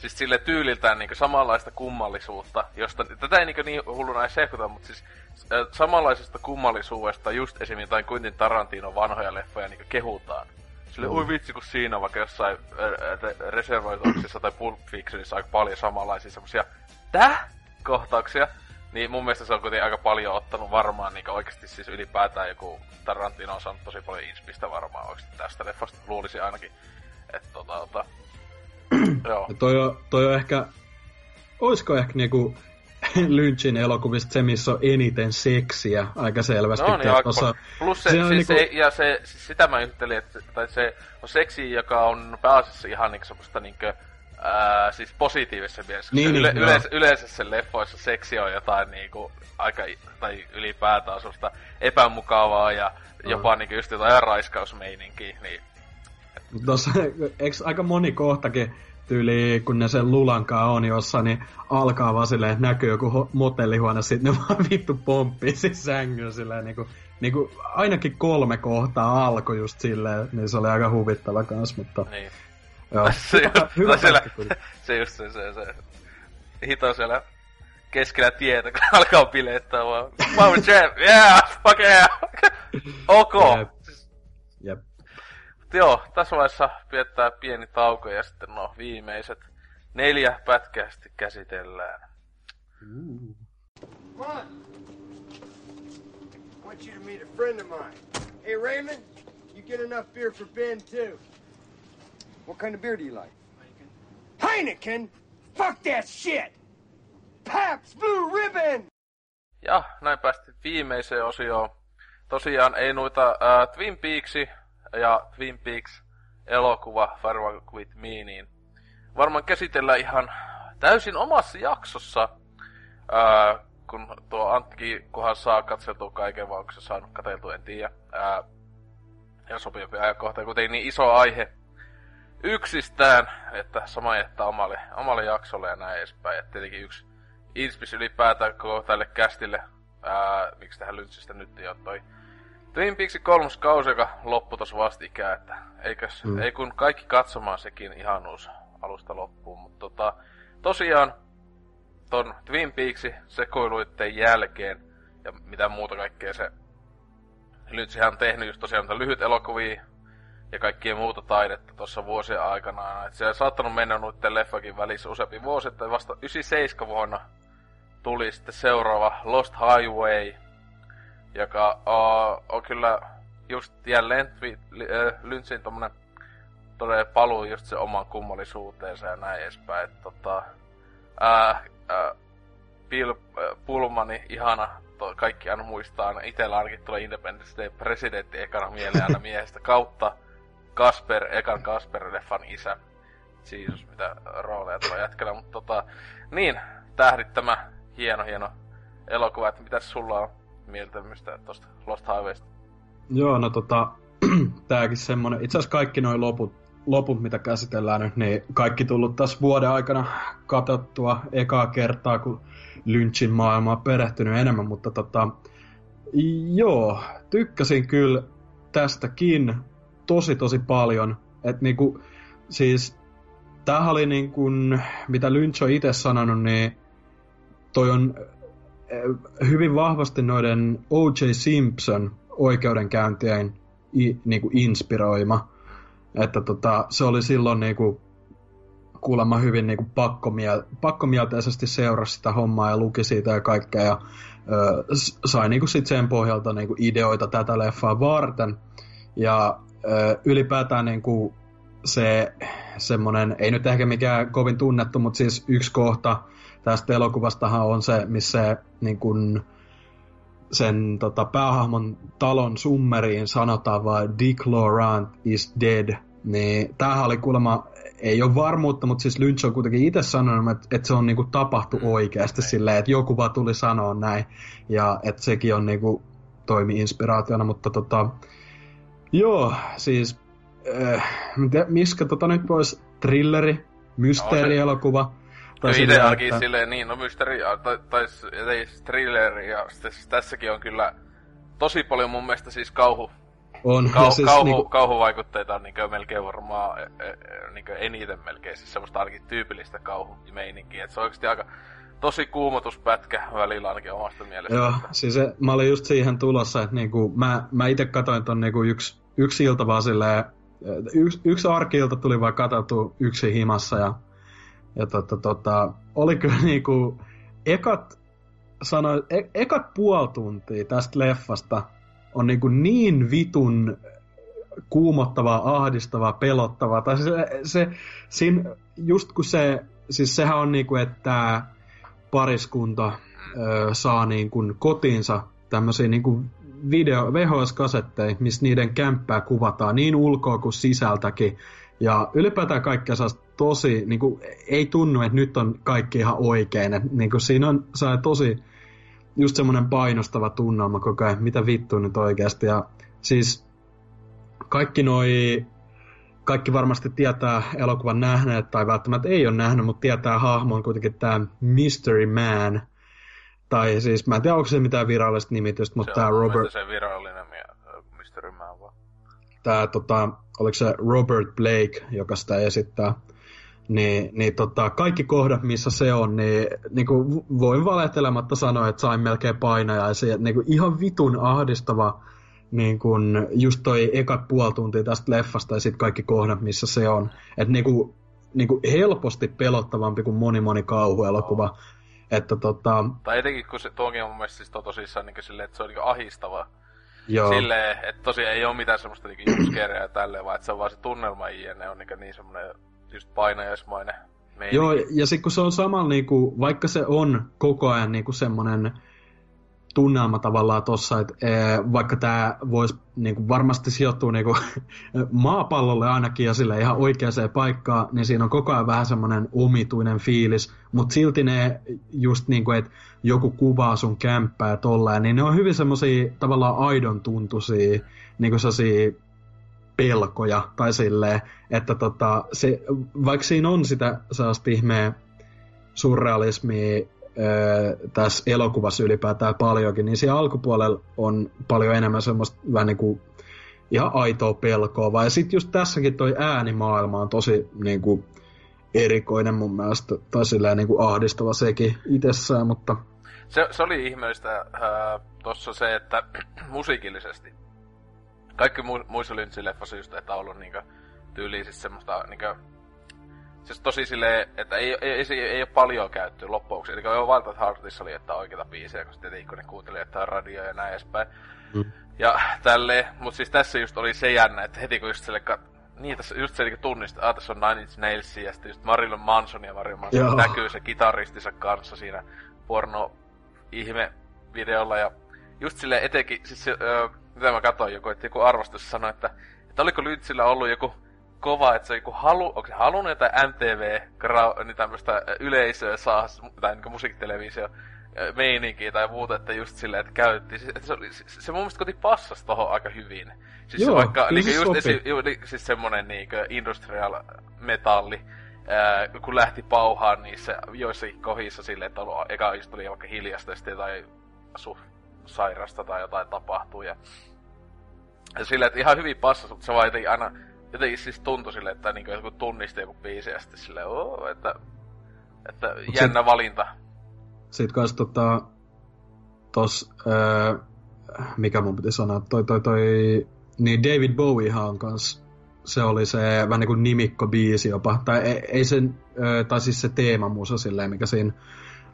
Speaker 4: siis sille tyyliltään niinku samanlaista kummallisuutta, josta, tätä ei niinku niin hulluna ei sekuta, mutta siis äh, samanlaisesta kummallisuudesta just esim. tai Quentin Tarantino vanhoja leffoja niinku kehutaan. Sille, mm. oi vitsi, kun siinä vaikka jossain äh, reservoituksissa tai Pulp Fictionissa aika paljon samanlaisia semmosia täh kohtauksia. Niin mun mielestä se on kuitenkin aika paljon ottanut varmaan niin oikeasti siis ylipäätään joku Tarantino on saanut tosi paljon inspistä varmaan oikeasti tästä leffasta, luulisi ainakin. Että tota, tota,
Speaker 5: Joo. Ja toi, on, toi on ehkä, oisko ehkä niinku Lynchin elokuvista se, missä on eniten seksiä aika selvästi.
Speaker 4: No niin, osa. Plus se, se, siis niinku... se, ja se, siis sitä mä yhtelin, että tai se on seksi, joka on pääasiassa ihan niinku semmoista niinku, ää, siis positiivisessa mielessä. Niin, yle, niin, yleensä, yleensä sen leffoissa seksi on jotain niinku aika, tai ylipäätään semmoista epämukavaa ja jopa niinku just jotain raiskausmeininkiä, niin
Speaker 5: Tuossa, eikö aika moni kohtakin tyyli, kun ne sen lulankaa on jossain, niin alkaa vaan silleen, että näkyy joku motellihuone, sitten ne vaan vittu pomppii siis sängyn silleen, niin kuin, niin kuin, ainakin kolme kohtaa alkoi just silleen, niin se oli aika huvittava kans, mutta...
Speaker 4: Niin. Joo. se, hyvä, hyvä siellä, se just se, se, se hito siellä keskellä tietä, kun alkaa bilettää vaan. Mama Jam, yeah, fuck yeah! ok. Jep. Mutta joo, tässä vaiheessa piettää pieni tauko ja sitten no viimeiset neljä pätkää sitten käsitellään.
Speaker 7: Come on. I want you to meet a friend of mine. Hey Raymond, you get enough beer for Ben too. What kind of beer do you like? Heineken. Heineken? Fuck that shit! Pabst Blue Ribbon!
Speaker 4: Ja näin päästiin viimeiseen osioon. Tosiaan ei noita äh, Twin Peaksin ja Twin Peaks elokuva Farewell With Me, niin varmaan käsitellään ihan täysin omassa jaksossa, ää, kun tuo Antki, kunhan saa katseltua kaiken, vai onko se saanut katseltua, en tiedä. Ää, ja sopivampi ajankohta, kuten niin iso aihe yksistään, että sama jättää omalle, omalle jaksolle ja näin edespäin. Ja tietenkin yksi inspis ylipäätään koko tälle kästille, ää, miksi tähän Lynchistä nyt jo toi Twin Peaks kolmas kausi, joka loppui tossa vastikään, että eikös, mm. ei kun kaikki katsomaan sekin ihanuus alusta loppuun, mutta tota, tosiaan ton Twin Peaks sekoiluitten jälkeen ja mitä muuta kaikkea se Lynchihän on tehnyt just tosiaan lyhyt elokuvia ja kaikkien muuta taidetta tuossa vuosien aikana. Et se on saattanut mennä noiden leffakin välissä useampi vuosi, että vasta 97 vuonna tuli sitten seuraava Lost Highway, joka uh, on kyllä just jälleen Lynchin tommonen todella paluu just se oman kummallisuuteensa ja näin edespäin. Et, tota, ää, ää, Bill ää, Pullmani, ihana, to, kaikki aina muistaa, aina itellä ainakin tulee Independence Day presidentti ekana mieleen aina miehestä kautta Kasper, ekan Kasper-leffan isä. Jeesus, mitä rooleja tuolla jätkällä, mutta tota, niin, tähdittämä, hieno, hieno elokuva, että mitäs sulla on mieltämystä tosta Lost Highwaysta?
Speaker 5: Joo, no tota, tääkin semmonen, itse asiassa kaikki noin loput, loput, mitä käsitellään nyt, niin kaikki tullut tässä vuoden aikana katsottua ekaa kertaa, kun Lynchin maailmaa perehtynyt enemmän, mutta tota, joo, tykkäsin kyllä tästäkin tosi tosi paljon, että niinku, siis tämähän oli niin kuin, mitä Lynch on itse sanonut, niin toi on hyvin vahvasti noiden O.J. Simpson oikeudenkäyntien i, niinku inspiroima. Että tota, se oli silloin niinku, kuulemma hyvin niinku pakkomiel, pakkomielteisesti seurasi sitä hommaa ja luki siitä ja kaikkea. Ja, ö, sai niinku sit sen pohjalta niinku ideoita tätä leffaa varten. Ja ö, ylipäätään niinku se semmonen, ei nyt ehkä mikään kovin tunnettu, mutta siis yksi kohta tästä elokuvastahan on se, missä niin kun sen tota, päähahmon talon summeriin sanotaan vaan Dick Laurent is dead, niin tämähän oli kuulemma, ei ole varmuutta, mutta siis Lynch on kuitenkin itse sanonut, että, että se on niinku tapahtu mm. oikeasti silleen, että joku vaan tuli sanoa näin, ja että sekin on niinku, toimi inspiraationa, mutta tota, joo, siis äh, miskä tota nyt pois, thrilleri, mysteerielokuva, no,
Speaker 4: Tai Kyllä ideakin että... silleen niin, no mysteeri, tai, tai ei thriller, ja tässäkin on kyllä tosi paljon mun mielestä siis kauhu,
Speaker 5: on.
Speaker 4: Kau, siis kauhu, niinku... Kauhuvaikutteita on niinkö melkein varmaan e, e, niinkö eniten melkein, siis semmoista ainakin tyypillistä kauhumeininkiä. Et se on oikeasti aika tosi kuumotuspätkä välillä ainakin omasta mielestä.
Speaker 5: Joo, siis se, mä olin just siihen tulossa, että niinku, mä, mä itse katsoin ton niinku yksi, yksi ilta vaan silleen, yksi, yksi arkiilta tuli vaan katsottu yksi himassa ja ja tota, tota, oli kyllä niinku, ekat, sano, e, ekat puoli tuntia tästä leffasta on niinku niin vitun kuumottavaa, ahdistavaa, pelottavaa. Tai se, se siinä, just kun se, siis sehän on niinku, että pariskunta ö, saa niinku kotiinsa tämmöisiä niinku video, VHS-kasetteja, missä niiden kämppää kuvataan niin ulkoa kuin sisältäkin. Ja ylipäätään kaikkea saa tosi, niin kuin, ei tunnu, että nyt on kaikki ihan oikein. Et, niin kuin, siinä on saa tosi just semmoinen painostava tunnelma koko ajan, mitä vittu nyt oikeasti. Ja siis kaikki noi, kaikki varmasti tietää elokuvan nähneet tai välttämättä ei ole nähnyt, mutta tietää hahmon kuitenkin tämä Mystery Man. Tai siis, mä en tiedä, onko se mitään virallista nimitystä, mutta tämä Robert...
Speaker 4: Se virallinen Mystery Man vaan.
Speaker 5: Tämä, tota, oliko se Robert Blake, joka sitä esittää niin, niin tota, kaikki kohdat, missä se on, niin, niin kuin voin valehtelematta sanoa, että sain melkein painajaisia. Niin kuin ihan vitun ahdistava niin kuin just toi ekat puoli tuntia tästä leffasta ja sitten kaikki kohdat, missä se on. Että niin kuin, niin kuin helposti pelottavampi kuin moni moni kauhuelokuva. Oh. Että tota...
Speaker 4: Tai etenkin, kun se tuonkin on mun mielestä siis tosissaan niin silleen, että se on niin ahistava. Joo. Silleen, että tosiaan ei ole mitään semmoista niin jumpscareja ja tälleen, vaan että se on vaan se tunnelma ienne on niin, niin semmoinen just painajaismainen meininki.
Speaker 5: Joo, ja sitten kun se on samalla, niinku, vaikka se on koko ajan niinku semmoinen tunnelma tavallaan tossa, että e, vaikka tämä voisi niinku, varmasti sijoittua niinku, maapallolle ainakin ja sille ihan oikeaan paikkaan, niin siinä on koko ajan vähän semmoinen omituinen fiilis, mutta silti ne just niinku, että joku kuvaa sun kämppää tolleen, niin ne on hyvin semmoisia tavallaan aidon tuntuisia, niinku sellaisia pelkoja tai silleen, että tota, se, vaikka siinä on sitä sellaista ihmeä surrealismia öö, tässä elokuvassa ylipäätään paljonkin, niin siellä alkupuolella on paljon enemmän semmoista vähän niin kuin ihan aitoa pelkoa. Vai sitten just tässäkin toi äänimaailma on tosi niin kuin, erikoinen mun mielestä, tai silleen niin kuin ahdistava sekin itsessään, mutta...
Speaker 4: Se, se oli ihmeellistä äh, tuossa se, että musiikillisesti kaikki mu- muissa Lynch-leffoissa just, että on ollut niinku tyyliin siis semmoista niinku Siis tosi silleen, että ei, ei, ei, ei, ole paljon käytty loppuksi. Eli jo Wild at Heartissa oli, että oikeita biisejä, kun sitten ne kuunteli, että on radio ja näin edespäin. Mm. Ja tälleen, mutta siis tässä just oli se jännä, että heti kun just sille kat... Niin, tässä just se niinku tunnisti, että tässä on Nine Inch Nails ja sitten just Marilyn Manson ja Marilyn Manson Joo. näkyy se kitaristinsa kanssa siinä porno ihme videolla ja just sille etenkin, siis se, öö, mitä mä katsoin joku, että joku arvostus sanoi, että, että oliko Lynchillä ollut joku kova, että se joku halu, onko se halunnut jotain MTV, niin tämmöistä yleisöä saa, tai niin musiikkitelevisio meininkiä tai muuta, että just silleen, että käytti. Se, se, se, se mun mielestä koti passasi tohon aika hyvin. Siis Joo, vaikka niinku just esi, ju, siis semmonen niinku industrial metalli, ää, kun lähti pauhaan niissä joissakin kohdissa silleen, että ollut, eka just oli vaikka hiljasta ja tai asu sairasta tai jotain tapahtuu. Ja, silleen, että ihan hyvin passasi, mutta se vaan jotenkin aina jotenkin siis tuntui silleen, että niin joku tunnisti joku biisi ja sitten silleen, oo, että, että jännä sit, valinta.
Speaker 5: Sitten kans tota, tos, öö, mikä mun piti sanoa, toi toi toi, niin David Bowiehan on kans, se oli se vähän niin kuin nimikko biisi jopa, tai ei, ei sen, öö, tai siis se teemamusa silleen, mikä siinä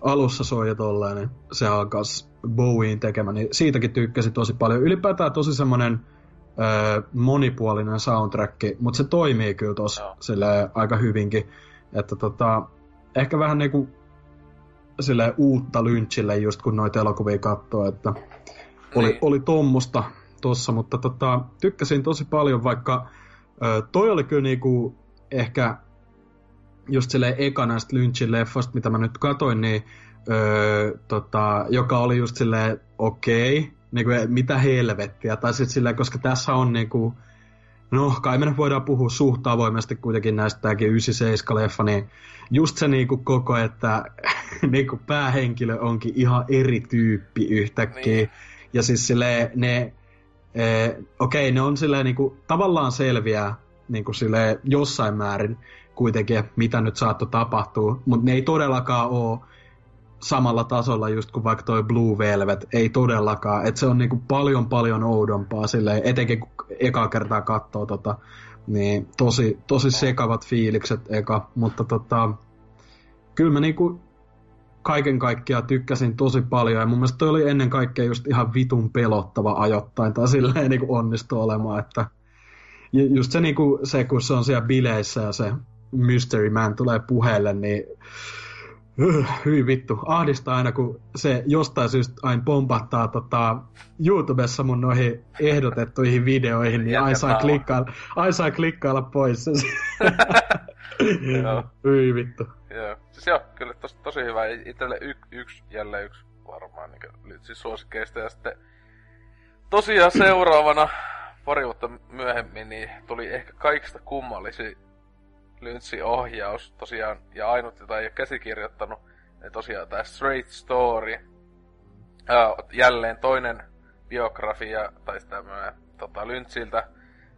Speaker 5: alussa soi ja tolleen, niin se alkaisi Bowiein tekemä, niin siitäkin tykkäsin tosi paljon. Ylipäätään tosi semmoinen ö, monipuolinen soundtrack, mutta se toimii kyllä tossa aika hyvinkin. Että tota, ehkä vähän niinku sille uutta Lynchille just kun noita elokuvia katsoo, että oli, niin. oli tommosta tossa, mutta tota, tykkäsin tosi paljon, vaikka ö, toi oli kyllä niinku ehkä just silleen eka näistä Lynchin leffoista, mitä mä nyt katoin, niin öö, tota, joka oli just silleen okei, okay, niinku, mitä helvettiä, tai sitten silleen, koska tässä on niinku, no kai me voidaan puhua suht avoimesti kuitenkin näistä tämäkin 97-leffa, niin just se niinku koko, että niinku päähenkilö onkin ihan eri tyyppi yhtäkkiä, niin. ja siis silleen ne, e, okei, okay, ne on silleen niinku tavallaan selviä niinku silleen jossain määrin, kuitenkin, mitä nyt saattoi tapahtua, mutta ne ei todellakaan ole samalla tasolla just kuin vaikka toi Blue Velvet, ei todellakaan, että se on niinku paljon paljon oudompaa silleen, etenkin kun eka kertaa katsoo tota, niin tosi, tosi sekavat fiilikset eka, mutta tota, kyllä mä niinku kaiken kaikkiaan tykkäsin tosi paljon, ja mun mielestä toi oli ennen kaikkea just ihan vitun pelottava ajoittain, tai silleen niinku onnistui olemaan, että just se, niinku, se kun se on siellä bileissä ja se Mystery Man tulee puheelle, niin hyi vittu, ahdistaa aina, kun se jostain syystä aina pompahtaa tota, YouTubessa mun noihin ehdotettuihin videoihin, niin aina saa, klikkailla, aina saa klikkailla pois. hyi vittu.
Speaker 4: Joo, siis joo, kyllä tos, tosi hyvä. Itselle y, yksi, jälleen yksi varmaan niin siis suosikkeista. Ja sitten tosiaan seuraavana pari vuotta myöhemmin niin tuli ehkä kaikista kummallisin Lynchin ohjaus tosiaan, ja ainut, jota ei ole käsikirjoittanut, niin tosiaan tämä Straight Story. Ää, jälleen toinen biografia, tai tämmöinen tota, Lynchiltä,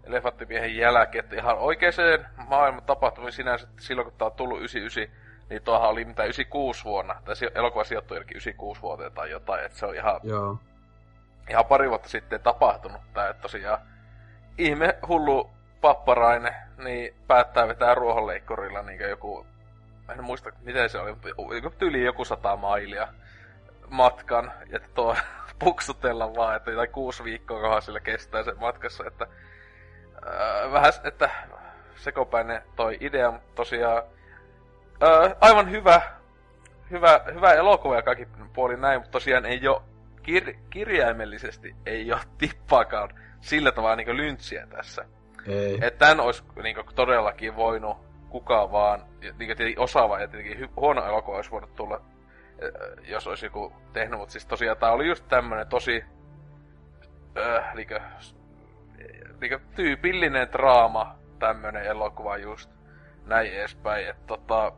Speaker 4: Elefantimiehen jälkeen, että ihan oikeaan maailman tapahtumiin sinänsä, että silloin kun tämä on tullut 99, niin tuohan oli mitä 96 vuonna, tai elokuva sijoittui 96 vuoteen tai jotain, että se on ihan,
Speaker 5: Joo.
Speaker 4: ihan pari vuotta sitten tapahtunut tämä, että tosiaan ihme hullu papparainen niin päättää vetää ruohonleikkurilla niin joku, en muista miten se oli, mutta tyyli joku sata mailia matkan, ja tuo puksutella vaan, että jotain kuusi viikkoa kohan sillä kestää se matkassa, että äh, vähän, että sekopäinen toi idea, mutta tosiaan äh, aivan hyvä, hyvä, hyvä elokuva ja kaikki puoli näin, mutta tosiaan ei ole kir- kirjaimellisesti ei ole tippaakaan sillä tavalla niin lyntsiä tässä.
Speaker 5: Ei.
Speaker 4: Että tän olisi niin todellakin voinut kukaan vaan, niin tietenkin osaava ja tietenkin huono elokuva olisi voinut tulla, jos olisi joku tehnyt, mutta siis tosiaan tää oli just tämmönen tosi äh, niinkö, niinkö tyypillinen draama, tämmönen elokuva just, näin edespäin, että tota,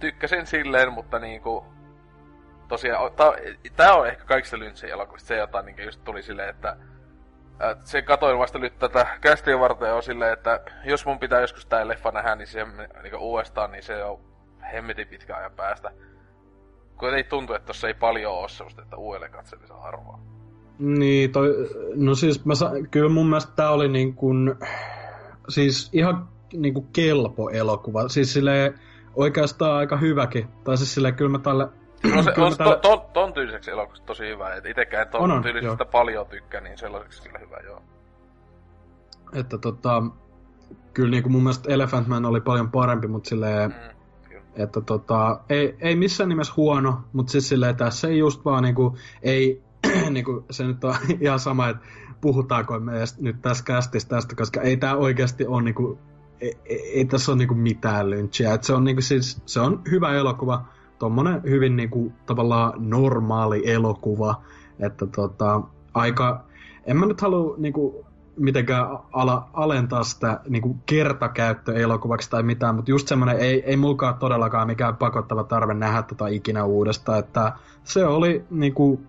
Speaker 4: tykkäsin silleen, mutta niinku, tosiaan, tää on ehkä kaikista Lynch'in elokuvista se, jota niinku just tuli silleen, että et se katoin vasta nyt tätä kästiä varten on silleen, että jos mun pitää joskus tää leffa nähdä, niin se niin uudestaan, niin se on hemmetin pitkä ajan päästä. Kun ei tuntu, että tossa ei paljon oo semmoista, että uudelleen katseellisen arvoa.
Speaker 5: Niin, toi, no siis mä sa, kyllä mun mielestä tää oli niin kuin, siis ihan niin kuin kelpo elokuva. Siis silleen oikeastaan aika hyväkin. Tai siis silleen kyllä mä tälle
Speaker 4: No se on tälle... ton, ton tyyliseksi elokuvasta tosi hyvä. Et itekään ton on, on, tyylisestä joo. paljon tykkää, niin sellaiseksi kyllä hyvä, joo.
Speaker 5: Että tota, kyllä niinku mun mielestä Elephant Man oli paljon parempi, mutta silleen, mm, että tota, ei, ei missään nimessä huono, mutta siis silleen tässä ei just vaan niinku, ei, niinku, se nyt on ihan sama, että puhutaanko me nyt tässä kästissä tästä, koska ei tämä oikeasti ole niinku, ei, ei, ei tässä ole niinku mitään lynchiä. Et se on niinku siis, se on hyvä elokuva, tommonen hyvin niinku tavallaan normaali elokuva, että tota, aika, en mä nyt halua niinku mitenkään ala, alentaa sitä niinku kertakäyttöelokuvaksi tai mitään, mutta just semmoinen ei, ei mulkaan todellakaan mikään pakottava tarve nähdä tota ikinä uudestaan, että se oli niinku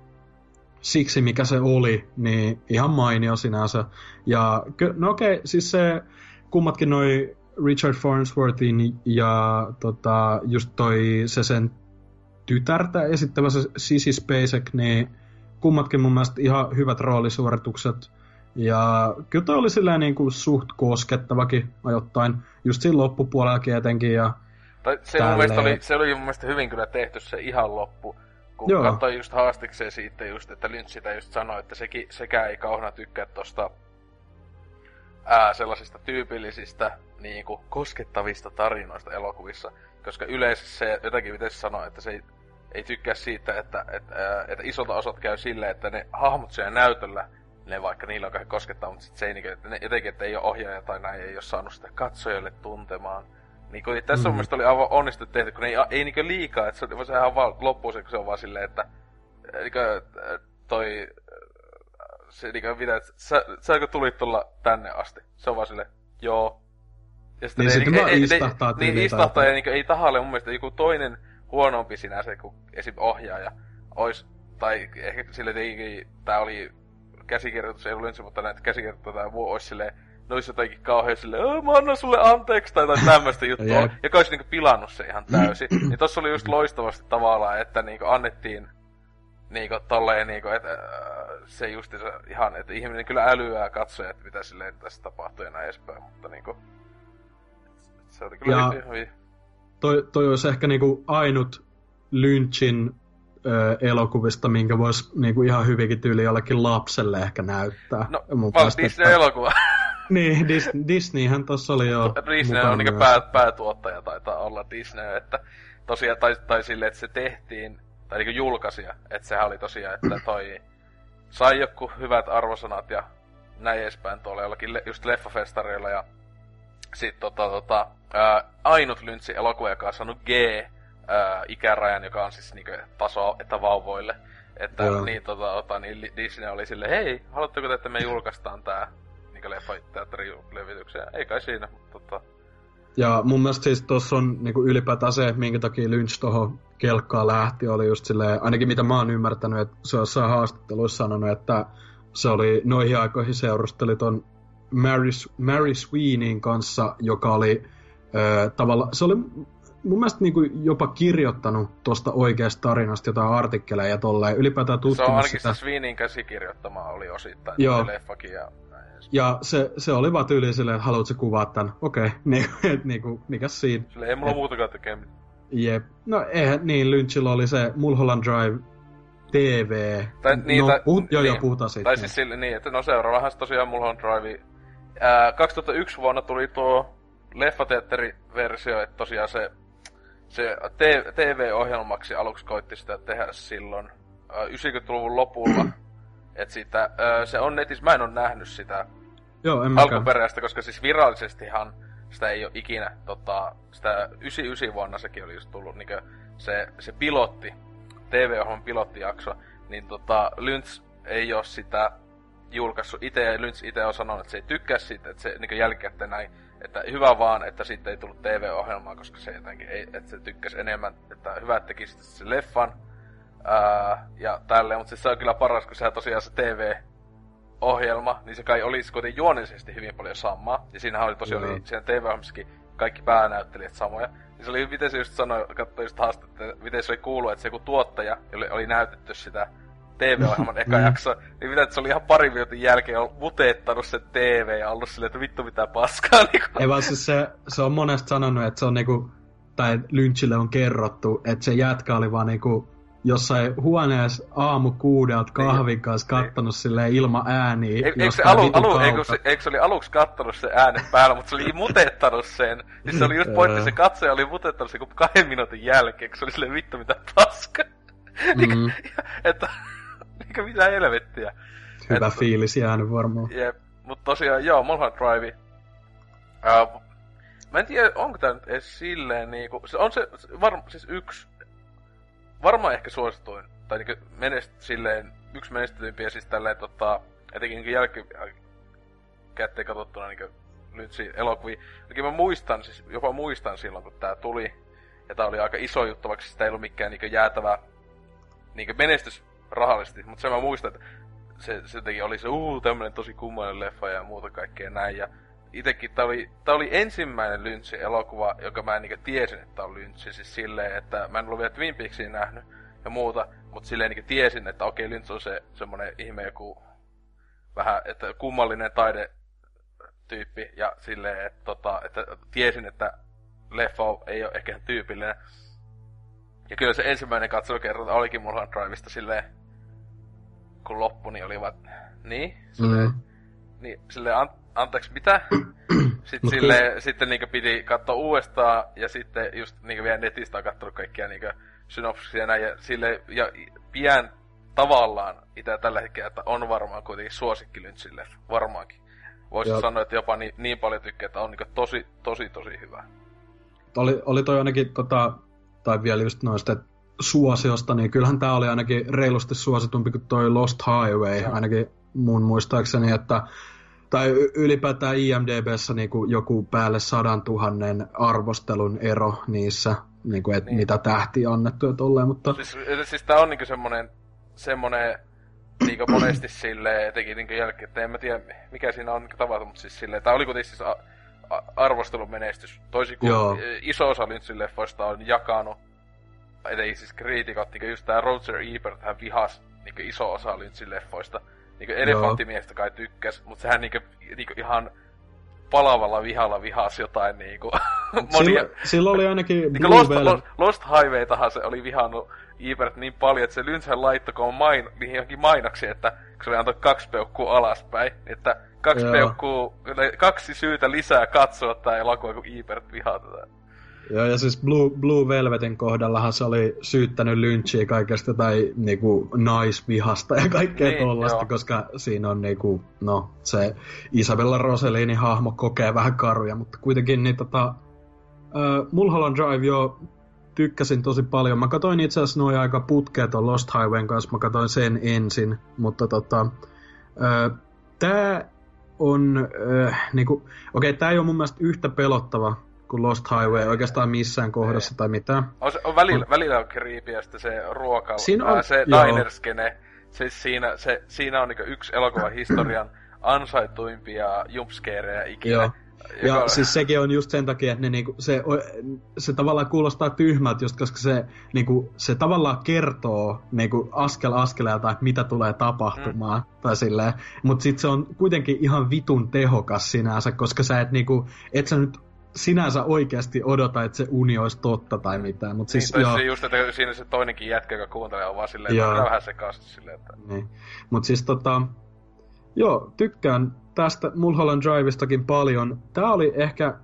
Speaker 5: siksi mikä se oli, niin ihan mainio sinänsä. Ja no okei, okay, siis se kummatkin noi Richard Farnsworthin ja tota, just toi se sen tytärtä esittävä se Sissy Spacek, niin kummatkin mun mielestä ihan hyvät roolisuoritukset. Ja kyllä toi oli silleen niin kuin suht koskettavakin ajoittain, just siinä loppupuolella etenkin. Ja
Speaker 4: Tai se mun mielestä oli, se oli mun mielestä hyvin kyllä tehty se ihan loppu. Kun
Speaker 5: Joo.
Speaker 4: katsoi just haastikseen siitä just, että Lynch sitä just sanoi, että sekin, sekä ei kauheena tykkää tosta ää, sellaisista tyypillisistä niinku, koskettavista tarinoista elokuvissa. Koska yleensä se jotenkin miten se sanoo, että se ei, ei tykkää siitä, että, että, ää, että isolta osat käy silleen, että ne hahmot siellä näytöllä, ne vaikka niillä on kauhean koskettaa, mutta sit se ei niinku, että ne, jotenkin, että ei ole ohjaaja tai näin, ei ole saanut sitä katsojalle tuntemaan. Niin kun, tässä mm. mun mielestä oli aivan onnistunut tehty, kun ei, ei niinku liikaa, että se, oli- sehän vaan loppuu se, kun se on vaan silleen, että äh, toi äh, se niinku mitä, että sä, säkö tulit tulla tänne asti? Se on vaan silleen, joo. Ja
Speaker 5: Niin
Speaker 4: ne
Speaker 5: sitten vaan
Speaker 4: ei- ei-
Speaker 5: istahtaa
Speaker 4: Niin,
Speaker 5: tyyliin
Speaker 4: istahtaa ja niinku, ei tahalle mun mielestä joku toinen huonompi sinänsä kuin esim. ohjaaja ois, tai ehkä sille tietenkin tää oli käsikirjoitus, ei ollut ensin, mutta näitä käsikirjoittajia tai muu ois silleen, ne ois jotenkin kauhean silleen, "Aa, mä annan sulle anteeksi, tai jotain tämmöstä juttua,
Speaker 5: Jep.
Speaker 4: joka olisi niinku pilannut se ihan täysin. niin tossa oli just loistavasti tavallaan, että niinku annettiin niinku tolleen niinku, että äh, se justiinsa ihan, että ihminen kyllä älyää katsoja, että mitä silleen tässä tapahtuu ja näin edespäin, mutta niinku... Se oli kyllä
Speaker 5: Ja-
Speaker 4: hyvin,
Speaker 5: toi, toi olisi ehkä niinku ainut Lynchin ö, elokuvista, minkä voisi niinku ihan hyvinkin tyyli jollekin lapselle ehkä näyttää.
Speaker 4: No,
Speaker 5: Mun
Speaker 4: Disney-elokuva.
Speaker 5: Niin, Dis, Disneyhän tossa oli jo
Speaker 4: Disney on niinku pää, päätuottaja taitaa olla Disney, että tosiaan, tai, tai silleen, että se tehtiin, tai niinku julkaisija, että sehän oli tosiaan, että toi sai joku hyvät arvosanat ja näin edespäin tuolla jollakin le, just leffafestareilla ja sit tota, tota, ää, ainut Lynchy elokuva, joka on saanut G ää, ikärajan, joka on siis niinku taso, että vauvoille. Että
Speaker 5: Joo.
Speaker 4: niin, tota, tota, niin Disney oli silleen, hei, haluatteko te, että me julkaistaan tää niinku leffateatterilevityksen? Ei kai siinä, mutta tota,
Speaker 5: Ja mun mielestä siis tossa on niinku ylipäätään se, minkä takia Lynch tohon kelkkaan lähti, oli just silleen, ainakin mitä mä oon ymmärtänyt, että se on jossain haastatteluissa sanonut, että se oli noihin aikoihin seurusteli ton Mary, Mary Sweeneyn kanssa, joka oli tavalla, se oli mun mielestä niinku jopa kirjoittanut tuosta oikeasta tarinasta jotain artikkeleja ja tolleen, ylipäätään
Speaker 4: se on
Speaker 5: tutkinut
Speaker 4: ainakin
Speaker 5: sitä.
Speaker 4: se oli osittain
Speaker 5: Joo.
Speaker 4: leffakin ja näin.
Speaker 5: Ja se, se oli vaan tyyli silleen, että haluatko kuvaa tän? Okei, okay. niin, et niinku, mikäs siinä?
Speaker 4: Sille ei mulla muutakaan tekemistä.
Speaker 5: Jep. No eihän, niin Lynchillä oli se Mulholland Drive TV.
Speaker 4: Tai, niin,
Speaker 5: no,
Speaker 4: tai,
Speaker 5: puhut, joo,
Speaker 4: niin,
Speaker 5: joo, puhutaan siitä.
Speaker 4: Tai siis sille niin, että no seuraavahan se tosiaan Mulholland Drive. Ää, 2001 vuonna tuli tuo leffateatteriversio, että tosiaan se, se TV-ohjelmaksi aluksi koitti sitä tehdä silloin ää, 90-luvun lopulla. että sitä, ää, se on netissä, mä en ole nähnyt sitä
Speaker 5: joo, en
Speaker 4: alkuperäistä, koska siis virallisestihan sitä ei ole ikinä, tota, sitä 99 vuonna sekin oli just tullut, niin se, se pilotti, TV-ohjelman pilottijakso, niin tota, Lynch ei ole sitä julkaissut itse, ja Lynch itse on sanonut, että se ei tykkää siitä, että se niin jälkikäteen näin, että hyvä vaan, että siitä ei tullut TV-ohjelmaa, koska se jotenkin ei, että se tykkäsi enemmän, että hyvä, että teki sitten se leffan, ää, ja tälleen, mutta siis se on kyllä paras, kun sehän tosiaan se TV, ohjelma, niin se kai olisi kuitenkin juonellisesti hyvin paljon samaa. Ja siinähän oli tosiaan
Speaker 5: Joo.
Speaker 4: oli siinä TV-ohjelmassakin kaikki päänäyttelijät samoja. Niin se oli, miten se just sanoi, katsoi just haastetta, miten se oli kuullut, että se joku tuottaja, jolle oli näytetty sitä TV-ohjelman eka
Speaker 5: Mm.
Speaker 4: jakso, niin mitä, että se oli ihan pari minuutin jälkeen ollut muteettanut sen TV ja ollut silleen, että vittu mitä paskaa. Niin.
Speaker 5: Ei vaan siis se, se on monesti sanonut, että se on niinku, tai Lynchille on kerrottu, että se jätkä oli vaan niinku jossain huoneessa aamu kuudelta kahvin kanssa kattonut silleen ilman ääniä.
Speaker 4: Eikö, se alu, alu, eikö, se, eikö se oli aluksi kattonut se äänen päällä, mutta se oli muteettanut sen. Siis se oli just pointti, se katsoja oli muteettanut sen kahden minuutin jälkeen, kun se oli silleen vittu mitä paska.
Speaker 5: Mm,
Speaker 4: että, mikä mitä helvettiä.
Speaker 5: hyvä
Speaker 4: Et-
Speaker 5: fiilis jäänyt varmaan.
Speaker 4: Jep, mut tosiaan, joo, Mulholland Drive. Uh, mä en tiedä, onko tää nyt edes silleen niinku, se on se, se varma, siis yksi, varmaan ehkä suosituin, tai niinku menest, silleen, yksi menestympiä siis tälleen tota, etenkin niinku jälkikäteen katsottuna niinku Lynchin elokuvia. Ainakin mä muistan, siis jopa muistan silloin, kun tää tuli, ja tää oli aika iso juttu, vaikka sitä ei ollut mikään niinku jäätävä niinku menestys rahallisesti, mutta sen mä muistan, että se, se teki, oli se uu, tämmönen tosi kummallinen leffa ja muuta kaikkea näin. Ja itekin tää oli, tää oli ensimmäinen Lynchin elokuva, joka mä en niinku tiesin, että on Lynch. Siis silleen, että mä en ollut vielä Twin Peaksia nähnyt ja muuta, mutta silleen niinku tiesin, että okei, Lynch on se semmonen ihme joku vähän, että kummallinen taide tyyppi ja silleen, että, tota, että tiesin, että leffa ei ole ehkä tyypillinen. Ja kyllä se ensimmäinen katselukerta olikin Mulholland Driveista silleen, kun loppu, niin oli vaan, niin, silleen, mm. niin, silleen, an, anteeksi, mitä? sitten sille, kyllä... sitten niinku piti katsoa uudestaan, ja sitten just niinku vielä netistä on katsonut kaikkia niinku synopsisia näin, ja sille, ja pian tavallaan itse tällä hetkellä, että on varmaan kuitenkin suosikki Lynchille, varmaankin. Voisi sanoa, että jopa niin, niin paljon tykkää, että on niin tosi, tosi, tosi hyvä.
Speaker 5: Oli, oli toi ainakin, tota, tai vielä just noista suosiosta, niin kyllähän tämä oli ainakin reilusti suositumpi kuin toi Lost Highway, ja. ainakin mun muistaakseni, että tai ylipäätään IMDBssä niin kuin joku päälle sadan tuhannen arvostelun ero niissä, niin kuin, että niin. mitä tähtiä annettu ja tolleen, mutta...
Speaker 4: Siis, siis tää on niin semmonen, semmonen niin monesti silleen, etenkin niin jälkeen, että en mä tiedä mikä siinä on niin tapahtunut, mutta siis silleen, tää oli kuitenkin siis a, a, arvostelun menestys, toisin kuin Joo. iso osa Lynchin leffoista on jakanut, etenkin siis kriitikot, niin just tää Roger Ebert, hän vihas niin iso osa Lynchin leffoista, niin elefanttimiestä kai tykkäs, mutta sehän niin kuin, niin ihan palavalla vihalla vihasi jotain niinku
Speaker 5: monia... Sillä, sillä oli ainakin
Speaker 4: niin Lost, Lost, Lost Highwaytahan se oli vihannut Ebert niin paljon, että se Lynchhän laittoi main, niihin johonkin mainoksiin, että kun se oli antoi kaksi peukkua alaspäin, että kaksi peukkua, kaksi syytä lisää katsoa tämä elokuva, kun Ebert vihaa tätä.
Speaker 5: Joo, ja siis Blue, Blue Velvetin kohdallahan se oli syyttänyt lynchiä kaikesta tai niinku naisvihasta ja kaikkea niin, tollasta, joo. koska siinä on niinku, no, se Isabella Rossellinin hahmo kokee vähän karuja, mutta kuitenkin niin tota, uh, Mulholland Drive jo tykkäsin tosi paljon. Mä katsoin itse asiassa noin aika putkeet on Lost Highwayn kanssa, mä katsoin sen ensin, mutta tota, uh, tää on, uh, niinku, okei, okay, tää ei ole mun mielestä yhtä pelottava kuin Lost Highway oikeastaan missään kohdassa ei. tai mitään.
Speaker 4: On, se, on välillä, välillä on creepy, se ruokailu, siinä on, se dinerskene, se, siinä, se, siinä on niinku yksi elokuvan historian ansaituimpia jumpscareja ikinä. Joo.
Speaker 5: Ja joka... siis sekin on just sen takia, että ne niinku, se, se tavallaan kuulostaa tyhmältä, just koska se, niinku, se tavallaan kertoo niinku, askel askeleelta, että mitä tulee tapahtumaan. Mm. Tai silleen. Mutta sitten se on kuitenkin ihan vitun tehokas sinänsä, koska sä et, niinku, et sä nyt sinänsä oikeasti odota, että se uni olisi totta tai mitään. Mut siis,
Speaker 4: niin, joo. just, että siinä se toinenkin jätkä, joka kuuntelee, on vaan silleen, että vähän sekaisin silleen, että...
Speaker 5: Niin. Mut siis tota... Joo, tykkään tästä Mulholland Drivestakin paljon. Tää oli ehkä...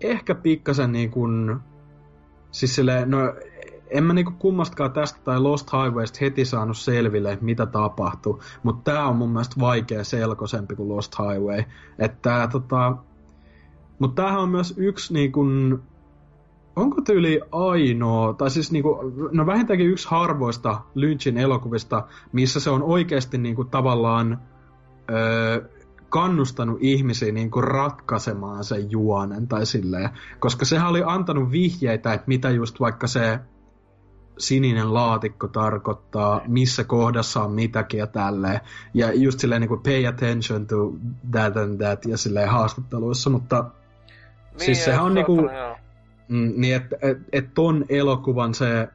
Speaker 5: Ehkä pikkasen niin kuin... Siis silleen, no en mä niinku kummastakaan tästä tai Lost Highwaysta heti saanut selville, mitä tapahtui, mutta tää on mun mielestä vaikea selkoisempi kuin Lost Highway. Että tota, mutta tämähän on myös yksi niin kun, onko tyyli ainoa, tai siis niin kuin, no vähintäänkin yksi harvoista Lynchin elokuvista, missä se on oikeasti niin kuin, tavallaan öö, kannustanut ihmisiä niin kuin ratkaisemaan sen juonen tai silleen. Koska sehän oli antanut vihjeitä, että mitä just vaikka se sininen laatikko tarkoittaa, missä kohdassa on mitäkin ja tälleen. Ja just silleen niin kuin pay attention to that and that ja silleen haastatteluissa, mutta niin, siis sehän on niinku... Mm, niin, että et, et ton elokuvan se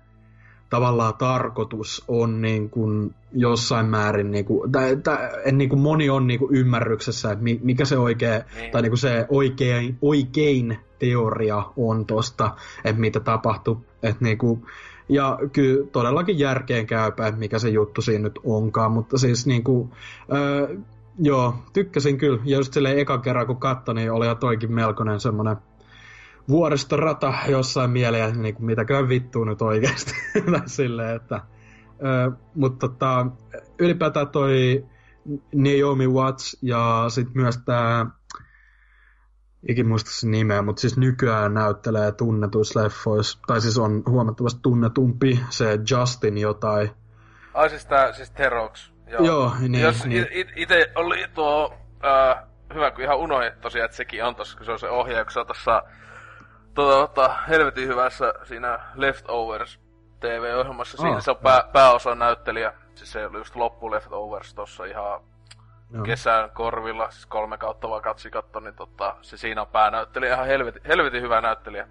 Speaker 5: tavallaan tarkoitus on niin kuin jossain määrin, niin kuin, tai, tai, niin kuin moni on niin kuin ymmärryksessä, että mikä se oikea, niin. tai niin kuin se oikein, oikein teoria on tosta, että mitä tapahtuu. Että niin kuin, ja kyllä todellakin järkeen käypä, että mikä se juttu siinä nyt onkaan, mutta siis niin kuin, öö, Joo, tykkäsin kyllä. Ja just silleen eka kerran kun katsoin, niin oli toikin melkoinen semmoinen vuoristorata jossain mieleen, niin kuin mitäkään vittuu nyt oikeasti. silleen, että, ö, mutta tota, ylipäätään toi Naomi Watts ja sitten myös tämä ikin muista sen nimeä, mutta siis nykyään näyttelee tunnetuissa leffoissa, tai siis on huomattavasti tunnetumpi se Justin jotain.
Speaker 4: Ai siis tää, siis Terox.
Speaker 5: Joo, Joo niin.
Speaker 4: Jos niin. itse oli tuo, äh, hyvä kun ihan unohdin tosiaan, että sekin on tossa, kun se on se ohjaaja, kun se on tossa tuota, tuota, helvetin hyvässä siinä Leftovers TV-ohjelmassa. Siinä oh, se on pää, pääosan näyttelijä. Siis se oli just loppu Leftovers tossa ihan Joo. kesän korvilla, siis kolme kautta vaan katsi katto, niin tota, se siinä on päänäyttelijä, ihan helvetin, helvetin hyvä näyttelijä.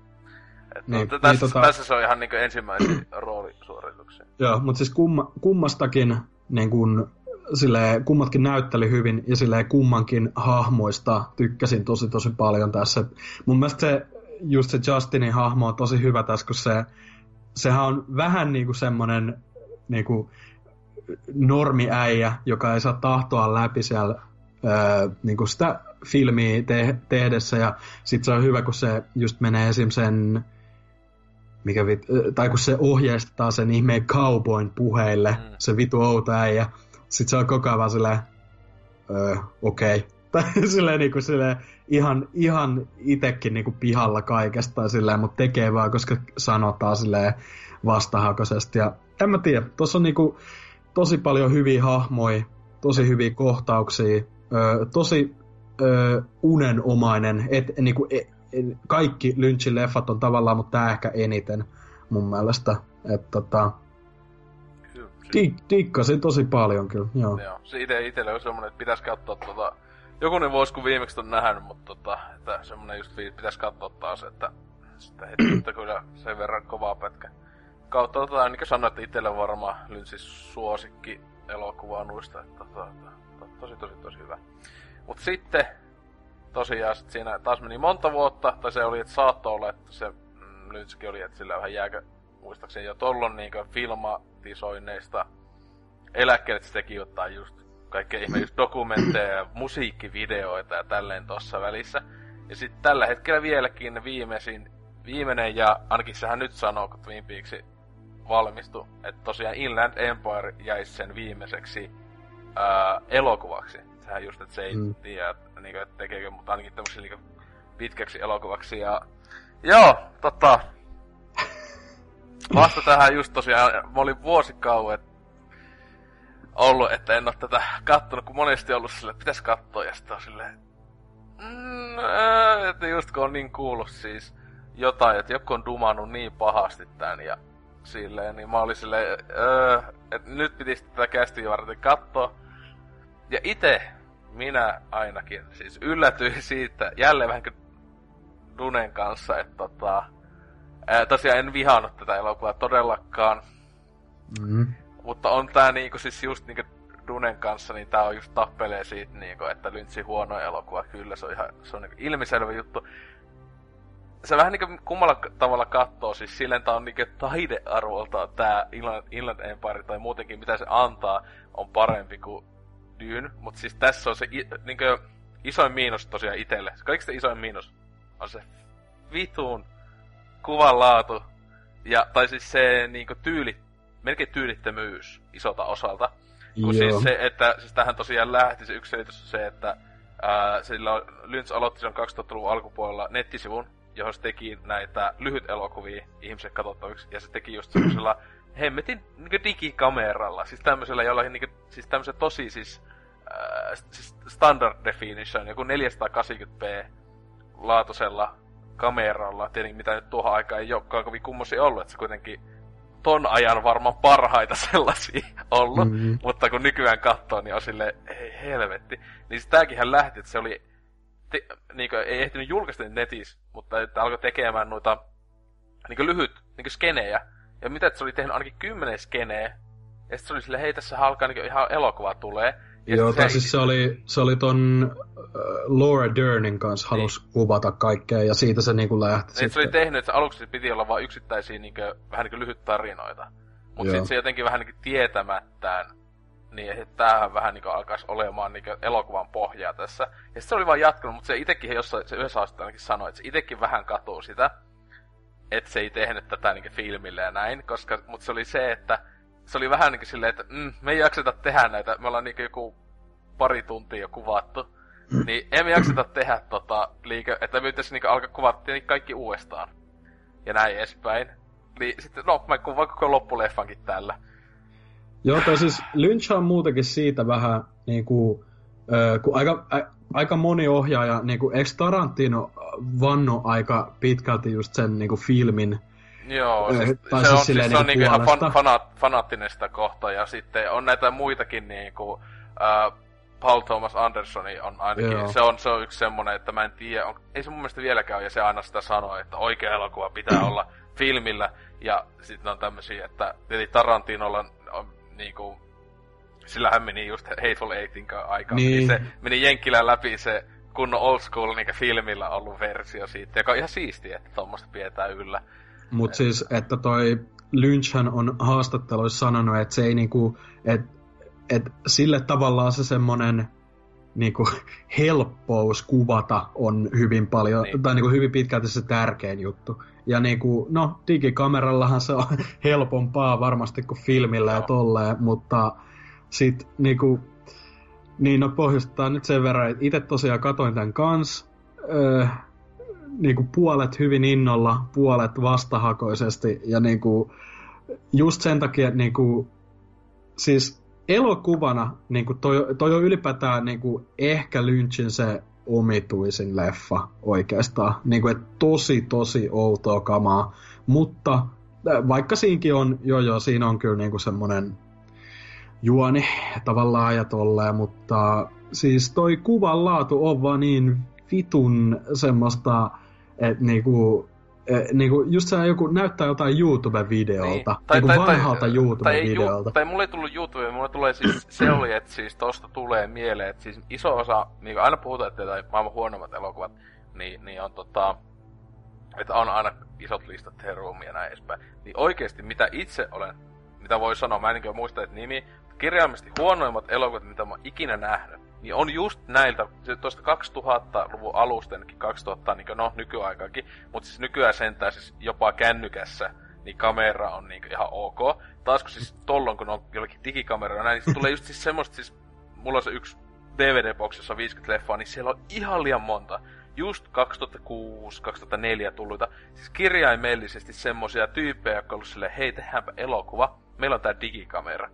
Speaker 4: Et niin, no, tässä, niin, tota... tässä se on ihan niin ensimmäisiä roolisuorituksia.
Speaker 5: Joo, mutta siis kumma, kummastakin niin kun, silleen, kummatkin näytteli hyvin ja silleen, kummankin hahmoista tykkäsin tosi tosi paljon tässä. Mun mielestä se just se Justinin hahmo on tosi hyvä tässä, kun se, sehän on vähän niinku semmonen niinku normiäijä, joka ei saa tahtoa läpi siellä öö, niinku sitä filmiä te- tehdessä, ja sit se on hyvä, kun se just menee esim. sen mikä vit, tai kun se ohjeistaa sen ihmeen cowboyn puheille, mm. se vitu outo äijä, sit se on koko ajan vaan silleen, öö, okei. Okay. Tai silleen, niinku, silleen ihan, ihan itekin niinku pihalla kaikesta silleen, mutta tekee vaan, koska sanotaan silleen vastahakoisesti. Ja en mä tiedä, tuossa on niinku tosi paljon hyviä hahmoja, tosi hyviä kohtauksia, öö, tosi öö, unenomainen, et, niinku, et, kaikki Lynchin leffat on tavallaan, mutta tämä ehkä eniten mun mielestä. Että tota, Dik, dikkasin tosi paljon kyllä, joo.
Speaker 4: joo. Se ite, itelle on semmonen, että pitäisi katsoa tota... Jokunen vuosi kun viimeksi on nähnyt, mutta tota, että semmonen just pitäisi katsoa taas, että sitten heti kyllä sen verran kovaa pätkä. Kautta tota, niin kuin sanoin, että itselle varmaan Lynchin suosikki elokuva noista, että tota, tosi tosi tosi hyvä. Mut sitten tosiaan sit siinä taas meni monta vuotta, tai se oli, että saattoi olla, että se mm, Lynchkin oli, että sillä vähän jääkö, muistaakseni jo tollon niinkö filmatisoinneista eläkkeelle, että se teki jotain just kaikkea ihme just dokumentteja ja musiikkivideoita ja tälleen tossa välissä. Ja sitten tällä hetkellä vieläkin viimeisin, viimeinen ja ainakin sehän nyt sanoo, kun Twin Peaks valmistui, että tosiaan Inland Empire jäisi sen viimeiseksi ää, elokuvaksi. Sehän just, että se ei mm. tiedä, niin kuin, että tekeekö, mutta ainakin tämmöisen niin pitkäksi elokuvaksi. Ja joo, tota, vasta tähän just tosiaan, mä olin vuosikauan ollut, että en ole tätä kattonut, kun monesti ollut silleen, että pitäisi katsoa, ja sitten on silleen, mm, että just kun on niin kuullut siis jotain, että joku on dumannut niin pahasti tän, ja silleen, niin mä olin silleen, että nyt pitäisi tätä kästiä varten katsoa. Ja itse minä ainakin siis yllätyin siitä, jälleen vähän kuin Dunen kanssa, että tota, ää, tosiaan en vihannut tätä elokuvaa todellakaan. Mm. Mutta on tää niinku siis just niinku Dunen kanssa, niin tää on just tappelee siitä niinku, että Lyntsi huono elokuva. Kyllä, se on ihan se on niinku ilmiselvä juttu. Se vähän niinku kummalla tavalla kattoo, siis silleen tää on niinku taidearvolta tää Inland, Inland Empire tai muutenkin mitä se antaa on parempi kuin Dune, mutta siis tässä on se niinkö, isoin miinus tosiaan itelle. Kaikista isoin miinus on se vitun kuvan laatu. Ja, tai siis se niinkö tyyli, melkein tyylittömyys isolta osalta. Kun siis se, että siis tähän tosiaan lähti se yksi selitys se, että ää, sillä on, Lynch aloitti sen 2000-luvun alkupuolella nettisivun, johon se teki näitä lyhyt elokuvia ihmiset katsottaviksi, ja se teki just semmoisella hemmetin niin digikameralla, siis tämmöisellä jollain niin kuin, siis tämmöisen tosi siis, äh, siis standard definition, joku 480p laatuisella kameralla, tietenkin mitä nyt tuohon aikaan ei olekaan kovin kummosia ollut, että se kuitenkin ton ajan varmaan parhaita sellaisia ollut, mm-hmm. mutta kun nykyään katsoo, niin on sille ei helvetti. Niin tääkin lähti, että se oli, te, niin kuin, ei ehtinyt julkaista netissä, mutta että alkoi tekemään noita niin lyhyt niin skenejä, ja mitä, että se oli tehnyt ainakin kymmenen skeneä. Ja sitten se oli silleen, hei tässä alkaa niin ihan elokuva tulee. Ja
Speaker 5: Joo, tai siis se oli, se oli ton uh, Laura Dernin kanssa niin. halus kuvata kaikkea, ja siitä se niinku lähti niin,
Speaker 4: se oli tehnyt, että aluksi piti olla vain yksittäisiä niinku, vähän niinku lyhyt tarinoita. Mutta sitten se jotenkin vähän niinku tietämättään, niin että tämähän vähän niinku alkaisi olemaan niinku elokuvan pohjaa tässä. Ja sitten se oli vaan jatkunut, mutta se itekin jossain, se yhdessä ainakin sanoi, että se itekin vähän katuu sitä että se ei tehnyt tätä niinku filmille ja näin, koska, mutta se oli se, että se oli vähän niinku silleen, että mm, me ei jakseta tehdä näitä, me ollaan niinku joku pari tuntia jo kuvattu, mm. niin emme jakseta tehdä tota liike, että me pitäisi niinku alkaa kuvata kaikki uudestaan. Ja näin edespäin. Niin sitten, no, mä kuvaan koko loppuleffankin tällä.
Speaker 5: Joo, tai siis Lynch on muutenkin siitä vähän niinku, äh, kun aika, ä, aika moni ohjaaja, niinku, eikö Tarantino vanno aika pitkälti just sen niinku filmin
Speaker 4: Joo, siis, tai se, siis on, siis se on niinku ihan fan, fanaat, fanaattinen sitä kohtaa, ja sitten on näitä muitakin niinku, äh, Paul Thomas Andersoni on ainakin, se on, se on yksi semmonen, että mä en tiedä, on, ei se mun mielestä vieläkään ole, ja se aina sitä sanoo, että oikea elokuva pitää olla filmillä, ja sitten on tämmösiä, että eli Tarantinolla on, on niinku, sillähän meni just Hateful Eightin aikaa, niin. niin. se meni Jenkkilän läpi se kunnon old school niin filmillä ollut versio siitä, joka on ihan siistiä, että tuommoista pidetään yllä.
Speaker 5: Mutta siis, että toi Lynchhän on haastatteluissa sanonut, että se ei niinku, että et sille tavallaan se semmonen niinku helppous kuvata on hyvin paljon, niin. tai niinku hyvin pitkälti se tärkein juttu. Ja niinku, no, digikamerallahan se on helpompaa varmasti kuin filmillä no. ja tolleen, mutta sit niinku, niin no pohjustaa nyt sen verran, että itse tosiaan katoin tämän kans, öö, niinku puolet hyvin innolla, puolet vastahakoisesti, ja niinku, just sen takia, että niinku, siis elokuvana niinku toi, toi on ylipäätään niinku ehkä Lynchin se omituisin leffa oikeastaan. Niinku, et tosi, tosi outoa kamaa. Mutta vaikka siinkin on, joo joo, siinä on kyllä niinku semmonen juoni tavallaan ja tolleen, mutta siis toi kuvan laatu on vaan niin vitun semmoista, että niinku, eh, niinku just se joku näyttää jotain YouTube-videolta, niin. tai, niinku tai, vanhalta tai, YouTube-videolta.
Speaker 4: Tai, tai mulle ei tullut YouTube, mulle tulee siis, se oli, että siis tosta tulee mieleen, että siis iso osa, niin aina puhutaan, että tai maailman huonommat elokuvat, niin, niin on tota, että on aina isot listat Heroomia ja näin edespäin. Niin oikeesti mitä itse olen, mitä voi sanoa, mä en niin muista, että nimi, kirjaimellisesti huonoimmat elokuvat, mitä mä oon ikinä nähnyt, niin on just näiltä, tuosta 2000-luvun alusta, 2000, niin no nykyaikakin, mutta siis nykyään sentään siis jopa kännykässä, niin kamera on niin ihan ok. Taas kun siis tollon, kun on jollakin digikamera näin, niin tulee just siis semmoista, siis mulla on se yksi DVD-box, jossa on 50 leffaa, niin siellä on ihan liian monta. Just 2006-2004 tulluita, siis kirjaimellisesti semmosia tyyppejä, jotka on ollut silleen, hei tehdäänpä elokuva, meillä on tää digikamera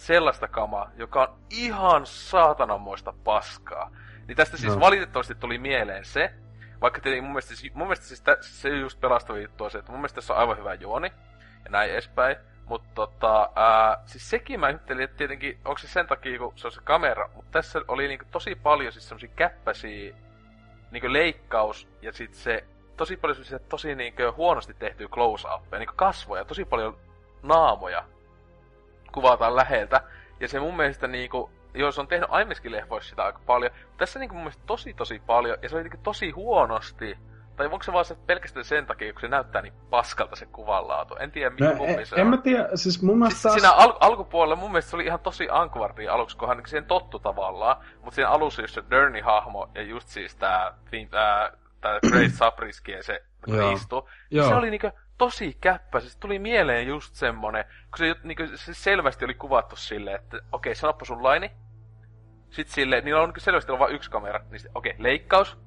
Speaker 4: sellaista kamaa, joka on ihan saatananmoista paskaa. Niin tästä siis no. valitettavasti tuli mieleen se, vaikka tietenkin mun mielestä, siis, mun mielestä siis tä, se just pelastava juttu on se, että mun mielestä tässä on aivan hyvä juoni, ja näin edespäin. Mutta tota, ää, siis sekin mä ajattelin, että tietenkin, onko se sen takia, kun se on se kamera, mutta tässä oli niinku tosi paljon siis semmosia käppäisiä niinku leikkaus, ja sit se tosi paljon semmosia tosi niinku huonosti tehtyä close-upia, niinku kasvoja, tosi paljon naamoja kuvataan läheltä. Ja se mun mielestä niinku, jos on tehnyt aiemminkin leffoissa sitä aika paljon, tässä niinku mun mielestä tosi tosi paljon, ja se oli niinku tosi huonosti. Tai onko se vaan se pelkästään sen takia, kun se näyttää niin paskalta se kuvanlaatu? En tiedä, mikä no,
Speaker 5: en, se en on. mä tiedä, siis mun mielestä...
Speaker 4: Siis siinä al- alkupuolella mun mielestä se oli ihan tosi ankvardia aluksi, kun hän niin siihen tottu tavallaan. Mutta siinä alussa just se Derny-hahmo ja just siis tää, tää, tää Grace Sabriski ja se riistu. Se oli niinku tosi käppä. Siis tuli mieleen just semmonen, kun se, niin kuin, se selvästi oli kuvattu silleen, että okei, okay, sanoppa sun laini. Sitten silleen, niillä on niin selvästi vain yksi kamera. Niin okei, okay, leikkaus,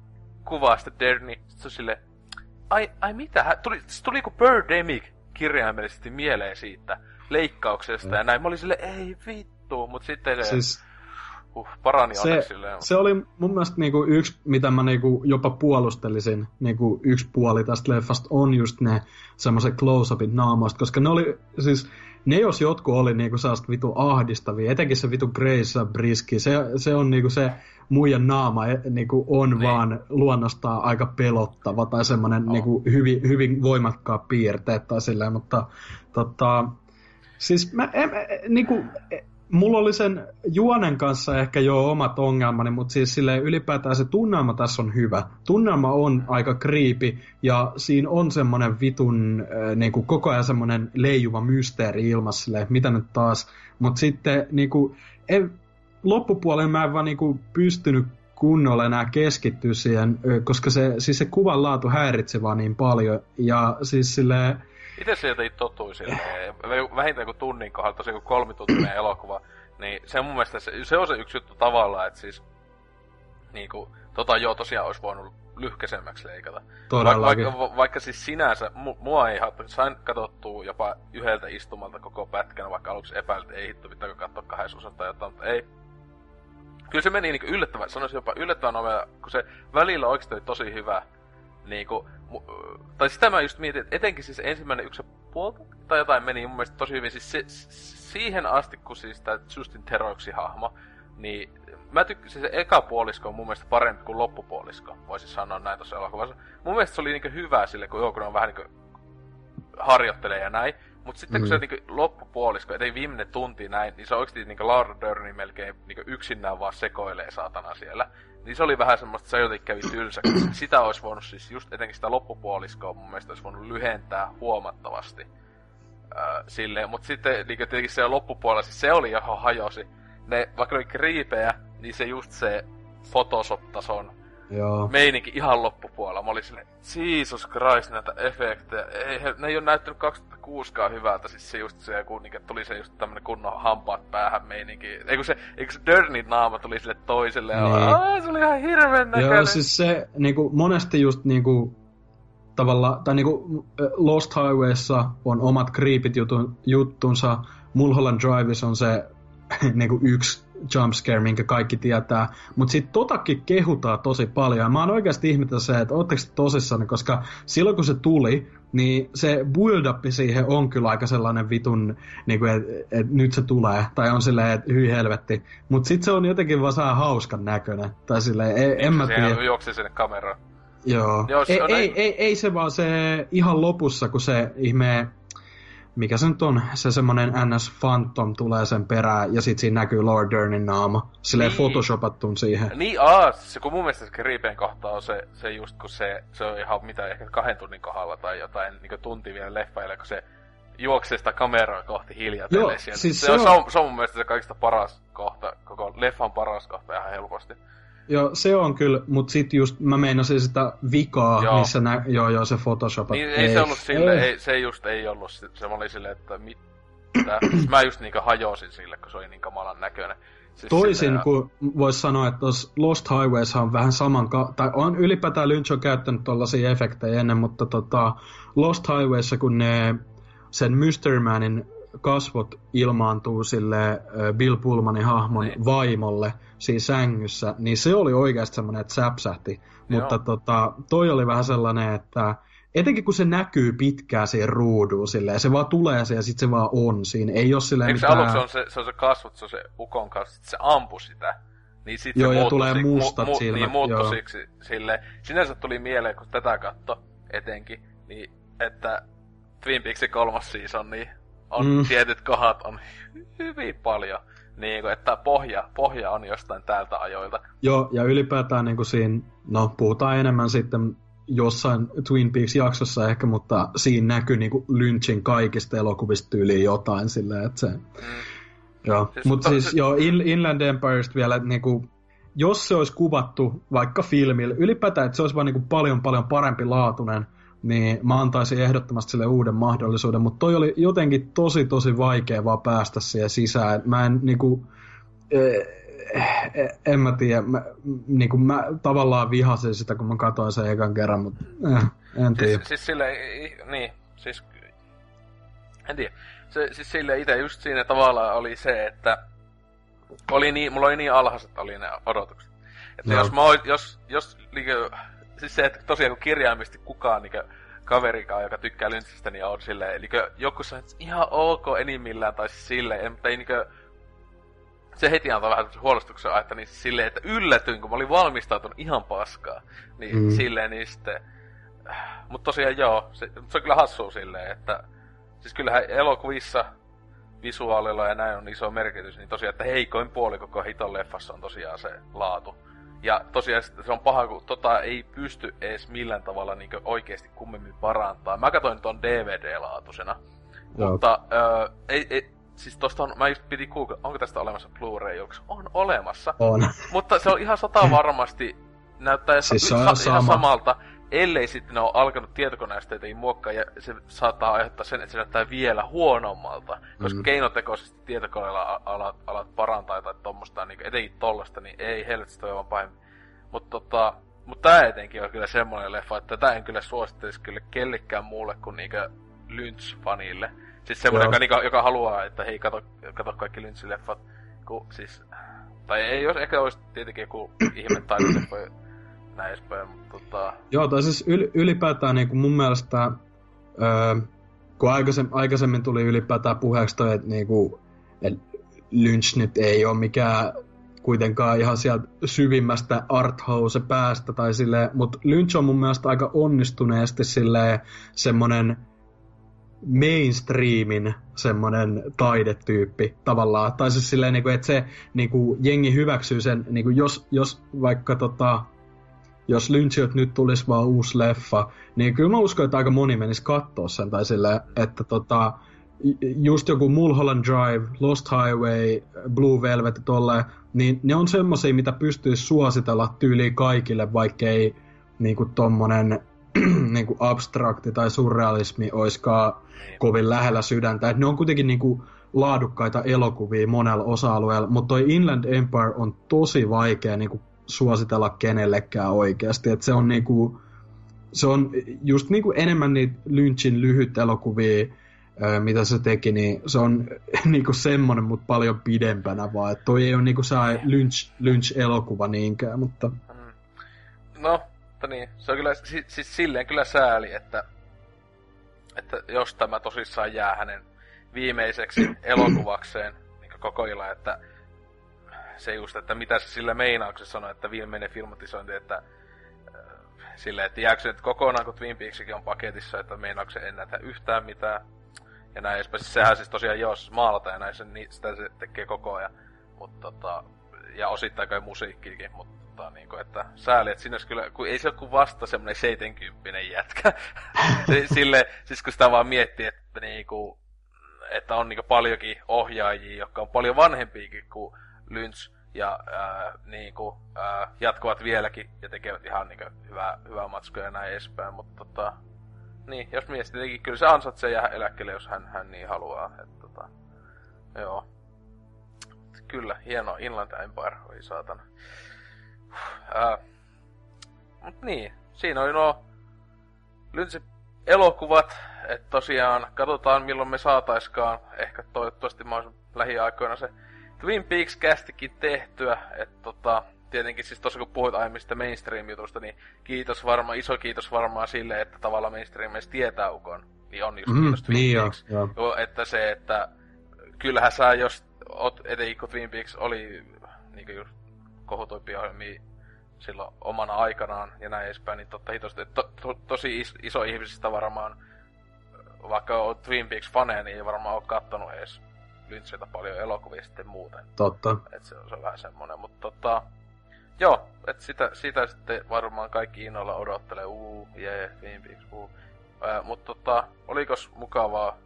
Speaker 4: kuvaa sitten Derny. Sitten se on silleen, ai, ai mitä? Tuli, se tuli kuin Birdemic kirjaimellisesti mieleen siitä leikkauksesta mm. ja näin. Mä olin silleen, ei vittu, mutta sitten siis, uh, parani
Speaker 5: se,
Speaker 4: silleen.
Speaker 5: Se oli mun mielestä niinku yksi, mitä mä niinku jopa puolustelisin, niinku yksi puoli tästä leffasta on just ne semmoiset close-upit naamoista, koska ne oli siis, ne jos jotkut oli niinku sellaista vitu ahdistavia, etenkin se vitu Grace Briski, se, se on niinku se muijan naama e, niinku on niin. vaan luonnostaan aika pelottava tai semmoinen oh. niinku hyvin, hyvin voimakkaat piirteet tai silleen, mutta tota, siis mä, en, niinku, mulla oli sen juonen kanssa ehkä jo omat ongelmani, mutta siis silleen ylipäätään se tunnelma tässä on hyvä. Tunnelma on aika kriipi ja siinä on semmoinen vitun äh, niinku koko ajan semmoinen leijuva mysteeri ilmassa silleen, mitä nyt taas. Mutta sitten niinku, en, loppupuolella mä en vaan niinku pystynyt kunnolla enää keskittyä siihen, koska se, siis se kuvan laatu häiritsee vaan niin paljon. Ja siis silleen,
Speaker 4: itse sieltä tottui silleen, vähintään kuin tunnin kohdalla, tosiaan kuin kolmituntinen elokuva, niin se mun mielestä se, se on se yksi juttu tavallaan, että siis niinku, tota joo tosiaan olisi voinut lyhkäisemmäksi leikata. Va- vaikka, va- vaikka siis sinänsä, mu- mua ei haittaa, sain katsottua jopa yhdeltä istumalta koko pätkän, vaikka aluksi epäilit, ei hitto, pitääkö katsoa kahdessa osassa tai jotain, mutta ei. Kyllä se meni niinku yllättävän, sanoisin jopa yllättävän nopea, kun se välillä oikeasti oli tosi hyvä niinku, tai sitä mä just mietin, että etenkin siis ensimmäinen yksi puolta tai jotain meni mun mielestä tosi hyvin. Siis se, siihen asti, kun siis tää Justin Teroiksi hahmo, niin mä tykkäsin se eka puolisko on mun mielestä parempi kuin loppupuolisko, voisin sanoa näin tuossa elokuvassa. Mun mielestä se oli niinku hyvä sille, kun joku on vähän niinku harjoittelee ja näin. Mutta sitten kun
Speaker 5: Mm.
Speaker 4: se niinku loppupuolisko, ettei viimeinen tunti näin, niin se oikeasti niinku Laura Dern melkein niinku yksinään vaan sekoilee saatana siellä. Niin se oli vähän semmoista, se jotenkin kävi tylsäksi. Sitä olisi voinut siis just etenkin sitä loppupuoliskoa mun mielestä olisi voinut lyhentää huomattavasti. Öö, silleen, mutta sitten niinku tietenkin siellä loppupuolella, siis se oli johon hajosi. Ne, vaikka ne oli kriipejä, niin se just se Photoshop-tason
Speaker 5: Joo.
Speaker 4: meininki ihan loppupuolella. Mä olin silleen, Jesus Christ, näitä efektejä. Ei, he, ne ei ole näyttänyt 2006kaan hyvältä. Siis se just se, kun niinku, tuli se just tämmönen kunnon hampaat päähän meininki. Eikö se, eikö se Dernin naama tuli sille toiselle. Ja
Speaker 5: Niin.
Speaker 4: Aa, se oli ihan hirveän näköinen.
Speaker 5: Joo, siis se niinku, monesti just niinku, tavalla, tai niinku äh, Lost Highwayssa on omat creepit jutun, juttunsa, Mulholland Drives on se niinku yksi jumpscare, minkä kaikki tietää, mutta sitten totakin kehutaan tosi paljon, ja mä oon oikeasti ihmetellyt se, että ootteko te tosissaan, koska silloin kun se tuli, niin se build up siihen on kyllä aika sellainen vitun, niin että et nyt se tulee, tai on silleen, että hyi helvetti, mutta sitten se on jotenkin vaan saa hauskan näköinen, tai silleen, ei, en mä tiedä.
Speaker 4: Juoksi sinne kameraan.
Speaker 5: Joo.
Speaker 4: Joo, se
Speaker 5: ei, ei, ei, ei, se vaan se ihan lopussa, kun se ihme, mikä se nyt on, se semmonen NS Phantom tulee sen perään ja sit siinä näkyy Lord Dernin naama. Silleen
Speaker 4: Niin.
Speaker 5: photoshopattun siihen.
Speaker 4: Niin, aa, se, kun mun mielestä se Creepien kohta on se, se just kun se, se on ihan mitä, ehkä kahden tunnin kohdalla tai jotain niin tunti vielä leffaille, kun se juoksee sitä kameraa kohti hiljatellen
Speaker 5: Joo, siis
Speaker 4: se,
Speaker 5: se
Speaker 4: on,
Speaker 5: on-
Speaker 4: se, on, se on mun mielestä se kaikista paras kohta, koko leffan paras kohta ihan helposti.
Speaker 5: Joo, se on kyllä, mut sit just mä meinasin sitä vikaa,
Speaker 4: Joo.
Speaker 5: missä nä- joo joo se photoshopat.
Speaker 4: Niin ei, se ollut sille, ei, se just ei ollut, se, se oli silleen, että mit, siis mä just niinkö hajosin sille, kun se oli niin kamalan näköinen. Siis
Speaker 5: Toisin kuin voisi sanoa, että tuossa Lost Highways on vähän saman, ka- tai on ylipäätään Lynch on käyttänyt tuollaisia efektejä ennen, mutta tota, Lost Highwayssa kun ne sen Mystery Manin kasvot ilmaantuu sille Bill Pullmanin hahmon
Speaker 4: Niin.
Speaker 5: vaimolle siinä sängyssä, niin se oli oikeasti semmoinen, että säpsähti.
Speaker 4: Joo.
Speaker 5: Mutta tota, toi oli vähän sellainen, että etenkin kun se näkyy pitkään siihen ruuduun silleen, se vaan tulee se ja sitten se vaan on siinä. Ei ole silleen
Speaker 4: Eikö se
Speaker 5: mitään...
Speaker 4: aluksi on se, se on se kasvot, se on se ukon kasvot, sit se ampui sitä. Niin sit
Speaker 5: Joo,
Speaker 4: se
Speaker 5: ja tulee mustat silmät,
Speaker 4: Niin muuttui
Speaker 5: joo.
Speaker 4: siksi sille. Sinänsä tuli mieleen, kun tätä katto etenkin, niin että Twin Peaksin kolmas season, niin on
Speaker 5: mm.
Speaker 4: tietyt kohdat on hyvin paljon. Niin kuin, että pohja, pohja on jostain täältä ajoilta.
Speaker 5: Joo, ja ylipäätään niin kuin siinä, no puhutaan enemmän sitten jossain Twin Peaks-jaksossa ehkä, mutta siinä näkyy niin kuin Lynchin kaikista elokuvista tyyliin jotain silleen, että se... Mm. Joo,
Speaker 4: Siis
Speaker 5: mutta siis
Speaker 4: se-
Speaker 5: joo, In- Inland Empiresta vielä, että niinku, jos se olisi kuvattu vaikka filmillä, ylipäätään, että se olisi vaan niinku paljon paljon parempi laatuinen, niin mä antaisin ehdottomasti sille uuden mahdollisuuden, mutta toi oli jotenkin tosi tosi vaikea vaan päästä siihen sisään. Mä en niinku, eh, eh, en mä tiedä, mä, niinku, mä tavallaan vihasin sitä, kun mä katsoin sen ekan kerran, mutta eh, en tiedä.
Speaker 4: Siis, siis sille, niin, siis, en tiedä. Se, siis sille itse just siinä tavallaan oli se, että oli niin, mulla oli niin alhaiset oli ne odotukset. Että
Speaker 5: Joo.
Speaker 4: jos mä jos, jos liikö, siis se, että tosiaan kun kirjaimisesti kukaan niinkö kaverikaan, joka tykkää Lynchistä, niin on silleen, eli joku sanoo, että ihan ok enimmillään, tai siis silleen, mutta ei niinkö, se heti antoi vähän huolestuksen aihetta, niin silleen, että yllätyin, kun mä olin valmistautunut ihan paskaa. Niin
Speaker 5: mm.
Speaker 4: silleen, niin sitten... Mutta tosiaan joo, se, se on kyllä hassua silleen, että... Siis kyllähän elokuvissa visuaalilla ja näin on iso merkitys, niin tosiaan, että heikoin puoli koko hiton leffassa on tosiaan se laatu. Ja tosiaan se on paha, kun tota ei pysty edes millään tavalla niin oikeasti kummemmin parantaa. Mä katsoin ton DVD-laatusena.
Speaker 5: Joo.
Speaker 4: Mutta öö, ei, ei, siis tosta on, mä just piti google, onko tästä olemassa Blu-ray joksi? On olemassa.
Speaker 5: On.
Speaker 4: Mutta se on ihan sata varmasti näyttää
Speaker 5: Siis
Speaker 4: sa-
Speaker 5: ihan
Speaker 4: ihan
Speaker 5: sama.
Speaker 4: samalta, ellei sitten ne on alkanut tietokoneesta ei muokkaa ja se saattaa aiheuttaa sen, että se näyttää vielä huonommalta. Koska
Speaker 5: Mm.
Speaker 4: keinotekoisesti tietokoneella alat, alat parantaa tai tommosta, niin etenkin tollasta, niin ei helvetti toi vaan pahemmin. Mutta tota, mut tää etenkin on kyllä semmoinen leffa, että tätä en kyllä suosittelisi kyllä kellekään muulle kuin niinkö Lynch-fanille. Siis semmoinen, joka, niinku, joka haluaa, että hei, kato, kato kaikki Lynch-leffat. Kun siis, tai ei jos ehkä olisi tietenkin joku ihme taidoleffa näin edespäin, mutta tota...
Speaker 5: Joo, tai siis yl, ylipäätään niin kuin mun mielestä, öö, kun aikaisemmin, aikaisemmin tuli ylipäätään puheeksi toi, että, niin kuin, että Lynch nyt ei ole mikään kuitenkaan ihan sieltä syvimmästä arthouse päästä tai silleen, mutta Lynch on mun mielestä aika onnistuneesti silleen semmonen mainstreamin semmonen taidetyyppi tavallaan. Tai siis silleen, niin kuin, että se niin kuin, jengi hyväksyy sen, niin kuin, jos, jos vaikka tota, jos Lynchiot nyt tulisi vaan uusi leffa, niin kyllä mä uskon, että aika moni menisi katsoa sen, tai sille, että tota, just joku Mulholland Drive, Lost Highway, Blue Velvet tolle, niin ne on semmosia, mitä pystyisi suositella tyyliin kaikille, vaikkei niinku tommonen niinku abstrakti tai surrealismi oiskaan kovin lähellä sydäntä. Et ne on kuitenkin niinku laadukkaita elokuvia monella osa-alueella, mutta toi Inland Empire on tosi vaikea niinku suositella kenellekään oikeasti. Et se on niinku, se on just niinku enemmän niitä Lynchin lyhyt elokuvia, mitä se teki, niin se on niinku semmonen, mutta paljon pidempänä vaan. Et toi ei ole niinku se Lynch, Lynch-elokuva niinkään, mutta... Mm.
Speaker 4: No, mutta niin, se on kyllä, siis, silleen kyllä sääli, että, että jos tämä tosissaan jää hänen viimeiseksi elokuvakseen niin koko illan, että se just, että mitä se sillä se sanoi, että viimeinen filmatisointi, että äh, silleen, että jääkö se nyt kokonaan, kun Twin Peaksikin on paketissa, että meinaako se ennätä yhtään mitään. Ja näin edespäin. Siis sehän siis tosiaan jos maalata ja näin, sen, niin sitä se tekee koko ajan. Mutta tota, ja osittain kai musiikkiikin, mutta tota, niin kuin, että sääli, että sinne kyllä, kun ei se ole kuin vasta semmoinen 70 jätkä. Sille, siis kun sitä vaan miettii, että niin kuin, että on niin kuin paljonkin ohjaajia, jotka on paljon vanhempiakin kuin Lynch ja ää, niin kuin, ää, jatkuvat vieläkin ja tekevät ihan niin kuin, hyvää, hyvää matskua ja näin edespäin, mutta tota, niin, jos mies tietenkin, kyllä se ansaitsee jäädä eläkkeelle, jos hän, hän niin haluaa. Että, tota, joo. Kyllä, hieno Inland Empire, oi saatana. Ää, mut niin, siinä oli nuo Lynchin elokuvat, että tosiaan katsotaan milloin me saataiskaan, ehkä toivottavasti mahdollisimman lähiaikoina se Twin Peaks kästikin tehtyä, että tota, tietenkin siis tuossa kun puhuit aiemmin sitä mainstream-jutusta, niin kiitos varmaan, iso kiitos varmaan sille, että tavallaan mainstream edes tietää ukon. Niin on just mm, kiitos Twin
Speaker 5: niin
Speaker 4: Peaks. Jo, jo. Että se, että kyllähän sä, jos ot, etenkin kun Twin Peaks oli niin just kohutuimpia ohjelmia silloin omana aikanaan ja näin edespäin, niin totta hitosti, että to, to, tosi is, iso ihmisistä varmaan, vaikka on Twin Peaks faneja, niin ei varmaan ole kattonut edes Lynchiltä paljon elokuvia sitten muuten.
Speaker 5: Totta.
Speaker 4: Et se, se on vähän semmonen, mutta tota... Joo, et sitä, sitä sitten varmaan kaikki innolla odottelee, uu, jee, Twin Peaks, uu. Äh, mutta tota, olikos mukavaa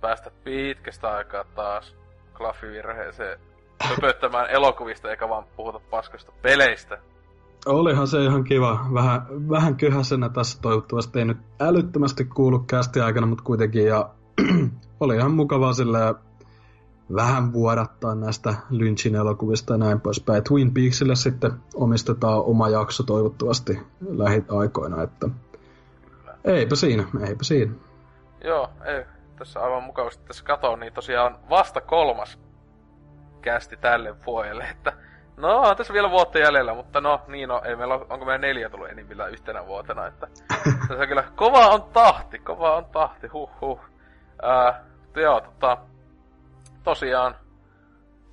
Speaker 4: päästä pitkästä aikaa taas klaffivirheeseen höpöttämään elokuvista eikä vaan puhuta paskasta peleistä.
Speaker 5: Olihan se ihan kiva. Vähän, vähän köhäsenä tässä toivottavasti ei nyt älyttömästi kuulu kästi aikana, mutta kuitenkin. Ja oli ihan mukavaa silleen vähän vuodattaa näistä Lynchin elokuvista ja näin poispäin. Twin Peaksille sitten omistetaan oma jakso toivottavasti lähiaikoina, että eipä siinä, eipä siinä.
Speaker 4: Joo, ei, tässä aivan mukavasti tässä katoin, niin tosiaan vasta kolmas kästi tälle vuodelle, että no on tässä vielä vuotta jäljellä, mutta no niin no, ei meillä, onko meillä neljä tullut enimmillään yhtenä vuotena, että tässä kyllä kova on tahti, kova on tahti, huh huh. Ää, joo, tota, tosiaan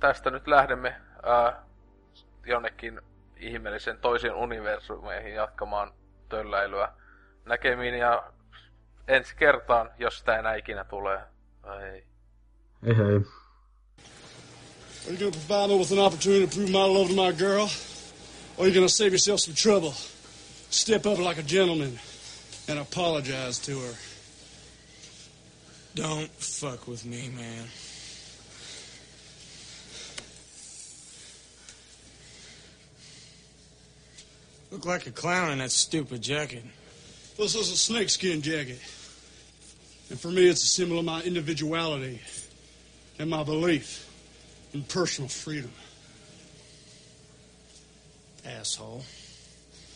Speaker 4: tästä nyt lähdemme ää, jonnekin ihmeellisen toisiin universumeihin jatkamaan tölläilyä näkemiin ja ensi kertaan, jos sitä enää ikinä tulee. Ei.
Speaker 5: Hei hei.
Speaker 8: Are you gonna provide me with an opportunity to prove my love to my girl? Or are you gonna save yourself some trouble? Step up like a gentleman and apologize to her.
Speaker 9: Don't fuck with me, man. Look like a clown in that stupid jacket.
Speaker 8: This is a snakeskin jacket. And for me, it's a symbol of my individuality and my belief in personal freedom.
Speaker 9: Asshole.